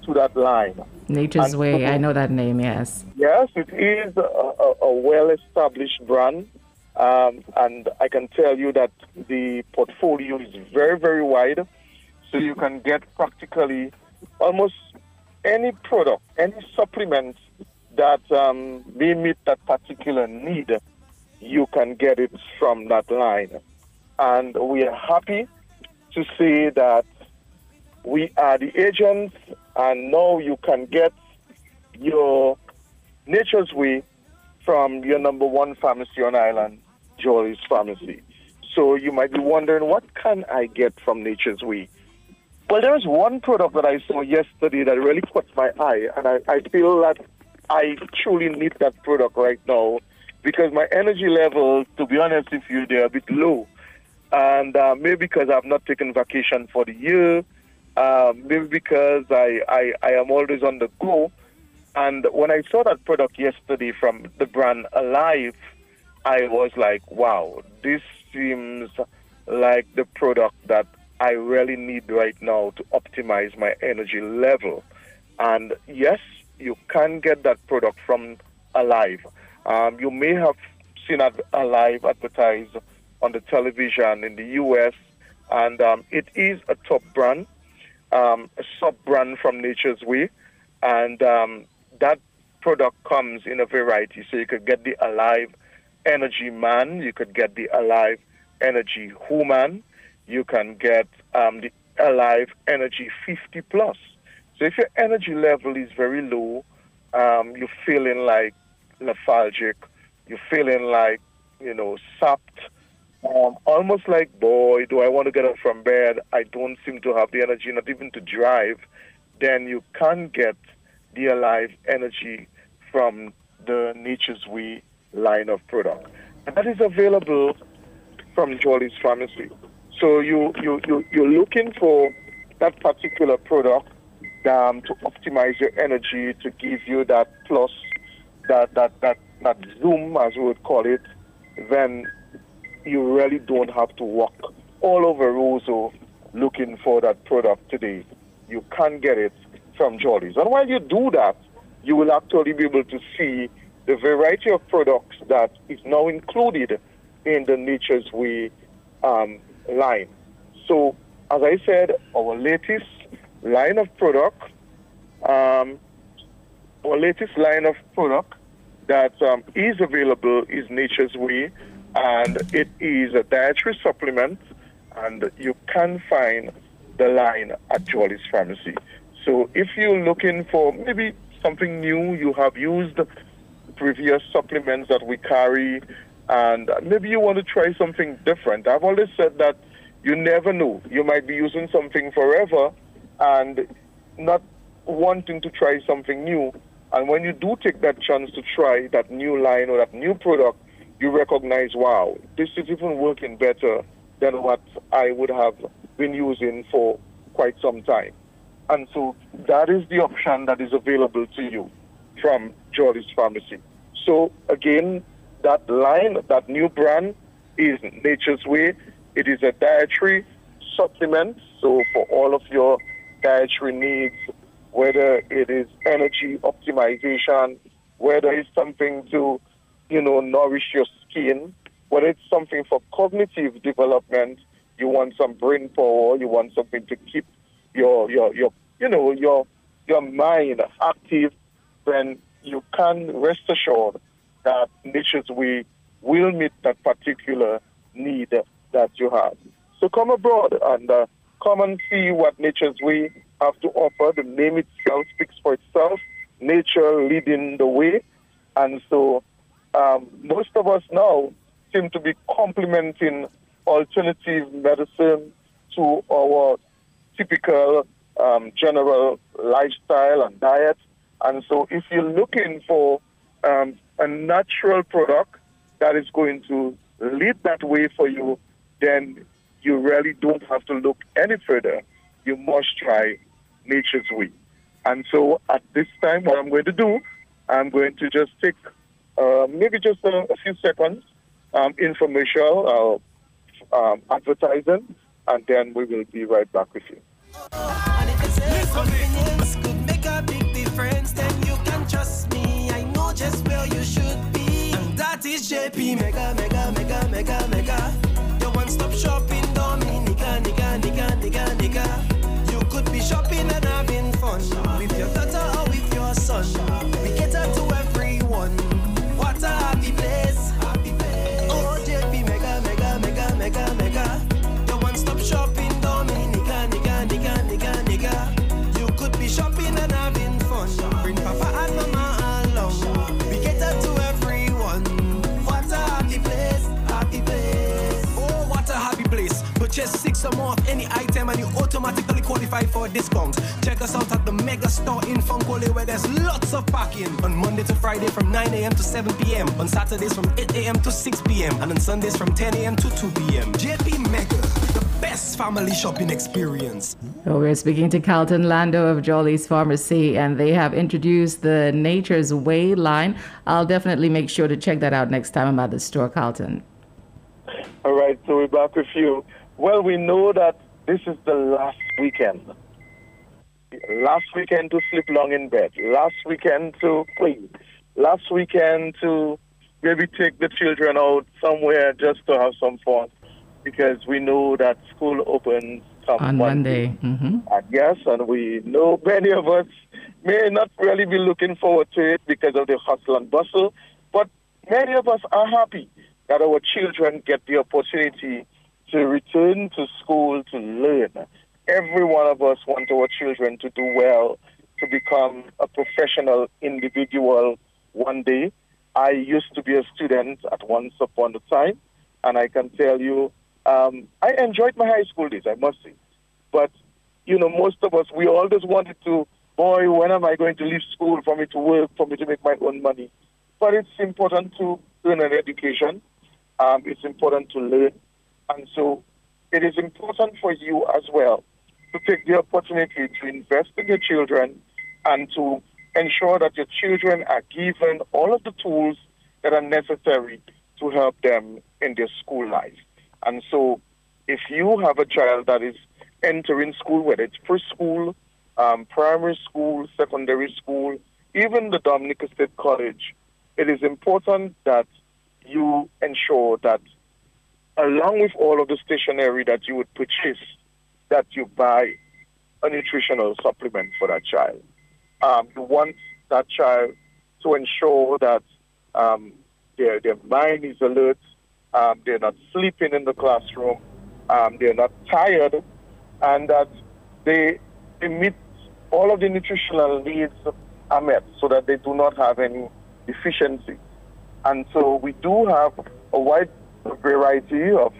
to that line.
Nature's
And
Way.
so-
I know that name. Yes.
Yes, it is a, a, a well established brand. Um, and I can tell you that the portfolio is very, very wide. So you can get practically almost any product, any supplement that um, may meet that particular need, you can get it from that line. And we are happy to say that we are the agents, and now you can get your Nature's Way from your number one pharmacy on island, Jolly's Pharmacy. So you might be wondering, what can I get from Nature's Way? Well, there is one product that I saw yesterday that really caught my eye, and I, I feel that I truly need that product right now because my energy levels, to be honest with you, they're a bit low. And uh, maybe because I've not taken vacation for the year, uh, maybe because I, I, I am always on the go. And when I saw that product yesterday from the brand Alive, I was like, wow, this seems like the product that I really need right now to optimize my energy level. And yes, you can get that product from Alive. Um, you may have seen Alive advertised on the television in the US, and um, it is a top brand, um, a sub brand from Nature's Way, and um, that product comes in a variety. So you could get the Alive Energy Man, you could get the Alive Energy Woman, you can get um, the Alive Energy 50 Plus. So if your energy level is very low, um, you're feeling like lethargic, you're feeling like, you know, sapped, um, almost like, boy, do I want to get up from bed? I don't seem to have the energy, not even to drive. Then you can get the Alive Energy from the Nature's Way line of product. And that is available from Jolly's Pharmacy. So you, you, you, you're looking for that particular product um, to optimize your energy, to give you that plus, that, that, that, that zoom, as we would call it, then you really don't have to walk all over Roseau looking for that product today. You can get it from Jolly's. And while you do that, you will actually be able to see the variety of products that is now included in the Nature's Way um, line. So, as I said, our latest line of product, um, our latest line of product that um, is available is Nature's Way, and it is a dietary supplement, and you can find the line at Jolly's Pharmacy. So, if you're looking for maybe something new, you have used previous supplements that we carry, and maybe you want to try something different. I've always said that you never know. You might be using something forever and not wanting to try something new. And when you do take that chance to try that new line or that new product, you recognize, wow, this is even working better than what I would have been using for quite some time. And so that is the option that is available to you from Jolly's Pharmacy. So again, that line, that new brand is Nature's Way. It is a dietary supplement. So for all of your dietary needs, whether it is energy optimization, whether it's something to, you know, nourish your skin, whether it's something for cognitive development, you want some brain power, you want something to keep your your your you know your your mind active, then you can rest assured that Nature's Way will meet that particular need that you have. So come abroad and uh, come and see what Nature's Way have to offer. The name itself speaks for itself. Nature leading the way, and so um, most of us now seem to be complementing alternative medicine to our typical um, general lifestyle and diet. And so, if you're looking for um, a natural product that is going to lead that way for you, then you really don't have to look any further. You must try Nature's Way. And so, at this time, what I'm going to do, I'm going to just take maybe just a, a, few seconds um, infomercial, uh, um, advertising, and then we will be right back with you. JP Mega, Mega, Mega, Mega, Mega. One stop shopping. You could be shopping and having fun with your daughter or with your son. We cater to everyone. Mega, Mega, place. Purchase six or more of any item and you automatically qualify for a discount. Check us out at the mega store in Fond Cole where there's lots of parking. On Monday to Friday from 9 a.m. to 7 p.m. On Saturdays from 8 a.m. to 6 p.m. And on Sundays from 10 a.m. to 2 p.m. JP Mega best family shopping experience.
So we're speaking to Carlton Lando of Jolly's Pharmacy, and they have introduced the Nature's Way line. I'll definitely make sure to check that out next time I'm at the store, Carlton.
All right, so we're back with you. Well, we know that this is the last weekend. Last weekend to sleep long in bed. Last weekend to clean. Last weekend to maybe take the children out somewhere just to have some fun because we know that school opens
on Monday. Monday. Mm-hmm.
And yes, and we know many of us may not really be looking forward to it because of the hustle and bustle, but many of us are happy that our children get the opportunity to return to school to learn. Every one of us want our children to do well, to become a professional individual one day. I used to be a student at once upon a time, and I can tell you um, I enjoyed my high school days, I must say. But, you know, most of us, we always wanted to, boy, when am I going to leave school for me to work, for me to make my own money? But it's important to earn an education. Um, it's important to learn. And so it is important for you as well to take the opportunity to invest in your children and to ensure that your children are given all of the tools that are necessary to help them in their school life. And so, if you have a child that is entering school, whether it's preschool, um, primary school, secondary school, even the Dominica State College, it is important that you ensure that, along with all of the stationery that you would purchase, that you buy a nutritional supplement for that child. Um, you want that child to ensure that um, their, their mind is alert, um, they're not sleeping in the classroom, um, they're not tired, and that they, they meet all of the nutritional needs are met so that they do not have any deficiency. And so we do have a wide variety of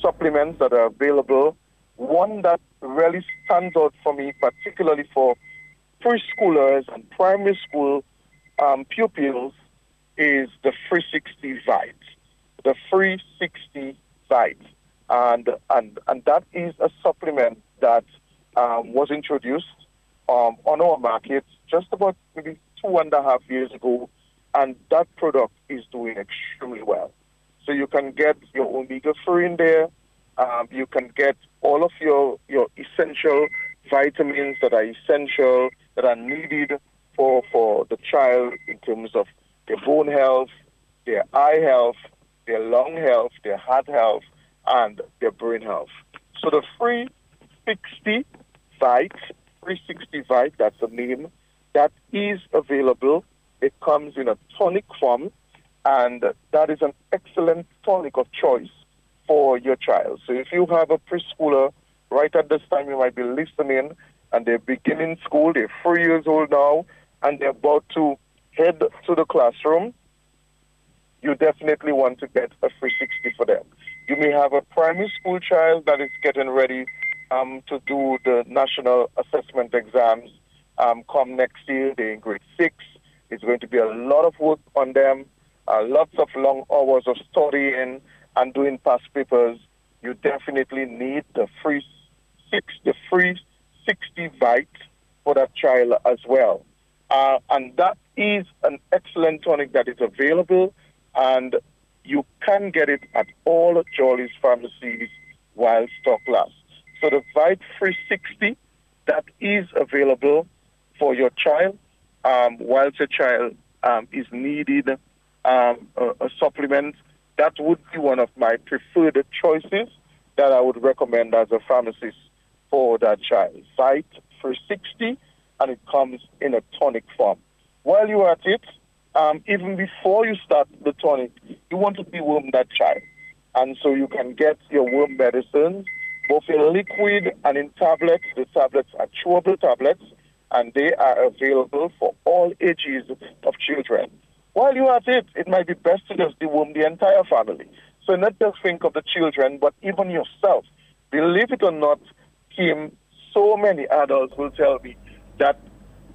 supplements that are available. One that really stands out for me, particularly for preschoolers and primary school um, pupils, is the 360 Vite the free 60 sites. And, and, and that is a supplement that um, was introduced um, on our market just about maybe two and a half years ago. And that product is doing extremely well. So you can get your omega 3 in there, Um, you can get all of your, your essential vitamins that are essential, that are needed for, for the child in terms of their bone health, their eye health, their lung health, their heart health, and their brain health. So the free 60 Vite, 360 Vite, that's the name, that is available. It comes in a tonic form, and that is an excellent tonic of choice for your child. So if you have a preschooler right at this time, you might be listening, and they're beginning school, they're three years old now, and they're about to head to the classroom, you definitely want to get a 360 for them. You may have a primary school child that is getting ready um, to do the national assessment exams um, come next year. They're in grade six. It's going to be a lot of work on them, uh, lots of long hours of studying and doing past papers. You definitely need the free six, the free 60 Vite for that child as well. Uh, and that is an excellent tonic that is available, and you can get it at all Jolly's pharmacies while stock lasts. So the Vite 360 that is available for your child um, whilst your child um, is needed um, a, a, supplement, that would be one of my preferred choices that I would recommend as a pharmacist for that child. Site for 60, and it comes in a tonic form. While you're at it, um, even before you start the tonic, you want to deworm that child. And so you can get your worm medicines both in liquid and in tablets. The tablets are chewable tablets, and they are available for all ages of children. While you're at it, it might be best to just deworm the entire family. So not just think of the children, but even yourself. Believe it or not, Kim, so many adults will tell me that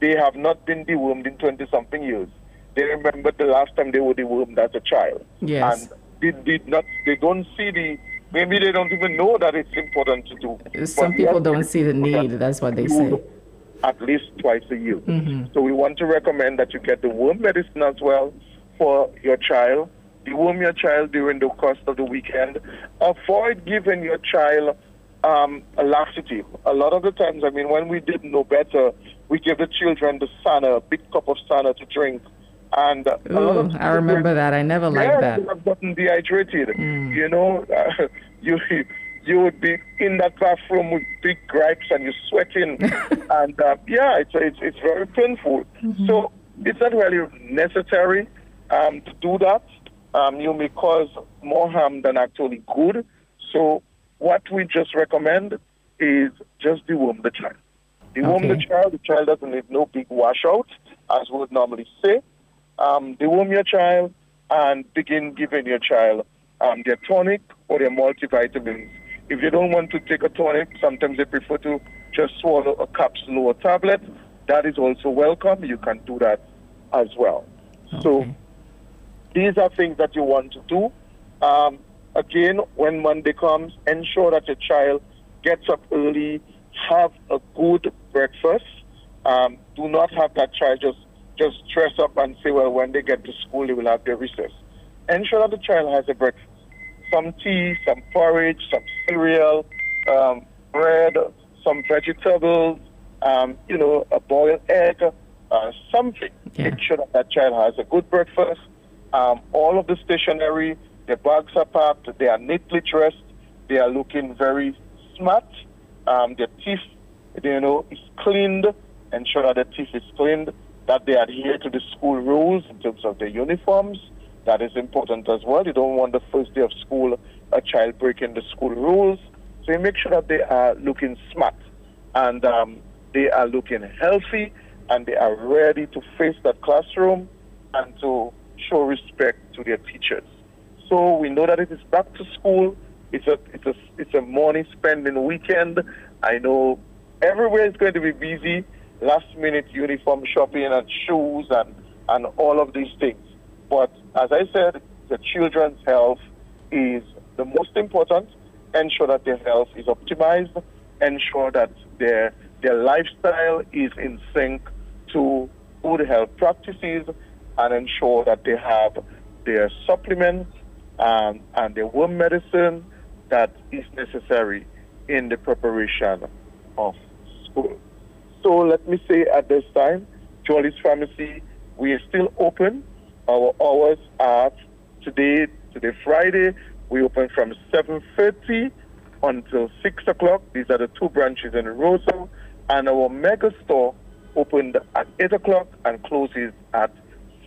they have not been dewormed in 20 something years. They remember the last time they were dewormed as a child.
Yes.
And they did not, they don't see the Maybe they don't even know that it's important to do.
Some people don't see the need. That's what they say.
At least twice a year.
Mm-hmm.
So we want to recommend that you get the worm medicine as well for your child. Deworm your child during the course of the weekend. Avoid giving your child um, a laxative. A lot of the times, I mean, when we didn't know better, we give the children the sana, a big cup of sana to drink and uh,
Ooh, I remember that. I never liked that.
You have gotten dehydrated.
Mm.
You know, uh, *laughs* you you would be in that bathroom with big gripes and you're sweating, *laughs* and uh, yeah, it's it's it's very painful.
Mm-hmm.
So it's not really necessary um, to do that. Um, you may cause more harm than actually good. So what we just recommend is just deworm the child. Deworm
Okay.
the child. The child doesn't need no big washout, as we would normally say um, deworm your child and begin giving your child um, their tonic or their multivitamins. If you don't want to take a tonic, sometimes they prefer to just swallow a capsule or a tablet. That is also welcome. You can do that as well. So these are things that you want to do. Um, again, when Monday comes, ensure that your child gets up early, have a good breakfast. Um, do not have that child just just dress up and say, well, when they get to school, they will have their recess. Ensure that the child has a breakfast. Some tea, some porridge, some cereal, um, bread, some vegetables, um, you know, a boiled egg, uh, something. Make sure that that child has a good breakfast. Um, all of the stationery, their bags are packed, they are neatly dressed, they are looking very smart. Um, their teeth, you know, is cleaned. Ensure that the teeth is cleaned that they adhere to the school rules in terms of their uniforms. That is important as well. You don't want the first day of school a child breaking the school rules. So you make sure that they are looking smart and um, they are looking healthy and they are ready to face that classroom and to show respect to their teachers. So we know that it is back to school. It's a it's a it's a money spending weekend. I know everywhere is going to be busy last minute uniform shopping and shoes and, and all of these things. But as I said, the children's health is the most important. Ensure that their health is optimized. Ensure that their their lifestyle is in sync to good health practices and ensure that they have their supplements um, and their worm medicine that is necessary in the preparation of school. So let me say at this time, Jolly's Pharmacy, we are still open. Our hours are today, today Friday, we open from 7.30 until 6 o'clock. These are the two branches in Roseau. And our mega store opened at 8 o'clock and closes at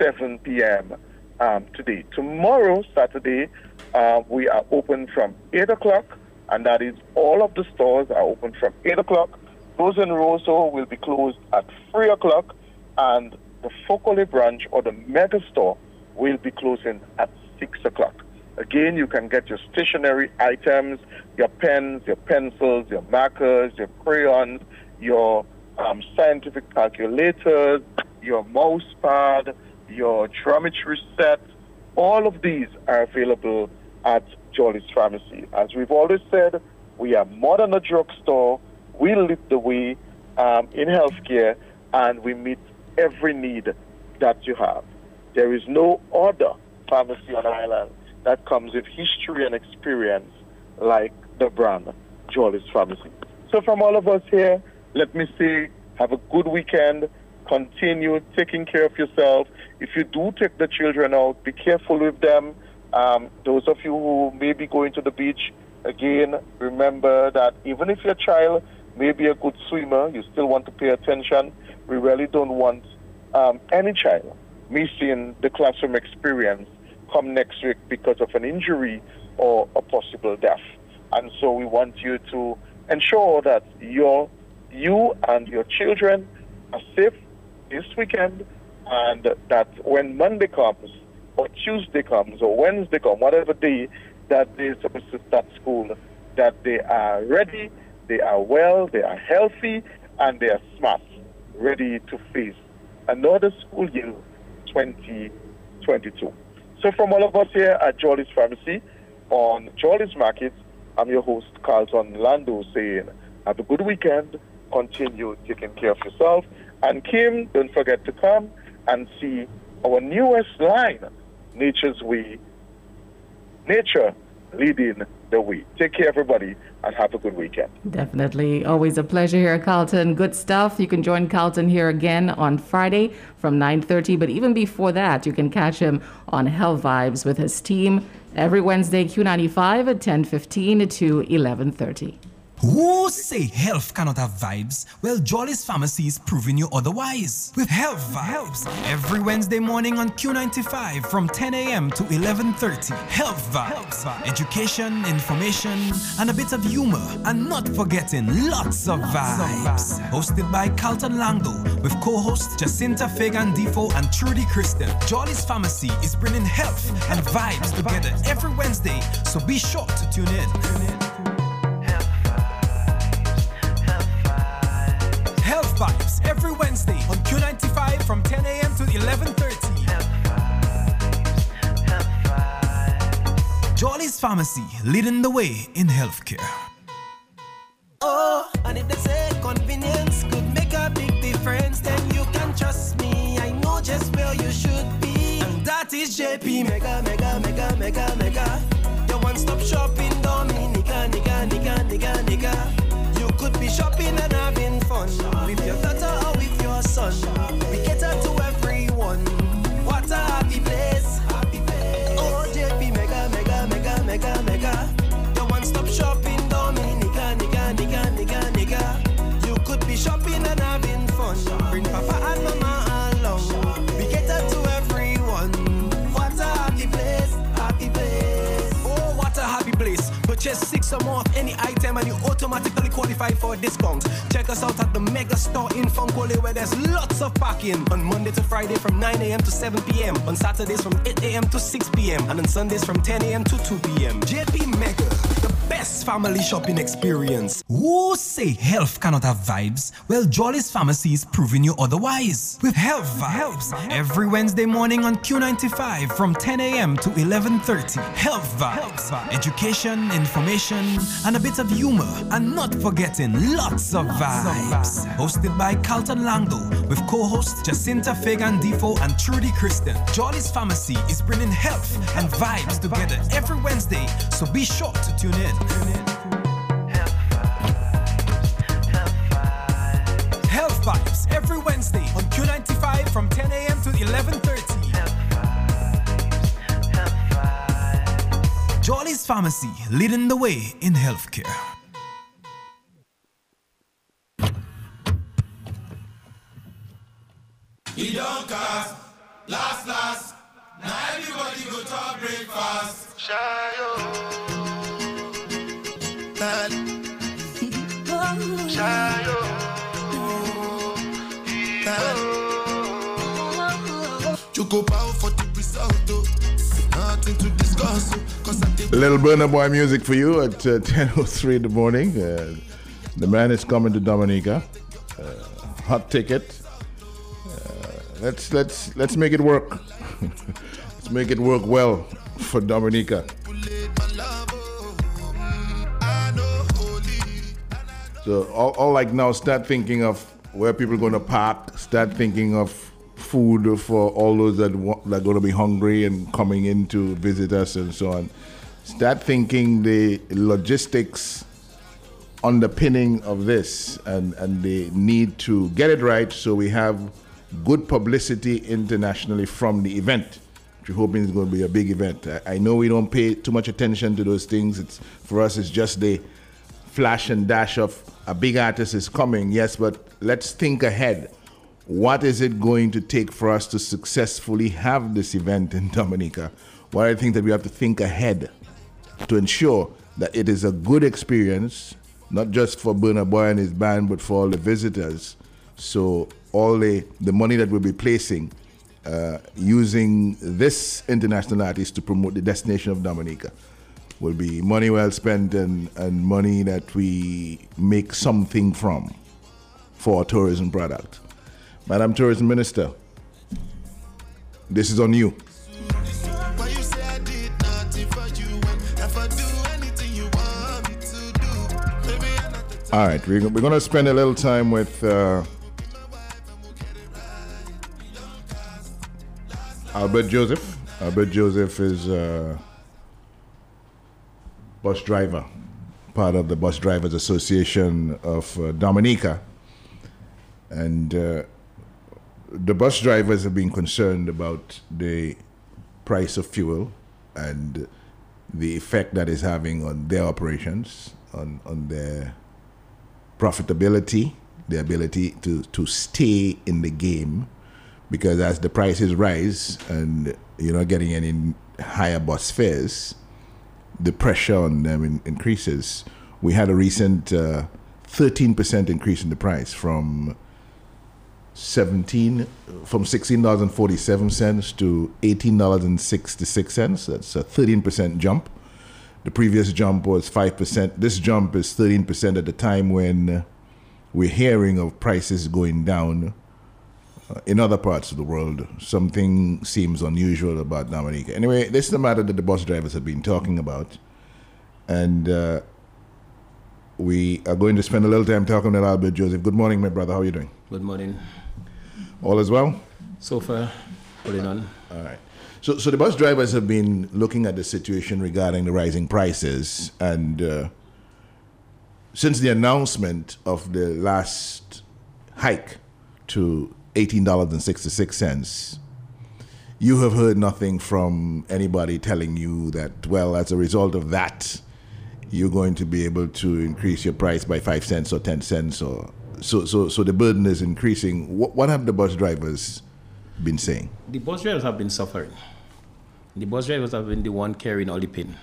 7 p.m. Um, today. Tomorrow, Saturday, uh, we are open from 8 o'clock, and that is all of the stores are open from 8 o'clock. Those in will be closed at 3 o'clock, and the Fond Cole branch or the mega store will be closing at 6 o'clock. Again, you can get your stationery items, your pens, your pencils, your markers, your crayons, your um, scientific calculators, your mouse pad, your geometry set. All of these are available at Jolly's Pharmacy. As we've always said, we are more than a drugstore. We lead the way um, in healthcare and we meet every need that you have. There is no other pharmacy on island that comes with history and experience like the brand Jolly's Pharmacy. So from all of us here, let me say, have a good weekend. Continue taking care of yourself. If you do take the children out, be careful with them. Um, those of you who may be going to the beach, again, remember that even if your child may be a good swimmer, you still want to pay attention. We really don't want um, any child missing the classroom experience come next week because of an injury or a possible death. And so we want you to ensure that your you and your children are safe this weekend and that when Monday comes or Tuesday comes or Wednesday comes, whatever day that they're supposed to start school, that they are ready, they are well, they are healthy, and they are smart, ready to face another school year 2022. So from all of us here at Jolly's Pharmacy on Jolly's Market, I'm your host, Carlton Lando, saying have a good weekend, continue taking care of yourself, and Kim, don't forget to come and see our newest line, Nature's Way, Nature Leading the week. Take care, everybody, and have a good weekend.
Definitely. Always a pleasure here, Carlton. Good stuff. You can join Carlton here again on Friday from 9.30, but even before that, you can catch him on Health Vibes with his team every Wednesday, Q95 at 10.15 to 11.30.
Who say health cannot have vibes? Well, Jolly's Pharmacy is proving you otherwise. With Health Vibes, every Wednesday morning on Q95 from 10 a.m. to 11.30. Health Vibes, education, information, and a bit of humor. And not forgetting lots of vibes. Hosted by Carlton Langdo with co-hosts Jacinta Fagan Defo and Trudy Kristen. Jolly's Pharmacy is bringing health and vibes together every Wednesday, so be sure to tune in. Vibes every Wednesday on Q95 from 10 a.m. to 11:30. Jolly's Pharmacy, leading the way in healthcare.
Oh, and if they say convenience could make a big difference, then you can trust me. I know just where you should be. And that is JP Mega, Mega, Mega, Mega, Mega. Your one-stop shopping, Dominica, nigga, nigga, nigga, nigga. You could be shopping and having fun
Purchase six or more of any item and you automatically qualify for a discount. Check us out at the Mega Store in Fond Cole where there's lots of parking on Monday to Friday from 9 a.m. to 7 p.m. On Saturdays from 8 a.m. to 6 p.m. And on Sundays from 10 a.m. to 2 p.m. JP Mega, best family shopping experience. Who say health cannot have vibes? Well, Jolly's Pharmacy is proving you otherwise. With Health Vibes, every Wednesday morning on Q95 from 10 a.m. to 11.30. Health Vibes, education, information, and a bit of humor. And not forgetting lots of vibes. Hosted by Carlton Langdo with co-hosts Jacinta Fagan Defo and Trudy Kristen. Jolly's Pharmacy is bringing health and vibes together every Wednesday, so be sure to tune in.
Health Vibes every Wednesday on Q95 from 10 a.m. to 11:30. Jolly's Pharmacy, leading the way in healthcare.
He don't cast, last, last. Now everybody go to breakfast. Shayo. Shayo. Choco power for the result, oh. Nothing to discuss, oh. Cause I think
A little Burna Boy music for you at uh, *laughs* 10.03 in the morning. Uh, the man is coming to Dominica. Uh, hot ticket. Uh, let's let's let's make it work. *laughs* let's make it work well for Dominica. So all, all like now start thinking of where people are going to park. Start thinking of food for all those that, wa- that are going to be hungry and coming in to visit us and so on. Start thinking the logistics underpinning of this and, and the need to get it right so we have good publicity internationally from the event. Which we're hoping is going to be a big event. I, I know we don't pay too much attention to those things. It's for us it's just the flash and dash of a big artist is coming, yes, but let's think ahead. What is it going to take for us to successfully have this event in Dominica? What are the things that we have to think ahead to ensure that it is a good experience, not just for Burna Boy and his band, but for all the visitors. So all the, the money that we'll be placing uh, using this international artist to promote the destination of Dominica will be money well spent and, and money that we make something from for our tourism product. Madam Tourism Minister, this is on you.
Why you say I did nothing for you when if I do anything you want me to do? Maybe I'm not
All right, we're, we're going to spend a little time with uh, Albert Joseph. Albert Joseph is a bus driver, part of the Bus Drivers Association of uh, Dominica. And uh, the bus drivers have been concerned about the price of fuel and the effect that is having on their operations, on, on their profitability, the ability to, to stay in the game. Because as the prices rise and you're not getting any higher bus fares, the pressure on them in, increases. We had a recent uh, 13% increase in the price from 17 from $16.47 to $18.66. That's a 13% jump. The previous jump was 5%. This jump is 13% at the time when we're hearing of prices going down in other parts of the world. Something seems unusual about Dominica. Anyway, this is the matter that the bus drivers have been talking about. And uh, we are going to spend a little time talking with Albert Joseph. Good morning, my brother. How are you doing?
Good morning.
All is well?
So far, putting on.
All right. So, so the bus drivers have been looking at the situation regarding the rising prices, and uh, since the announcement of the last hike to eighteen dollars and sixty six cents, you have heard nothing from anybody telling you that. Well, as a result of that, you're going to be able to increase your price by five cents or ten cents, or so. So, so the burden is increasing. What, what have the bus drivers been saying?
The bus drivers have been suffering. The bus drivers have been the one carrying all the pain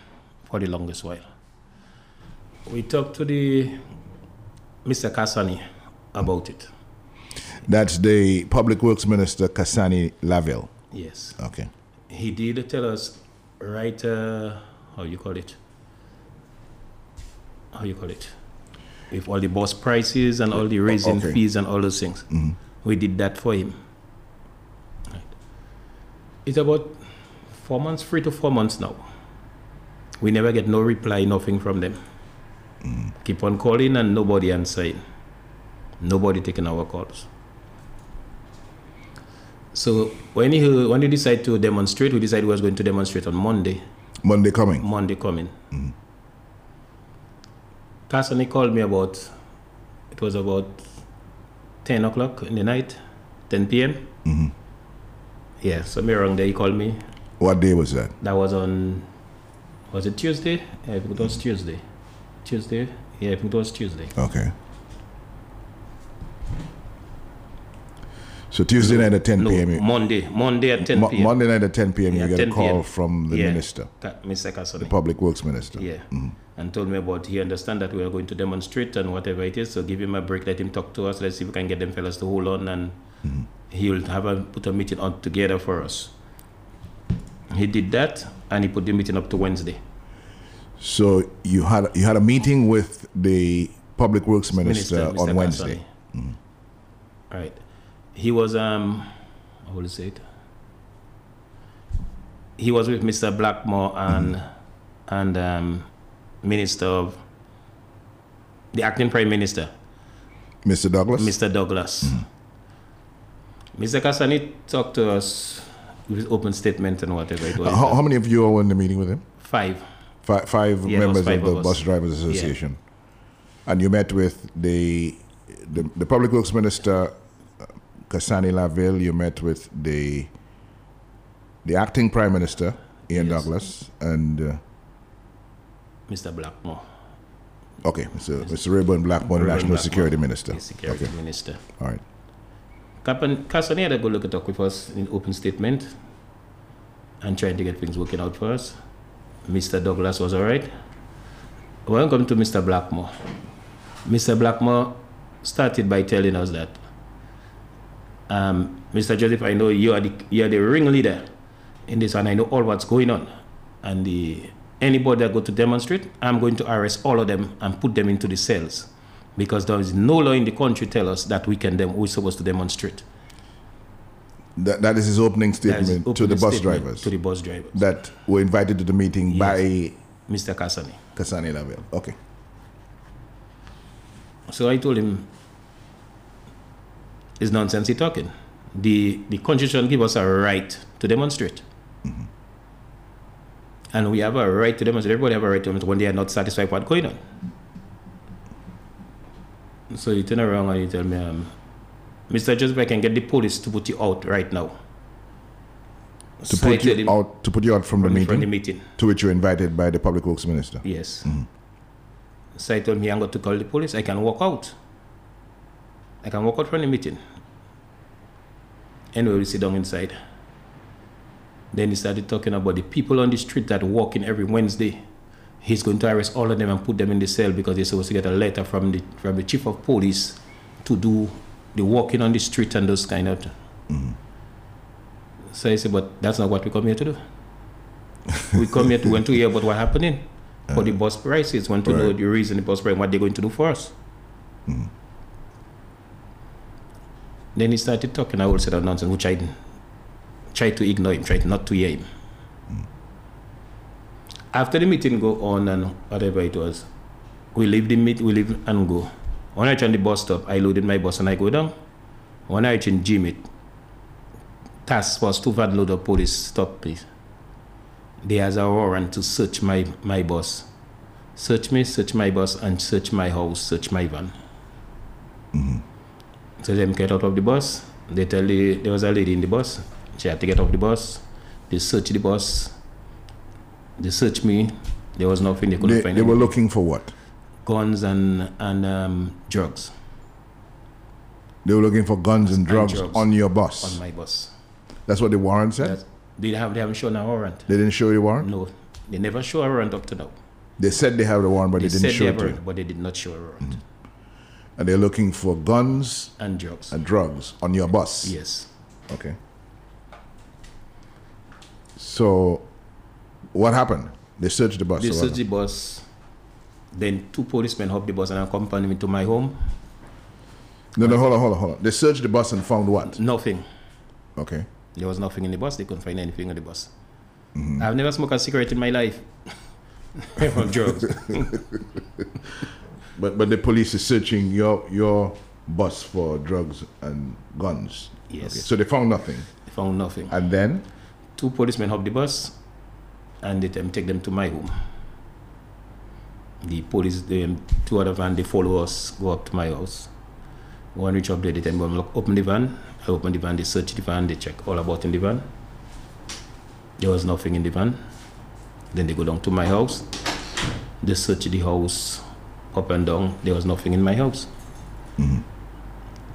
for the longest while. We talked to the Mr. Cassani about it.
That's the Public Works Minister Cassani Laville.
Yes.
Okay.
He did tell us right uh, how you call it? How you call it? With all the bus prices and all the raising
Okay.
fees and all those things.
Mhm.
We did that for him. Right. It's about four months, three to four months now. We never get no reply, nothing from them. Keep on calling and nobody answering. Nobody taking our calls. So when he when he decided to demonstrate, we decided we was going to demonstrate on Monday.
Monday coming.
Monday coming. Cassani called me about, it was about 10 o'clock in the night, 10 p.m.
Mhm.
Yeah, somewhere around there he called me.
What day was that?
That was on, was it Tuesday? Yeah, I think it was Tuesday. Tuesday? Yeah, I think it was Tuesday.
Okay. So Tuesday night at 10
No,
p.m.
Monday. Monday at 10 p.m.
Monday night at 10 p.m.
Yeah,
you get a call from the
Yeah,
minister,
Mr. Cassani.
the public works minister.
Yeah.
Mhm.
And told me about he understand that we are going to demonstrate and whatever it is. So give him a break, let him talk to us. Let's see if we can get them fellas to hold on and he will have a put a meeting on together for us. He did that and he put the meeting up to Wednesday.
So you had you had a meeting with the public works minister,
Minister,
on
Mr.
Wednesday.
Right. He was um how will say it? He was with Mr. Blackmore and and um, Minister of the acting Prime Minister.
Mr. Douglas?
Mr. Douglas. Mr. Cassani talked to us with open statement and whatever it was.
Uh, how, how many of you were in the meeting with him?
Five.
Five, five
Yeah,
members
five
of the
of.
Bus Drivers
Yeah.
Association. And you met with the, the the public works minister, Cassani Laville. You met with the the acting prime minister, Ian Douglas, and uh,
Mr. Blackmore.
okay, Mr. Mr. Rayburn Blackmore,
Rayburn
National
Blackmore,
Security Minister.
Security
okay.
Minister.
All right.
Cassani had a good look at talk with us in open statement and trying to get things working out for us. Mr. Douglas was all right. Welcome to Mr. Blackmore. Mr. Blackmore started by telling us that, um, Mr. Joseph, I know you are the you are the ringleader in this, and I know all what's going on. And the anybody that go to demonstrate, I'm going to arrest all of them and put them into the cells, because there is no law in the country tell us that we can dem- we're supposed to demonstrate.
That, that is his opening statement to the bus drivers.
To the bus drivers.
That were invited to the meeting by
Mr. Cassani.
Cassani Laville. Okay.
So I told him, it's nonsense he talking. The, the constitution give us a right to demonstrate. And we have a right to demonstrate. Everybody have a right to demonstrate when they are not satisfied with what's going on. So he turn around and you tell me, um, Mr. Joseph, I can get the police to put you out right now.
To
So
put you
him-
out to put you out from, the
from the-
meeting.
from the meeting.
To which you were invited by the public works minister.
Yes.
Mhm.
So I told him, I'm going to call the police. I can walk out. I can walk out from the meeting. Anyway, we sit down inside. Then he started talking about the people on the street that walk in every Wednesday. He's going to arrest all of them and put them in the cell because they're supposed to get a letter from the from the chief of police to do the walking on the street and those kind of. Mm-hmm. So I said, but that's not what we come here to do. *laughs* we come here to want to hear about what's happening for the uh, bus prices, want to know the reason the bus price, what they're going to do for us. Mm-hmm. Then he started talking a whole set of nonsense, which I tried to ignore him, tried not to hear him. Hmm. After the meeting go on and whatever it was, we leave the meet, we leave and go. When I reach on the bus stop, I loaded my bus and I go down. When I reach in Jimmy, task force two van load of police stop me. They has a warrant to search my, my bus. Search me, search my bus, and search my house, search my van. Mm-hmm. So them get out of the bus. They tell the there was a lady in the bus. She had to get off the bus. They search the bus. They search me. There was nothing they couldn't
They,
find.
they were
anything.
looking for what?
guns and and um, drugs
They were looking for guns and
And
drugs,
drugs
on your bus.
on my bus.
That's what the warrant said.
They have they haven't shown a warrant.
They didn't show you a warrant.
No, they never show a warrant up to now.
They said they have the warrant, but they,
they
didn't show it
warrant, but they did not show a warrant.
And they're looking for guns
And drugs.
and drugs on your bus.
Yes.
Okay. So, what happened? They searched the bus.
They searched the bus. Then two policemen hopped the bus and accompanied me to my home.
No, no, hold on, hold on, hold on. They searched the bus and found what?
Nothing.
Okay.
There was nothing in the bus. They couldn't find anything on the bus.
Mm-hmm.
I've never smoked a cigarette in my life. *laughs* From drugs. *laughs*
But but the police is searching your your bus for drugs and guns.
Yes.
Okay. So they found nothing.
They found nothing.
And then
Two policemen hopped the bus and they them take them to my home. The police, the two other van, they follow us, go up to my house. One reach up there, they tell me, look, open the van. I open the van, they search the van, they check all about in the van. There was nothing in the van. Then they go down to my house. They search the house up and down. There was nothing in my house.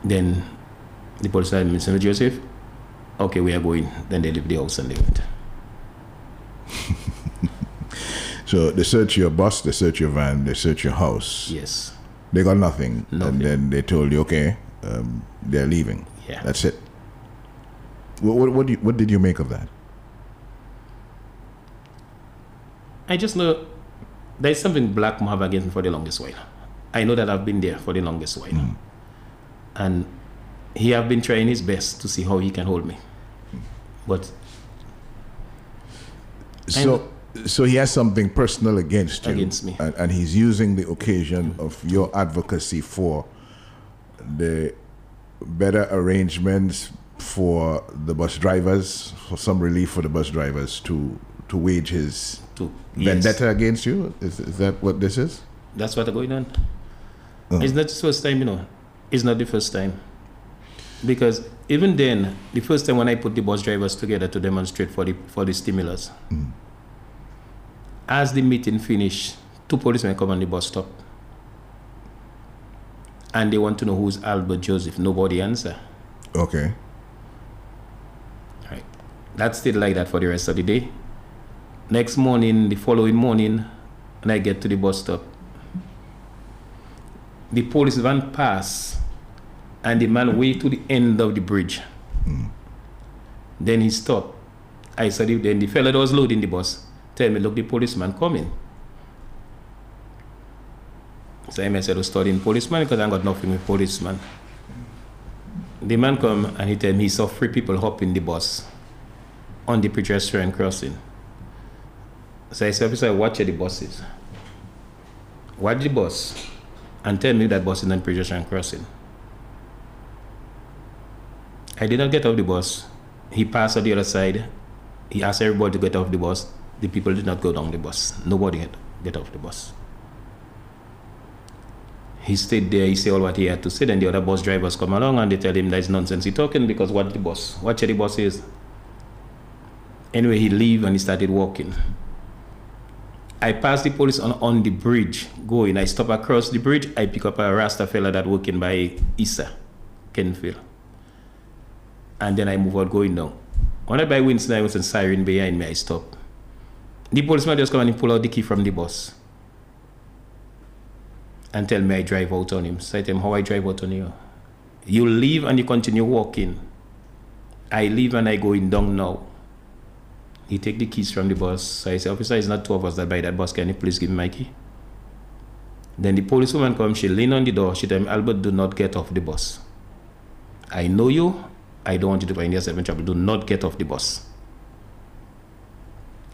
Then the police said, Mr. Joseph, okay, we are going. Then they leave the house and they went. *laughs*
So they search your bus, they search your van, they search your house.
Yes.
They got nothing. And then they told you, okay, um, they're leaving.
Yeah.
That's it. What, what, what, do you, what did you make of that?
I just know there's something Black have against me for the longest while. I know that I've been there for the longest while. Hmm. And he have been trying his best to see how he can hold me. But
So, so he has something personal against you.
Against me.
And, and he's using the occasion of your advocacy for the better arrangements for the bus drivers, for some relief for the bus drivers to to wage his
To-
vendetta
yes.
against you. Is, is that what this is?
that's what going on.
Uh-huh.
It's not the first time, you know. It's not the first time. Because even then, the first time when I put the bus drivers together to demonstrate for the for the stimulus, as the meeting finished, two policemen come on the bus stop. And they want to know who's Albert Joseph. Nobody answer.
Okay.
Right. That stayed like that for the rest of the day. Next morning, the following morning, when I get to the bus stop, the police van pass and the man way to the end of the bridge. Hmm. Then he stopped. I said, then the fellow that was loading the bus tell me, look, the policeman coming. So I said, I was studying policeman because I got nothing with policeman. The man come and he tell me he saw three people hop in the bus on the pedestrian crossing. So I said, officer, watch the buses. Watch the bus and tell me that bus is on pedestrian crossing. I did not get off the bus. He passed on the other side. He asked everybody to get off the bus. The people did not go down the bus. Nobody had get off the bus. He stayed there, he said all what he had to say, then the other bus drivers come along and they tell him that's nonsense he talking because what the bus, what the bus is. Anyway, he leave and he started walking. I pass the police on, on the bridge going. I stop across the bridge. I pick up a Rasta fella that working by Issa, Canefield. And then I move out going down. When I by Winston, I was in siren behind me. I stop. The policeman just come and pull out the key from the bus and tell me I drive out on him. I tell him how I drive out on you. You leave and you continue walking. I leave and I go in down now. He take the keys from the bus. So I say, officer, it's not two of us that buy that bus. Can you please give me my key? Then the policewoman comes, she lean on the door. She tell me, Albert, do not get off the bus. I know you. I don't want you to find yourself in trouble. Do not get off the bus.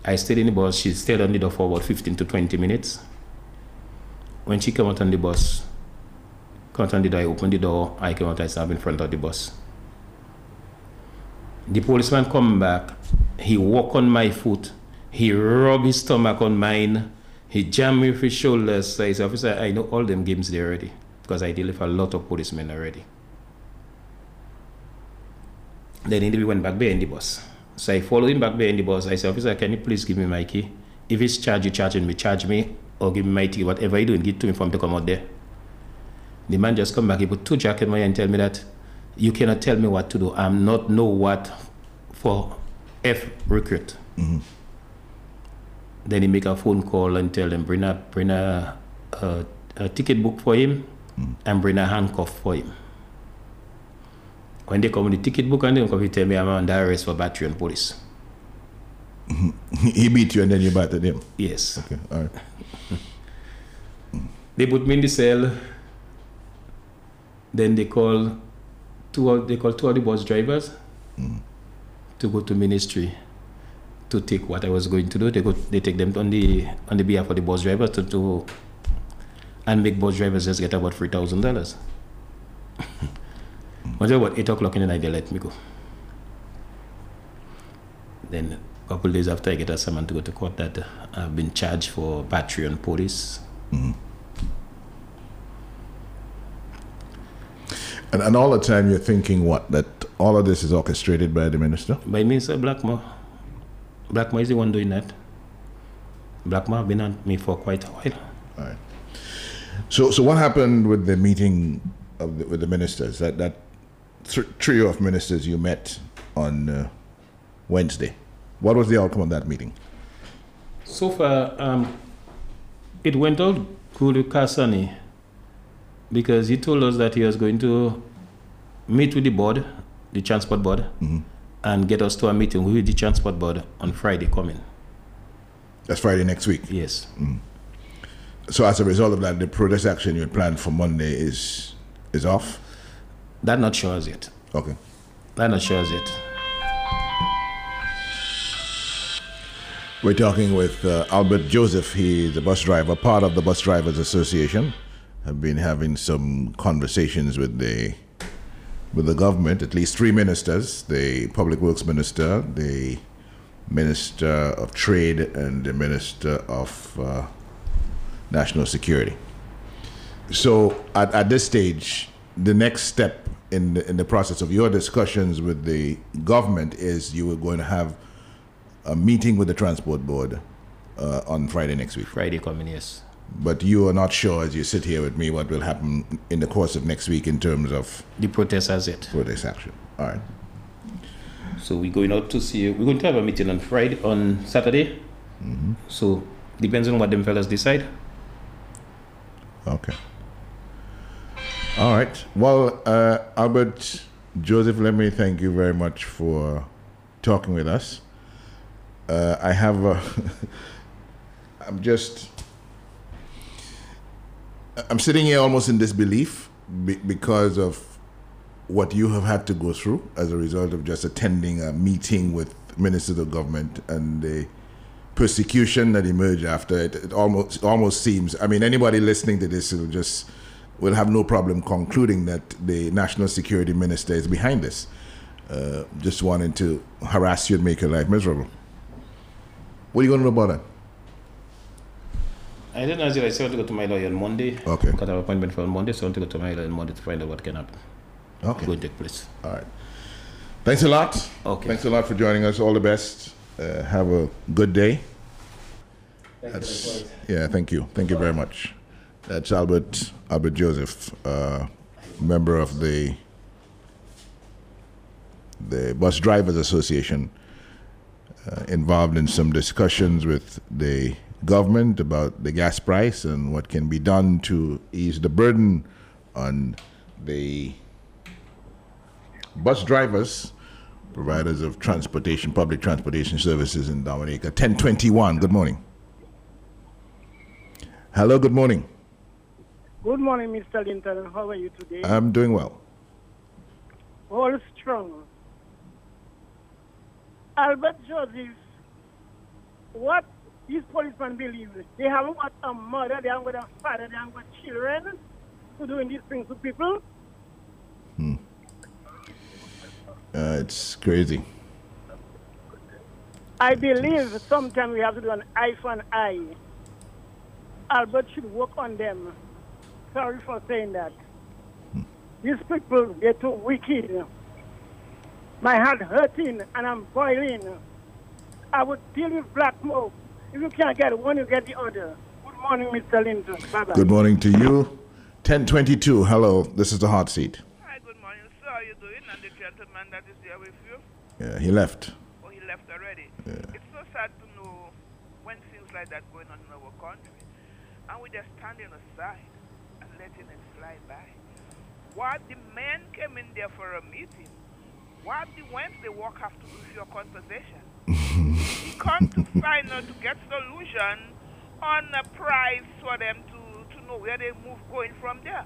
I stayed in the bus. She stayed on the door for about 15 to 20 minutes. When she came out on the bus, come out on the door, I opened the door. I came out, I sat in front of the bus. The policeman come back. He walk on my foot. He rub his stomach on mine. He jam me with his shoulders. So said, officer, I know all them games there already because I deal with a lot of policemen already. Then he went back behind the bus. So I follow him back behind the bus. I said, officer, can you please give me my key? If it's charge, you charging me, charge me, or give me my key. Whatever you doing, give it to me him to come out there. The man just come back. He put two jack in my hand and tell me that you cannot tell me what to do. I'm not know what for F recruit. Mm-hmm. Then he make a phone call and tell them bring a bring a, a, a ticket book for him mm-hmm. and bring a handcuff for him. When they come with the ticket book and they come, he tell me I'm under arrest for battery on police. *laughs*
he beat you and then you battered him.
Yes.
Okay, all right. *laughs*
They put me in the cell. Then they call two they call two of the bus drivers mm. to go to ministry to take what I was going to do. They go they take them on the on the behalf of the bus drivers to, to and make bus drivers just get about three thousand dollars. *laughs* Until about eight o'clock in the night they let me go. Then a couple days after I get a summons to go to court that I've been charged for battery on police mm.
And, and all the time you're thinking what? That all of this is orchestrated by the minister?
By Minister Blackmore. Blackmore is the one doing that. Blackmore have been on me for quite a while.
All right. So, so what happened with the meeting of the, with the ministers? That that th- trio of ministers you met on uh, Wednesday. What was the outcome of that meeting?
So far, um, it went out good Cassani because he told us that he was going to meet with the board, the transport board, and get us to a meeting with the transport board on Friday coming.
That's Friday next week.
Yes.
So as a result of that, the protest action you had planned for Monday is is off.
That not sure as yet.
Okay.
That not sure as yet.
We're talking with uh, Albert Joseph. He's a bus driver, part of the Bus Drivers Association. Have been having some conversations with the with the government. At least three ministers: the Public Works Minister, the Minister of Trade, and the Minister of uh, National Security. So, at, at this stage, the next step in the, in the process of your discussions with the government is you are going to have a meeting with the transport board uh, on Friday next week.
Friday coming, yes.
But you are not sure as you sit here with me what will happen in the course of next week in terms of
the protest as it.
Protest action. All right.
So we're going out to see. We're going to have a meeting on Friday, on Saturday. So depends on what them fellas decide.
Okay. All right. Well, uh, Albert Joseph, let me thank you very much for talking with us. Uh, I have. A *laughs* I'm just. I'm sitting here almost in disbelief be- because of what you have had to go through as a result of just attending a meeting with ministers of government and the persecution that emerged after it. It almost almost seems. I mean, anybody listening to this will just will have no problem concluding that the national security minister is behind this. Uh, just wanting to harass you and make your life miserable. What are you going to do about that?
I didn't know as yet. I still want to go to my lawyer on Monday.
Okay.
Got an appointment for on Monday, so I want to go to my lawyer on Monday to find out what can happen.
Okay.
Going to take place.
All right. Thanks a lot.
Okay.
Thanks a lot for joining us. All the best. Uh, have a good day. That's, yeah, thank you. Thank you very much. That's Albert Albert Joseph, uh, member of the the Bus Drivers Association, uh, involved in some discussions with the government about the gas price and what can be done to ease the burden on the bus drivers, providers of transportation, public transportation services in Dominica. 1021, good morning. Hello, good morning.
Good morning, Mr. Linton. How are you today?
I'm doing well.
All strong. Albert Joseph, what these policemen believe, they haven't got a mother, they haven't got a father, they haven't got children to doing these things to people.
Uh, it's crazy.
I believe sometimes we have to do an eye for an eye. Albert should work on them. Sorry for saying that. These people, they're too wicked. My heart hurting and I'm boiling. I would deal with black Blackmore. If you can't get one, you get the other. Good morning, Mr. Linton. Bye-bye.
Good morning to you. 1022, hello, this is the hot seat.
Hi, good morning, sir. How you doing? And the gentleman that is there with you?
Yeah, he left.
Oh, he left already. Yeah. It's so sad to know when things like that going on in our country, and we just standing aside and letting it fly by. What the men came in there for a meeting? What the Wednesday walk have to do with your conversation? He come to find out to get solution on a price for them to, to know where they move going from there.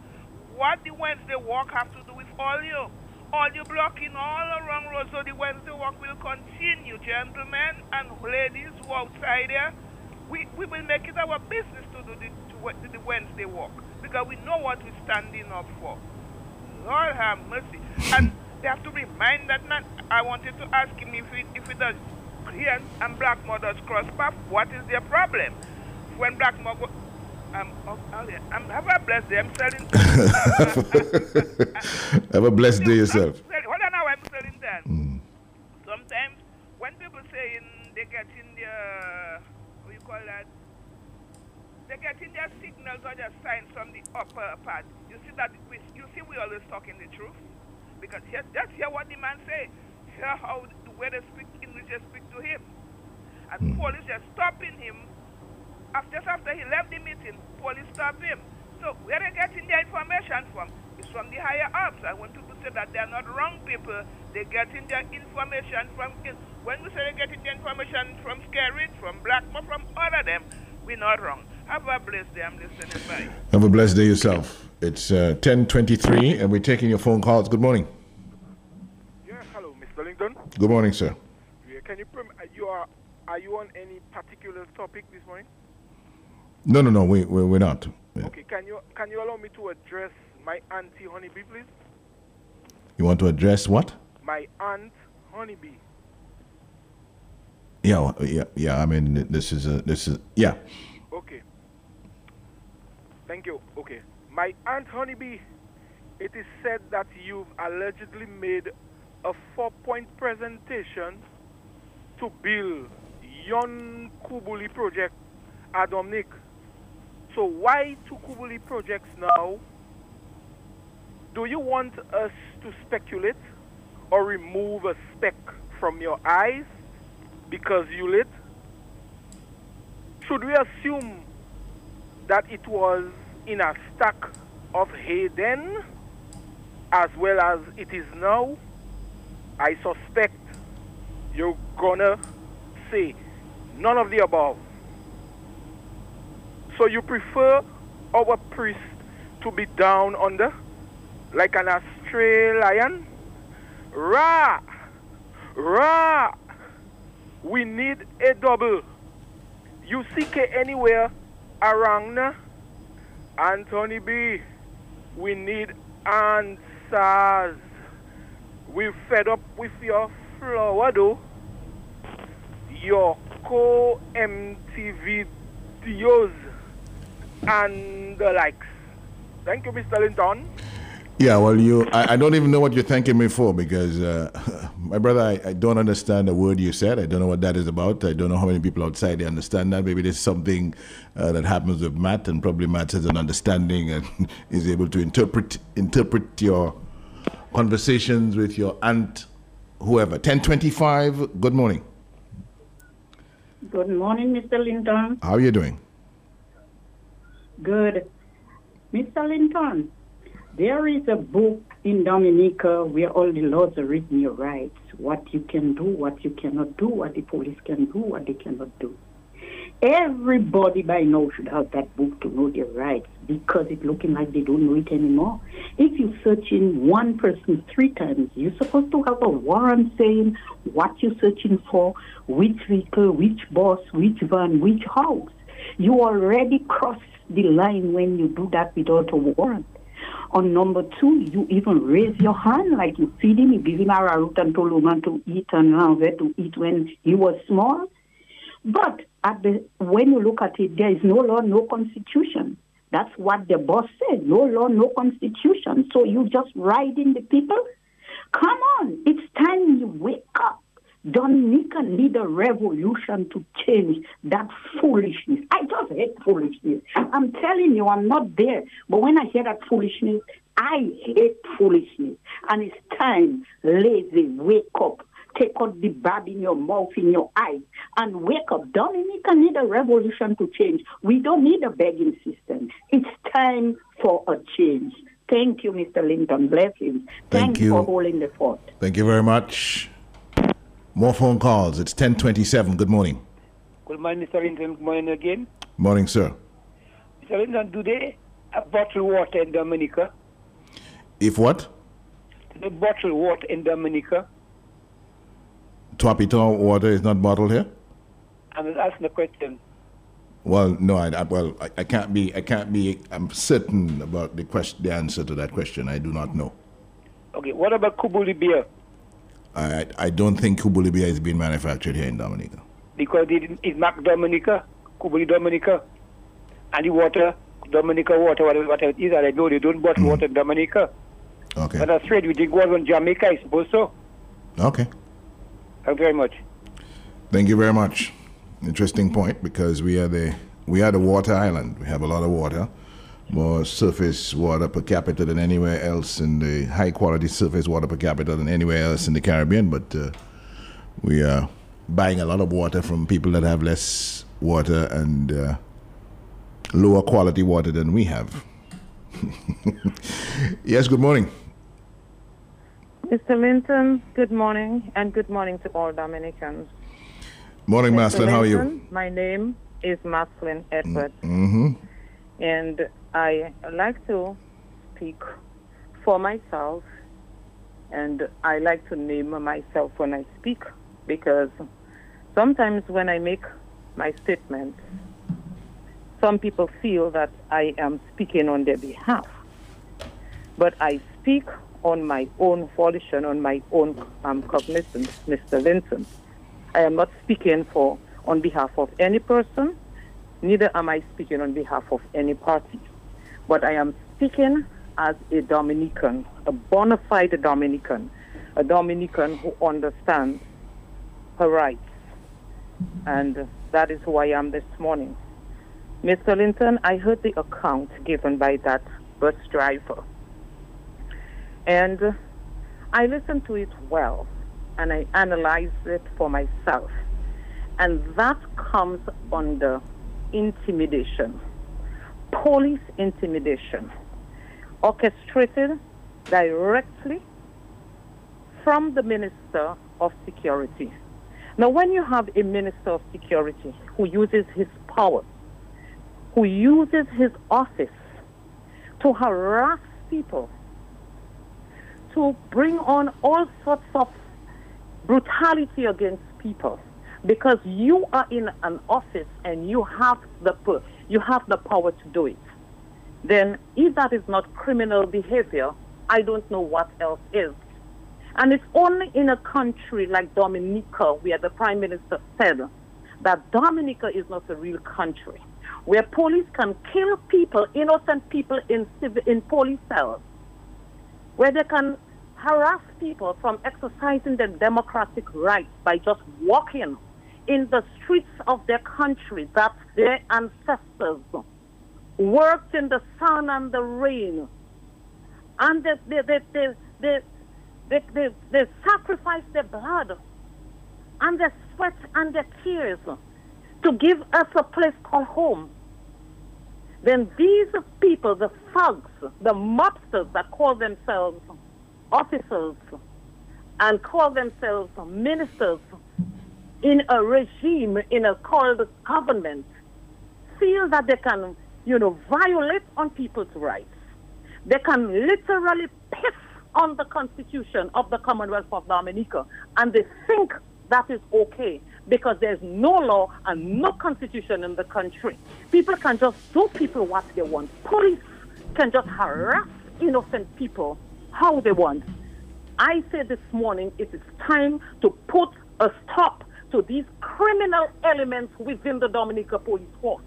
What the Wednesday walk have to do with all you? All you blocking all around road, so the Wednesday walk will continue, gentlemen and ladies who are outside there. We, we will make it our business to do the, to, to the Wednesday walk because we know what we're standing up for. Lord have mercy. And they have to remind that man. I wanted to ask him if it, if it does, he and, and Blackmore does cross path, what is their problem? When Blackmore go, I'm, oh. I'm, *laughs* have a blessed day. I'm selling.
Have a blessed day yourself.
Hold on now, I'm selling that. Hmm. Sometimes when people saying they get in their, what you call that? They get in their signals or their signs from the upper part. You see that we, you see we always talking the truth because here, just hear what the man say. Hear how the way they speak English, they speak to him, and police just stopping him. After just after he left the meeting, police stop him. So where are they getting their information from? It's from the higher ups. And when people say that they're not wrong people, They're getting their information from in- when we say they're getting their information from Skerrit, from Blackmore, from all of them, we're not wrong. Have a blessed day. I'm listening. Bye.
Have a blessed day yourself. It's uh, 1023 and we're taking your phone calls. Good morning.
Yeah, hello, Mr. Linton.
Good morning, sir.
Yeah, can you perm- uh, you are are you on any particular topic this morning?
No, no, no, we, we, we're not. Yeah.
Okay, can you can you allow me to address my auntie Honeybee, please?
You want to address what?
My aunt Honeybee.
Yeah, well, yeah, yeah. I mean, this is a, this is, yeah.
Okay. Thank you. Okay. My aunt Honeybee, it is said that you've allegedly made a four-point presentation to build Yon Kubuli project at Dominic. So why two Kubuli projects now? Do you want us to speculate or remove a speck from your eyes because you lit? Should we assume that it was in a stack of hay then, as well as it is now? I suspect you're gonna say none of the above. So you prefer our priest to be down under like an astray lion? Ra! Ra! We need a double. You seek it anywhere around Anthony B. We need answers. We're fed up with your flower though. Your co MTV videos and the likes. Thank you, Mr. Linton.
Yeah, well, you, I, I don't even know what you're thanking me for because, uh, *laughs* my brother, I, I don't understand the word you said. I don't know what that is about. I don't know how many people outside they understand that. Maybe there's something uh, that happens with Matt, and probably Matt has an understanding and *laughs* is able to interpret interpret your conversations with your aunt, whoever. 1025, good morning.
Good morning, Mr. Linton.
How are you doing?
Good. Mr. Linton, there is a book in Dominica where all the laws are written, your rights, what you can do, what you cannot do, what the police can do, what they cannot do. Everybody by now should have that book to know their rights because it's looking like they don't know it anymore. If you search in one person three times, you're supposed to have a warrant saying what you're searching for, which vehicle, which boss, which van, which house. You already cross the line when you do that without a warrant. On number two, you even raise your hand like you feed him, you give him arrowroot and told him to eat and lanvet to eat when he was small. But at the, when you look at it, there is no law, no constitution. That's what the boss said. No law, no constitution. So you just riding the people? Come on, it's time you wake up. Dominica need a revolution to change that foolishness. I just hate foolishness. I'm telling you, I'm not there. But when I hear that foolishness, I hate foolishness. And it's time, lazy, wake up. Take out the barb in your mouth, in your eyes, and wake up. Dominica need a revolution to change. We don't need a begging system. It's time for a change. Thank you, Mr. Linton. Blessings.
Thank
Thanks
you.
for holding the fort.
Thank you very much. More phone calls. It's 1027. Good morning.
Good morning, Mr. Linton. Good morning again.
Morning, sir.
Mr. Linton, do they have bottled water in Dominica?
If what?
Do they bottle water in Dominica?
Twapiton water is not bottled here?
I'm asking a question.
Well, no, I, I well, I, I can't be, I can't be, I'm certain about the question, the answer to that question. I do not know.
Okay, what about Kubuli beer?
I, I don't think Kubuli beer is being manufactured here in Dominica.
Because it, it's not Dominica, Kubuli Dominica. and the water, Dominica water, whatever, whatever it is, I know they don't bottle mm. water in Dominica.
Okay.
But that's straight. We did go on Jamaica, I suppose so.
Okay.
Thank you very much.
Thank you very much. Interesting point because we are the we are the water island. We have a lot of water, more surface water per capita than anywhere else, in the high quality surface water per capita than anywhere else in the Caribbean. But uh, we are buying a lot of water from people that have less water and uh, lower quality water than we have. *laughs* yes. Good morning.
Mr. Linton, good morning, and good morning to all Dominicans.
Morning,
Mr.
Maslin. How are you?
My name is Maslin Edward,
Mm-hmm.
and I like to speak for myself, and I like to name myself when I speak because sometimes when I make my statements, some people feel that I am speaking on their behalf, but I speak on my own volition, on my own um, cognizance, Mr. Linton. I am not speaking for on behalf of any person, neither am I speaking on behalf of any party. But I am speaking as a Dominican, a bona fide Dominican, a Dominican who understands her rights. And that is who I am this morning. Mr. Linton, I heard the account given by that bus driver. And I listened to it well and I analyzed it for myself. And that comes under intimidation, police intimidation, orchestrated directly from the Minister of Security. Now, when you have a Minister of Security who uses his power, who uses his office to harass people, to bring on all sorts of brutality against people. Because you are in an office and you have the you have the power to do it. Then if that is not criminal behavior i don't know what else is. And it's only in a country like dominica where the prime minister said that dominica is not a real country where police can kill people innocent people in in police cells where they can harass people from exercising their democratic rights by just walking in the streets of their country that their ancestors worked in the sun and the rain. And they, they, they, they, they, they, they, they sacrificed their blood and their sweat and their tears to give us a place called home. Then these people, the thugs, the mobsters that call themselves officers and call themselves ministers in a regime, in a called government, feel that they can, you know, violate on people's rights. They can literally piss on the Constitution of the Commonwealth of Dominica, and they think that is okay because there's no law and no constitution in the country. People can just do people what they want. Police can just harass innocent people how they want. I said this morning it is time to put a stop to these criminal elements within the Dominica Police Force.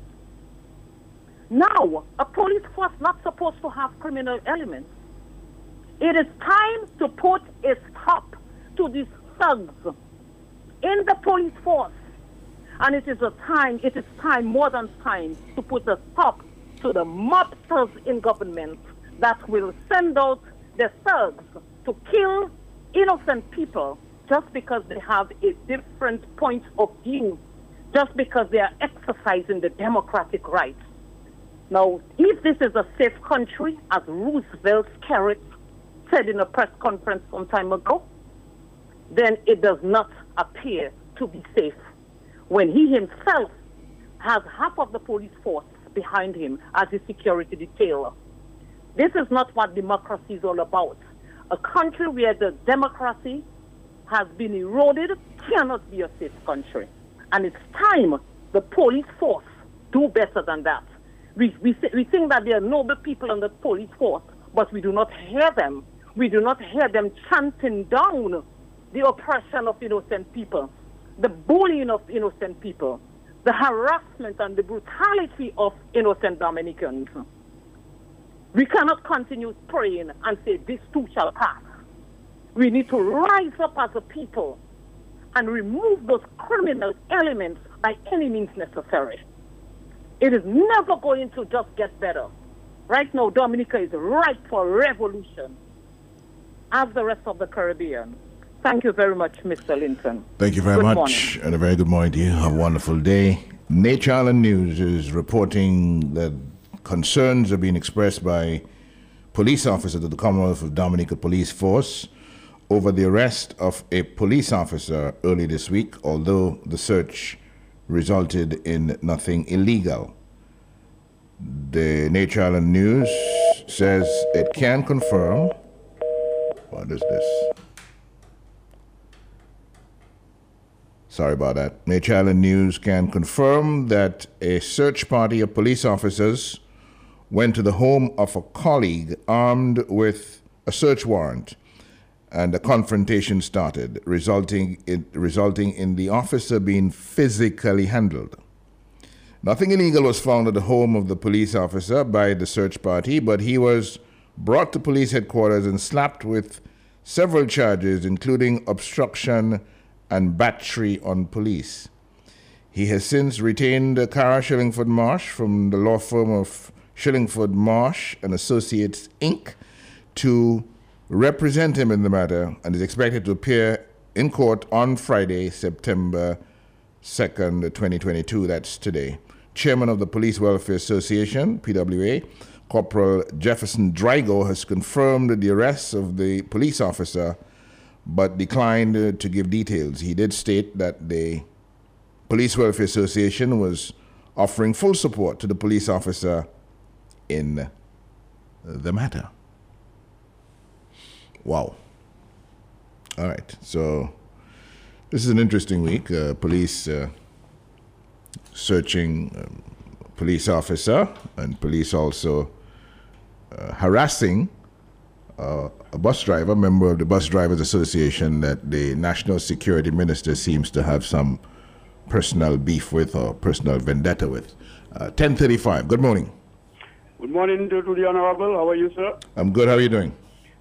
Now, a police force not supposed to have criminal elements. It is time to put a stop to these thugs in the police force. And it is a time, it is time, more than time, to put a stop to the mobsters in government that will send out the thugs to kill innocent people just because they have a different point of view, just because they are exercising the democratic rights. Now, if this is a safe country, as Roosevelt Skerrit said in a press conference some time ago, then it does not appear to be safe when he himself has half of the police force behind him as his security detail. This is not what democracy is all about. A country where the democracy has been eroded cannot be a safe country. And it's time the police force do better than that. We, we, we think that there are noble people in the police force, but we do not hear them. We do not hear them chanting down the oppression of innocent people, the bullying of innocent people, the harassment and the brutality of innocent Dominicans. We cannot continue praying and say, This too shall pass. We need to rise up as a people and remove those criminal elements by any means necessary. It is never going to just get better. Right now, Dominica is ripe for revolution, as the rest of the Caribbean. Thank you very much, Mr. Linton.
Thank you very
Good
much,
morning.
and a very good morning to you. Have a wonderful day. Nature Island News is reporting that concerns are being expressed by police officers of the Commonwealth of Dominica Police Force over the arrest of a police officer early this week, although the search resulted in nothing illegal. The Nature Island News says it can confirm. What is this? Sorry about that. Nature Island News can confirm that a search party of police officers went to the home of a colleague armed with a search warrant, and a confrontation started, resulting in, resulting in the officer being physically handled. Nothing illegal was found at the home of the police officer by the search party, but he was brought to police headquarters and slapped with several charges, including obstruction and battery on police. He has since retained Cara Shillingford Marsh from the law firm of Shillingford Marsh and Associates Inc. to represent him in the matter and is expected to appear in court on Friday, September 2nd, 2022. That's today. Chairman of the Police Welfare Association, PWA, Corporal Jefferson Drigo, has confirmed the arrest of the police officer but declined uh, to give details. He did state that the Police Welfare Association was offering full support to the police officer in the matter. Wow. All right. So this is an interesting week. Uh, police uh, searching um, police officer and police also uh, harassing uh, a bus driver, member of the Bus Drivers Association, that the national security minister seems to have some personal beef with or personal vendetta with. Uh, 1035. Good morning.
Good morning to, to the Honorable. How are you, sir?
I'm good. How are you doing?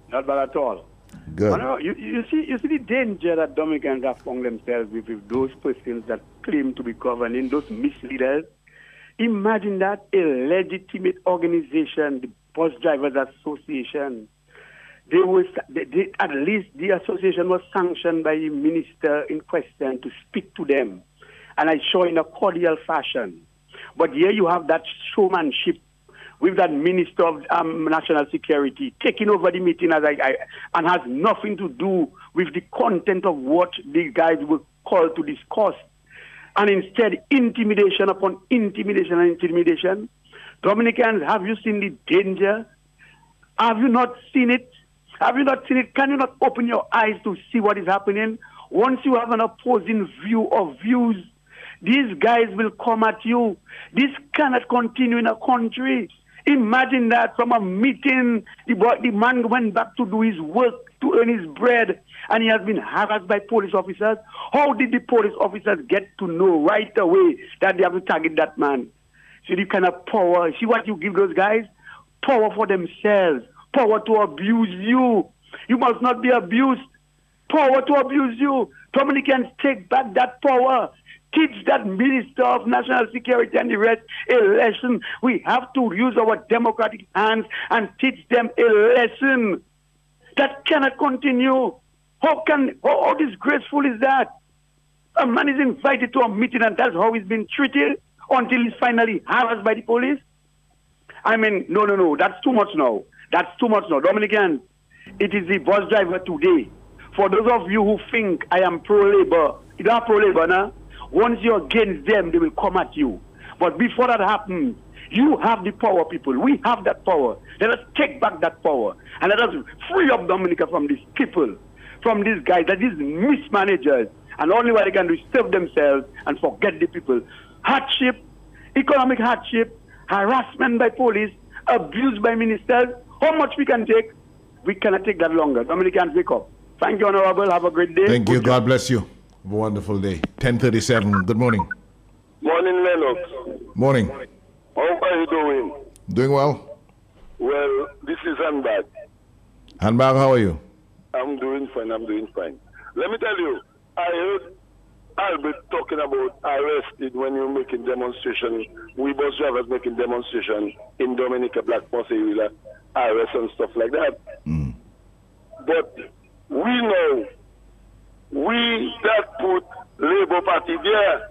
Not bad at all.
Good.
You, you see, you see the danger that Dominicans have found themselves with, with those persons that claim to be governing, those misleaders. Imagine that a legitimate organization, the Bus Drivers Association, they was they, they, at least the association was sanctioned by the minister in question to speak to them, and I saw in a cordial fashion. But here you have that showmanship with that minister of um, national security taking over the meeting as I, I, and has nothing to do with the content of what the guys were called to discuss. And instead, intimidation upon intimidation and intimidation. Dominicans, have you seen the danger? Have you not seen it? Have you not seen it? Can you not open your eyes to see what is happening? Once you have an opposing view of views, these guys will come at you. This cannot continue in a country. Imagine that from a meeting, the, the man went back to do his work to earn his bread, and he has been harassed by police officers. How did the police officers get to know right away that they have to target that man? See the kind of power. See what you give those guys? Power for themselves. Power to abuse you. You must not be abused. Power to abuse you. Dominicans take back that power teach that Minister of National Security and the rest a lesson. We have to use our democratic hands and teach them a lesson. That cannot continue. How can how, how disgraceful is that? A man is invited to a meeting and that's how he's been treated until he's finally harassed by the police. I mean, no, no, no. That's too much now. That's too much now. Dominican, it is the bus driver today. For those of you who think I am pro-labor, you don't pro-labor now. Once you're against them, they will come at you. But before that happens, you have the power, people. We have that power. Let us take back that power and let us free up Dominica from these people, from these guys, that these mismanagers. And only what they can do is serve themselves and forget the people. Hardship, economic hardship, harassment by police, abuse by ministers. How much we can take? We cannot take that longer. Dominicans, wake up. Thank you, Honorable. Have a great day.
Thank you.
Good
God bless you. Wonderful day. 1037. Good morning.
Morning, Lennox.
Morning.
How are you doing?
Doing well.
Well, this is Handbag.
Handbag, how are you?
I'm doing fine. I'm doing fine. Let me tell you, I heard Albert talking about arrested when you're making demonstration. We bus drivers making demonstration in Dominica Black Bus area, arrest and stuff like that. Mm. But we know we that put Labour Party there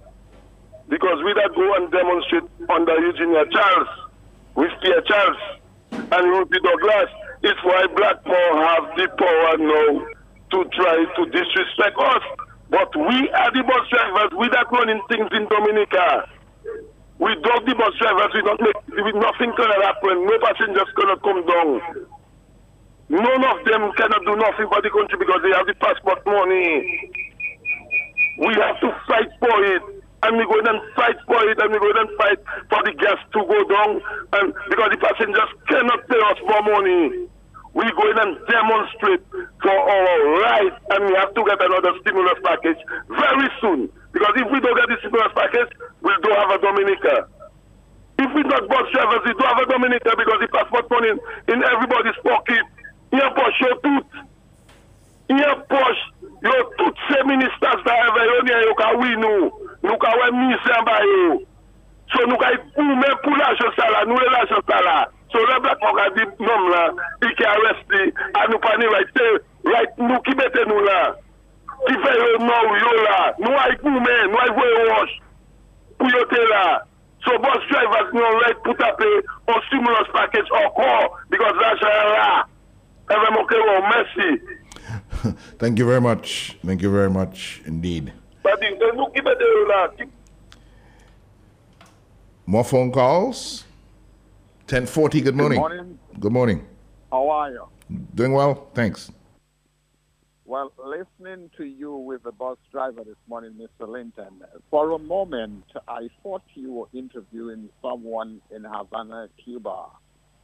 because we that go and demonstrate under Eugenia Charles, with Pierre Charles and Rosie Douglas. It's why Blackmore have the power now to try to disrespect us. But we are the bus drivers. We that running things in Dominica. We dog the bus drivers. We don't make we, nothing gonna happen. No passengers gonna come down. None of them cannot do nothing for the country because they have the passport money. We have to fight for it. And we go and fight for it and we go and fight for the gas to go down and because the passengers cannot pay us more money. We go in and demonstrate for our rights, and we have to get another stimulus package very soon. Because if we don't get the stimulus package, we don't have a Dominica. If we don't bus drivers, we don't have a Dominica because the passport money in, in everybody's pocket. yon poche yo tout, yon poche yo tout se ministas da eve yo nye yo ka winou, nou ka we misen ba yo. So nou ka yi pou men pou la josa la, nou e la josa la. So le blak mou ka di nom la, i ki aresti, an nou pani rayte, rayte nou ki bete nou la. Ki fe yo nou yo la, nou a yi pou men, nou a yi vwe wosh, pou yo te la. So boss drivers nou rayte pou tape, on stimulus package ankon, because la josa la. *laughs*
Thank you very much. Thank you very much indeed.
But the, the nou ki bete yo la, ki
More phone calls. 1040, good morning.
morning.
Good morning.
How are you?
Doing well, thanks.
Well, listening to you with the bus driver this morning, Mr. Linton, for a moment I thought you were interviewing someone in Havana, Cuba,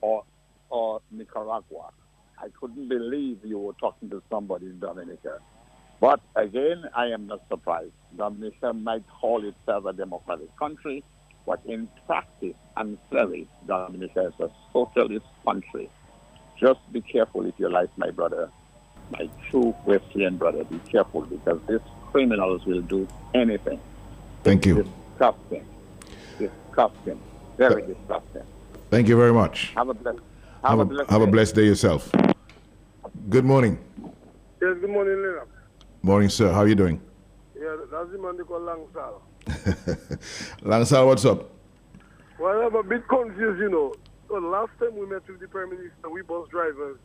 or or Nicaragua. I couldn't believe you were talking to somebody in Dominica. But again, I am not surprised. Dominica might call itself a democratic country, but in practice and theory, Dominica is a socialist country. Just be careful if you like my brother, my true Wesleyan brother. Be careful because these criminals will do anything.
Thank you.
Disgusting. Disgusting. Very disgusting.
Thank you very much.
Have a blessed,
Have
have a
a,
blessed
have a
day.
blessed day yourself. Good morning.
Yes, good morning, Lena.
Morning, sir. How are you doing?
Yeah, that's the man they call Langsal. *laughs*
Langsal, what's up?
Well, I'm a bit confused, you know. So the last time we met with the Prime Minister, we bus drivers,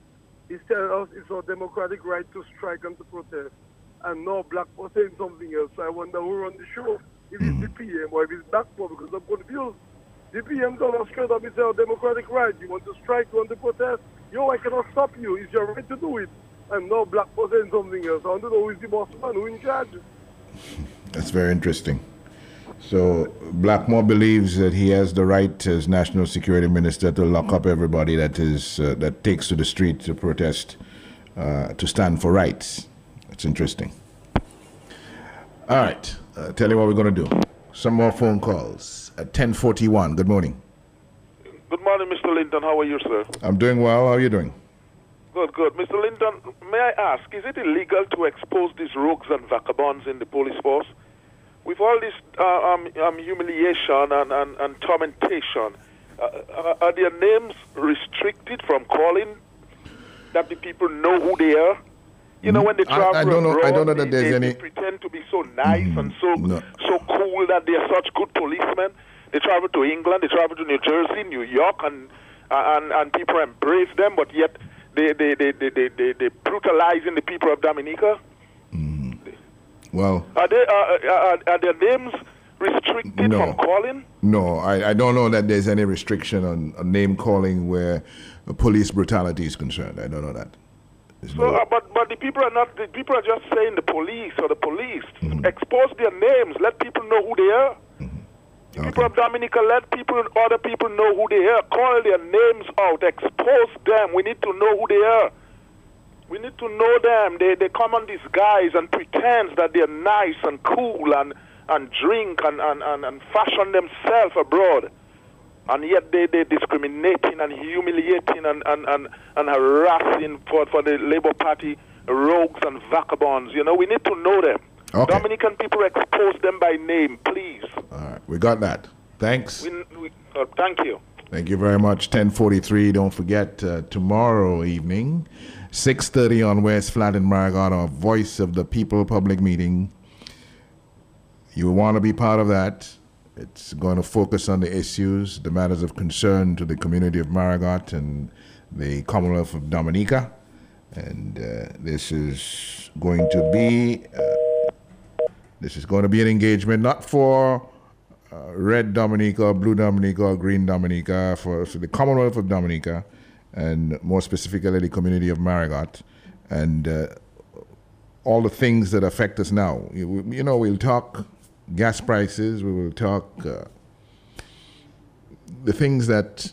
he's telling us it's our democratic right to strike and to protest. And now Black was saying something else. So I wonder who run the show. If it's the mm-hmm. PM or if it's Blackmore because I'm confused. The PM us straight up it's our democratic right. You want to strike, you want to protest. Yo, I cannot stop you. It's your right to do it. And now Black saying something else. I want to know who is the boss man, who in charge.
That's very interesting. So Blackmore believes that he has the right as national security minister to lock up everybody that is uh, that takes to the street to protest, uh, to stand for rights. That's interesting. All right, uh, tell you what we're going to do. Some more phone calls at 10:41. Good morning.
Good morning, Mr. Linton. How are you, sir?
I'm doing well. How are you doing?
Good, good. Mr. Linton, may I ask, is it illegal to expose these rogues and vagabonds in the police force? With all this uh, um, um, humiliation and, and, and tormentation, uh, uh, are their names restricted from calling that the people know who they are? You know, when they travel
I don't know- I
abroad,
don't know that
they,
there's
they,
any-
they pretend to be so nice and so mm-hmm.
No.
so cool that they're such good policemen. They travel to England, they travel to New Jersey, New York, and and, and people embrace them, but yet they they they they they, they, they brutalizing the people of Dominica. Mm-hmm.
Well,
Are they uh, are, are their names restricted
No.
from calling?
no, I, I don't know that there's any restriction on, on name calling where police brutality is concerned. I don't know that. There's
So,
no-
uh, but but the people are not. The people are just saying the police or the police. Expose their names. Let people know who they are. The people of Dominica, let people, and other people know who they are. Call their names out. Expose them. We need to know who they are. We need to know them. They they come on disguise and pretend that they're nice and cool and and drink and, and, and, and fashion themselves abroad. And yet they, they discriminating and humiliating and, and, and, and harassing for, for the Labour Party rogues and vagabonds. You know, we need to know them.
Okay.
Dominican people expose them by name, please.
All right, we got that. Thanks.
We, we, uh, thank you.
Thank you very much. 1043. Don't forget uh, tomorrow evening, 6.30 on West Flat in Marigot, our Voice of the People public meeting. You want to be part of that. It's going to focus on the issues, the matters of concern to the community of Marigot and the Commonwealth of Dominica. And uh, this is going to be uh, this is going to be an engagement not for uh, red Dominica, blue Dominica, or green Dominica, for, for the Commonwealth of Dominica, and more specifically the community of Marigot, and uh, all the things that affect us now. You, you know, we'll talk gas prices, we will talk uh, the things that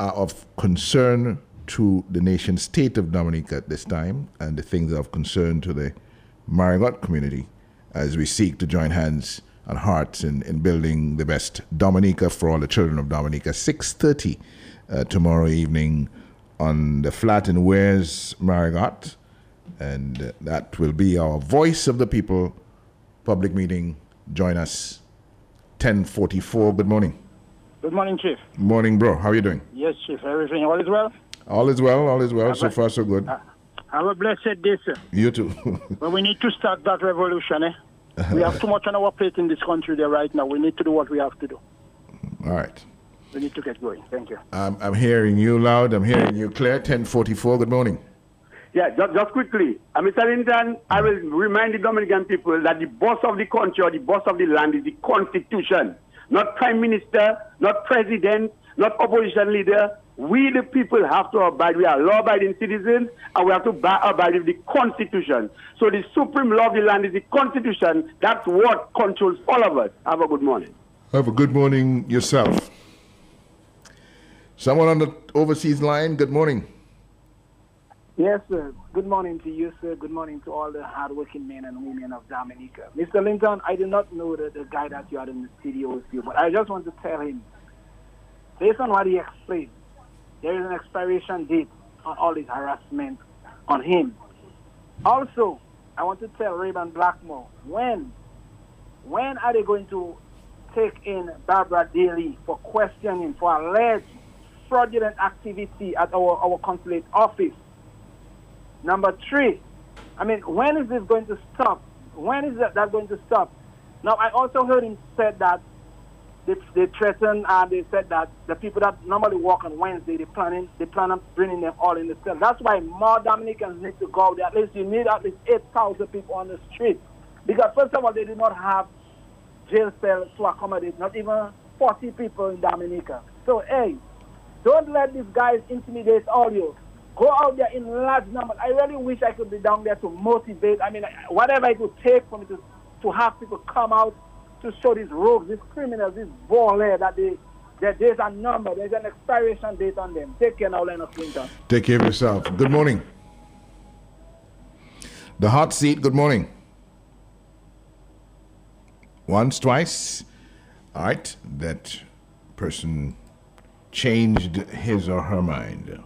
are of concern to the nation state of Dominica at this time, and the things of concern to the Marigot community as we seek to join hands and hearts in, in building the best Dominica for all the children of Dominica. 6.30 uh, tomorrow evening on the flat in Wares, Marigot. And uh, that will be our Voice of the People public meeting. Join us. 1044. Good morning.
Good morning, Chief.
Morning, bro. How are you doing?
Yes, Chief. Everything all is well?
All is well. All is well. So far, so good.
Have a blessed day, sir.
You too. *laughs*
But we need to start that revolution, eh? *laughs* We have too much on our plate in this country there right now. We need to do what we have to do.
All right.
We need to get going. Thank you.
I'm, I'm hearing you loud. I'm hearing you clear. 1044. Good morning.
Yeah, just, just quickly. Uh, Mr. Linton, I will remind the Dominican people that the boss of the country or the boss of the land is the Constitution, not Prime Minister, not President, not opposition leader. We, the people, have to abide. We are law abiding citizens and we have to abide with the Constitution. So the supreme law of the land is the Constitution. That's what controls all of us. Have a good morning.
Have a good morning yourself. Someone on the overseas line, good morning.
Yes, sir. Good morning to you, sir. Good morning to all the hardworking men and women of Dominica. Mr. Linton, I did not know the, the guy that you had in the studio with you, but I just want to tell him, based on what he explained, there is an expiration date on all this harassment on him. Also, I want to tell Rayburn Blackmore, when, when are they going to take in Barbara Daly for questioning for alleged fraudulent activity at our, our consulate office? Number three, I mean, when is this going to stop? When is that, that going to stop? Now, I also heard him said that they, they threatened and they said that the people that normally work on Wednesday, they planning they plan on bringing them all in the cell. That's why more Dominicans need to go there. At least you need at least 8,000 people on the street. Because first of all, they do not have jail cells to accommodate, not even 40 people in Dominica. So, hey, don't let these guys intimidate all you. Go out there in large numbers. I really wish I could be down there to motivate. I mean, whatever it would take for me to, to have people come out to show these rogues, these criminals, these baller that they, their days are numbered. There's an expiration date on them. Take care now, Leonard Clinton.
Take care of yourself. Good morning. The hot seat, good morning. Once, twice. All right. That person changed his or her mind.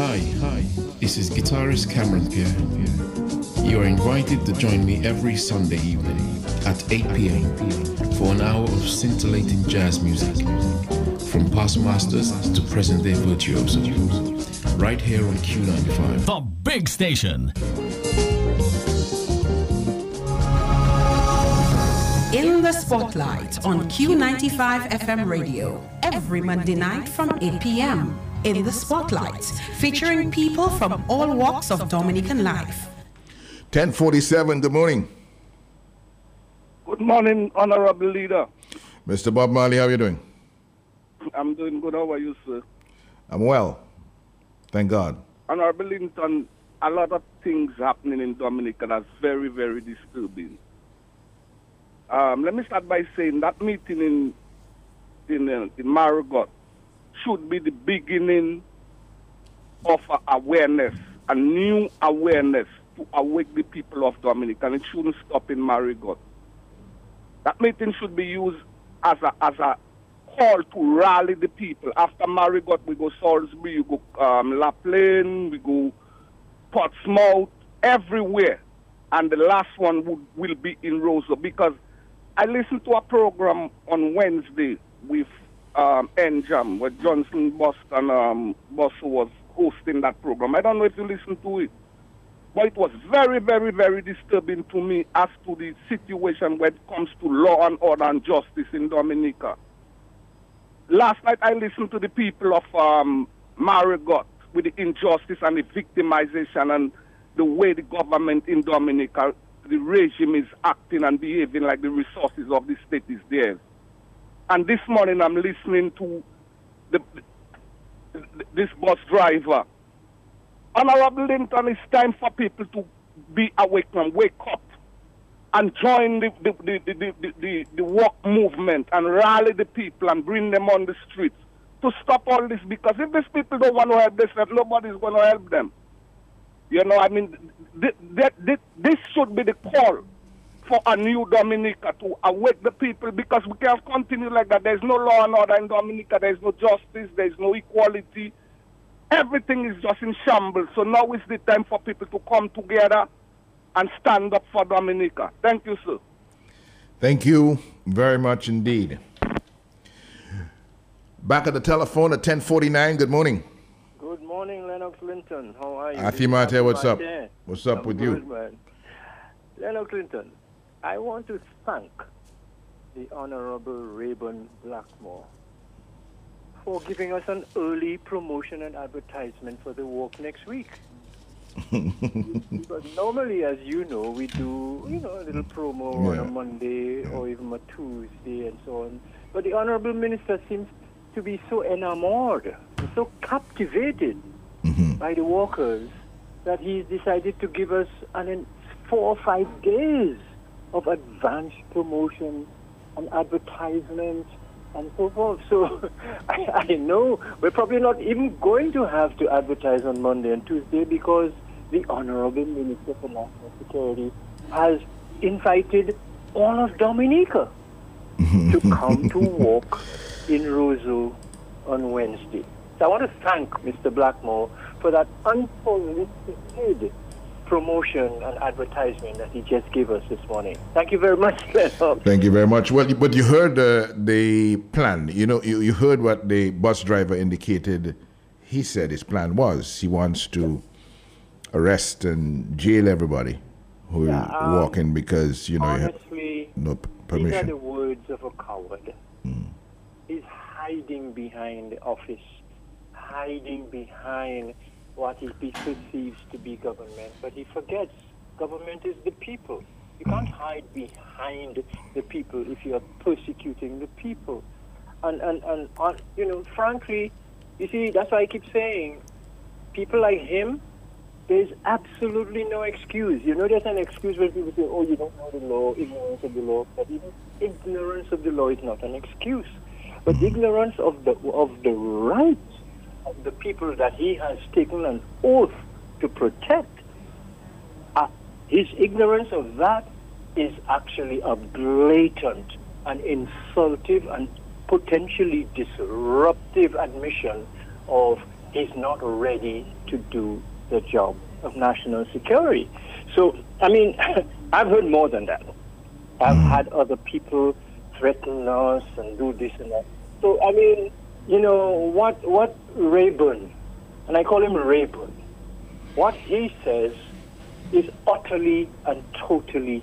Hi, hi. This is guitarist Cameron Pierre. You are invited to join me every Sunday evening at 8 p.m. for an hour of scintillating jazz music, from past masters to present day virtuosos, right here on Q95.
The big station.
In the Spotlight on Q95 FM radio every Monday night from 8 p.m. In the Spotlight, featuring people from all walks of Dominican life.
1047, good morning.
Good morning, Honorable Leader.
Mr. Bob Marley, how are you doing?
I'm doing good. How are you, sir?
I'm well. Thank God.
Honorable Linton, a lot of things happening in Dominica that's very, very disturbing. Um, let me start by saying that meeting in in, uh, in Marigot should be the beginning of a awareness, a new awareness to awake the people of Dominica, and it shouldn't stop in Marigot. That meeting should be used as a as a call to rally the people. After Marigot, we go Salisbury, we go um, La Plaine, we go Portsmouth, everywhere. And the last one would, will be in Roseau because I listened to a program on Wednesday with um, NJAM where Johnson Boston um, Bosso was hosting that program. I don't know if you listened to it, but it was very, very, very disturbing to me as to the situation when it comes to law and order and justice in Dominica. Last night I listened to the people of um, Marigot with the injustice and the victimization and the way the government in Dominica, the regime is acting and behaving like the resources of the state is theirs. And this morning I'm listening to the, this bus driver. Honorable Linton, it's time for people to be awake and wake up and join the, the, the, the, the, the, work movement and rally the people and bring them on the streets to stop all this because if these people don't want to help themselves, nobody's going to help them. You know, I mean, th- th- th- this should be the call for a new Dominica to awake the people because we can't continue like that. There's no law and order in Dominica, there's no justice, there's no equality. Everything is just in shambles. So now is the time for people to come together and stand up for Dominica. Thank you, sir.
Thank you very much indeed. Back at the telephone at 1049. Good morning.
Good morning, Lennox Linton. How are you?
Afi Mate, what's up? What's up
I'm
with
good,
you?
Man. Lennox Linton, I want to thank the Honorable Rayburn Blackmore for giving us an early promotion and advertisement for the walk next week. *laughs* But normally, as you know, we do, you know, a little promo on a Monday or even a Tuesday and so on. But the Honorable Minister seems to be so enamored, so captivated mm-hmm. by the walkers that he's decided to give us an four or five days of advanced promotion and advertisement and so forth. So *laughs* I, I know we're probably not even going to have to advertise on Monday and Tuesday because the Honorable Minister for National Security has invited all of Dominica mm-hmm. to come to walk *laughs* in Roseau on Wednesday. So I want to thank Mr. Blackmore for that unsolicited promotion and advertisement that he just gave us this morning. Thank you very much.
Thank you very much. Well, but you heard uh, the plan. You know, you, you heard what the bus driver indicated. He said his plan was he wants to arrest and jail everybody who
Yeah, um,
walk in because you know you have
Honestly,
no p-
these are
permission.
the words of a coward. He's hiding behind the office, hiding behind what he perceives to be government, but he forgets government is the people. You can't hide behind the people if you are persecuting the people. And, and, and, and you know, frankly, you see, that's why I keep saying, people like him, there's absolutely no excuse. You know, there's an excuse when people say, oh, you don't know the law, ignorance of the law. But even ignorance of the law is not an excuse. But ignorance of the, of the rights of the people that he has taken an oath to protect, uh, his ignorance of that is actually a blatant and insultive and potentially disruptive admission of he's not ready to do the job of national security. So, I mean, *clears throat* I've heard more than that. I've had other people threaten us and do this and that. So, I mean, you know, what, what Rayburn, and I call him Rayburn, what he says is utterly and totally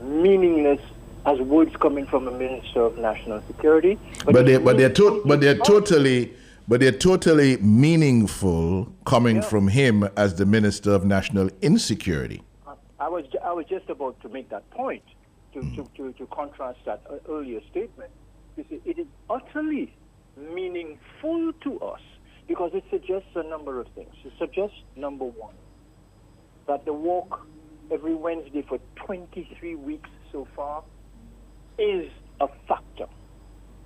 meaningless as words coming from a minister of national security.
But they but they're to, but they're totally but they're totally meaningful coming from him as the minister of national insecurity.
I was I was just about to make that point to, to, to, to contrast that uh, earlier statement. You see, it is utterly meaningful to us because it suggests a number of things. It suggests number one, that the walk every Wednesday for 23 weeks so far is a factor,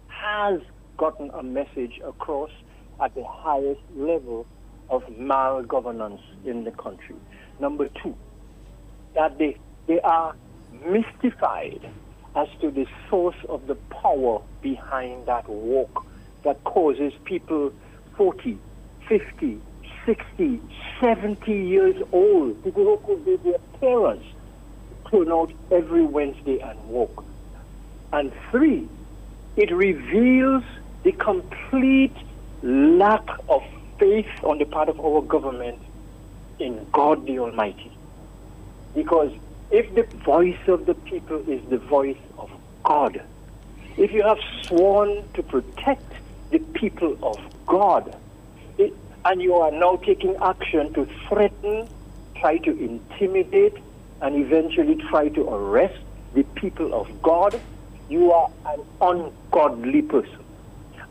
has gotten a message across at the highest level of malgovernance in the country. Number two, that they, they are mystified as to the source of the power behind that walk that causes people 40, 50, 60, 70 years old, people who could be their parents, to turn out every Wednesday and walk. And three, it reveals the complete lack of faith on the part of our government in God the Almighty. Because if the voice of the people is the voice God, if you have sworn to protect the people of God, it, and you are now taking action to threaten, try to intimidate, and eventually try to arrest the people of God, you are an ungodly person.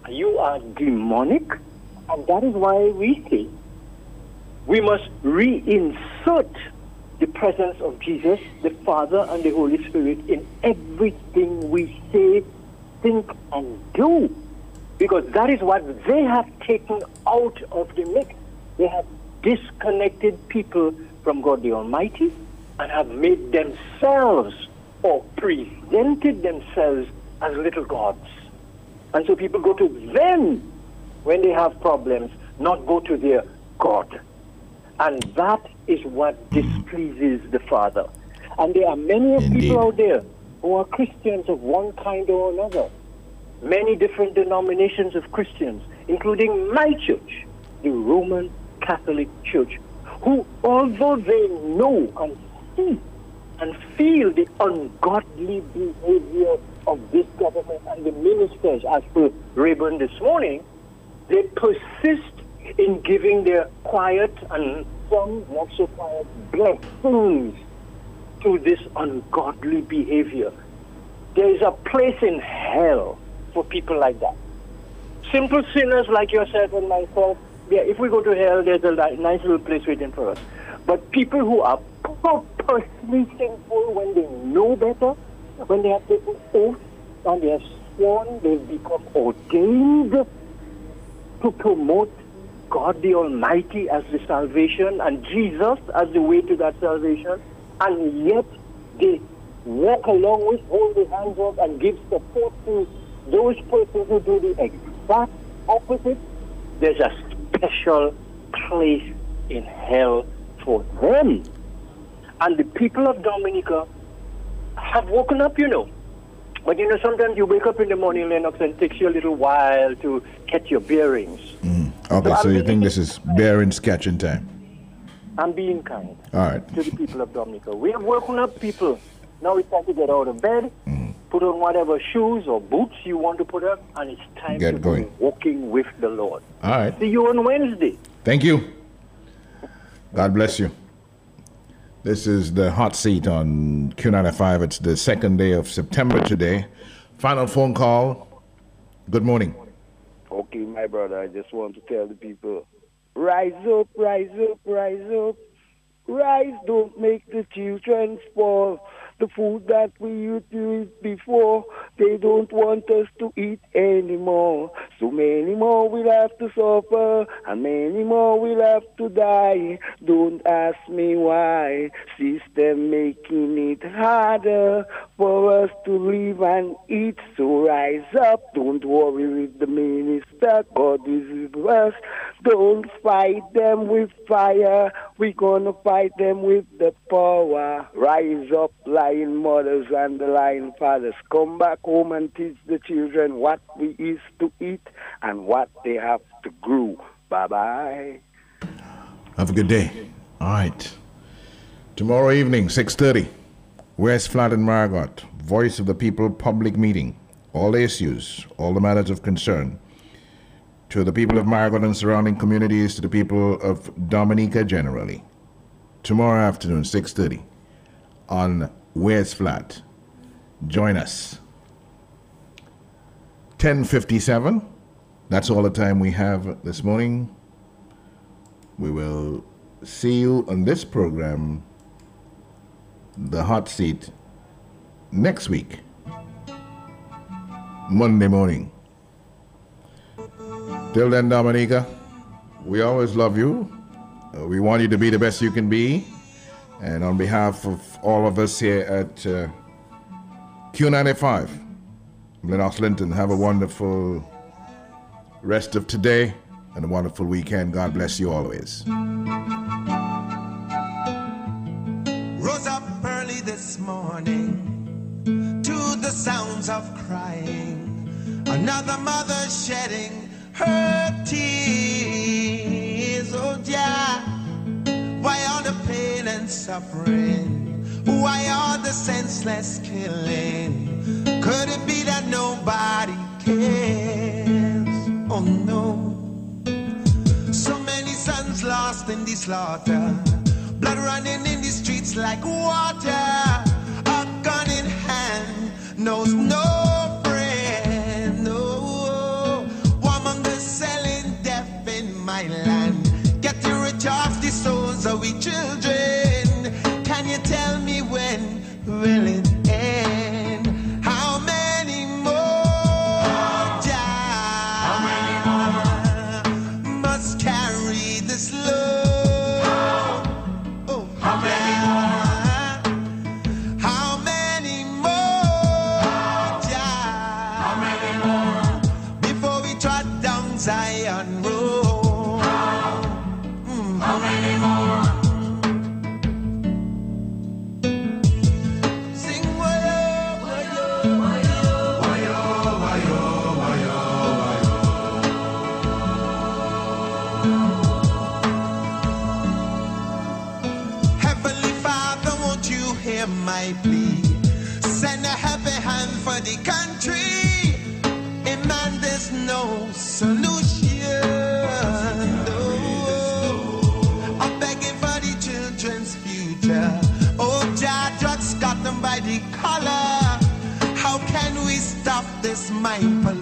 You are demonic, and that is why we say we must reinsert the presence of Jesus, the Father, and the Holy Spirit in everything we say, think, and do. Because that is what they have taken out of the mix. They have disconnected people from God the Almighty and have made themselves or presented themselves as little gods. And so people go to them when they have problems, not go to their God. And that is what displeases the Father. And there are many
Indeed.
people out there who are Christians of one kind or another. Many different denominations of Christians, including my church, the Roman Catholic Church, who, although they know and see and feel the ungodly behavior of this government and the ministers, as per Rayburn this morning, they persist in giving their quiet and some not so quiet blessings to this ungodly behavior. There is a place in hell for people like that. Simple sinners like yourself and myself, yeah, if we go to hell, there's a nice little place waiting for us. But people who are purposely sinful when they know better, when they have taken oath and they have sworn, they've become ordained to promote God the Almighty as the salvation and Jesus as the way to that salvation, and yet they walk along with, hold the hands up, and give support to those persons who do the exact opposite. There's a special place in hell for them. And the people of Dominica have woken up, you know. But you know, sometimes you wake up in the morning, Lennox, and it takes you a little while to catch your bearings. Hmm.
Okay, so you think this is bearing sketching time?
I'm being kind
All right.
to the people of Dominica. We have woken up people. Now it's time to get out of bed, mm. put on whatever shoes or boots you want to put on, and it's time
Get
to
going.
be walking with the Lord.
All right.
See you on Wednesday.
Thank you. God bless you. This is the hot seat on Q95. It's the second day of September today. Final phone call. Good morning.
Okay, my brother, I just want to tell the people rise up, rise up, rise up. Rise, don't make the children spoil. The food that we used to eat before, they don't want us to eat anymore. So many more will have to suffer, and many more will have to die. Don't ask me why. System making it harder for us to live and eat. So rise up, don't worry with the minister. God is with us. Don't fight them with fire. We're gonna fight them with the power. Rise up, lying mothers and the lying fathers. Come back home and teach the children what we is to eat and what they have to grow. Bye bye.
Have a good day. All right. Tomorrow evening, 6.30, West Flat and Marigot, Voice of the People public meeting. All the issues, all the matters of concern. To the people of Marigot and surrounding communities, to the people of Dominica generally. Tomorrow afternoon, 6.30, on West Flat. Join us. 10.57, that's all the time we have this morning. We will see you on this program, The Hot Seat, next week, Monday morning. Till then, Dominica, we always love you. Uh, we want you to be the best you can be. And on behalf of all of us here at uh, Q95, Lennox Linton, have a wonderful rest of today and a wonderful weekend. God bless you always.
Rose up early this morning to the sounds of crying. Another mother shedding her tears. Oh, yeah. Why all the pain and suffering? Why all the senseless killing? Could it be that nobody cares? Oh, no. So many sons lost in the slaughter. Blood running in the streets like water. A gun in hand knows no children. Can you tell me when will it this mind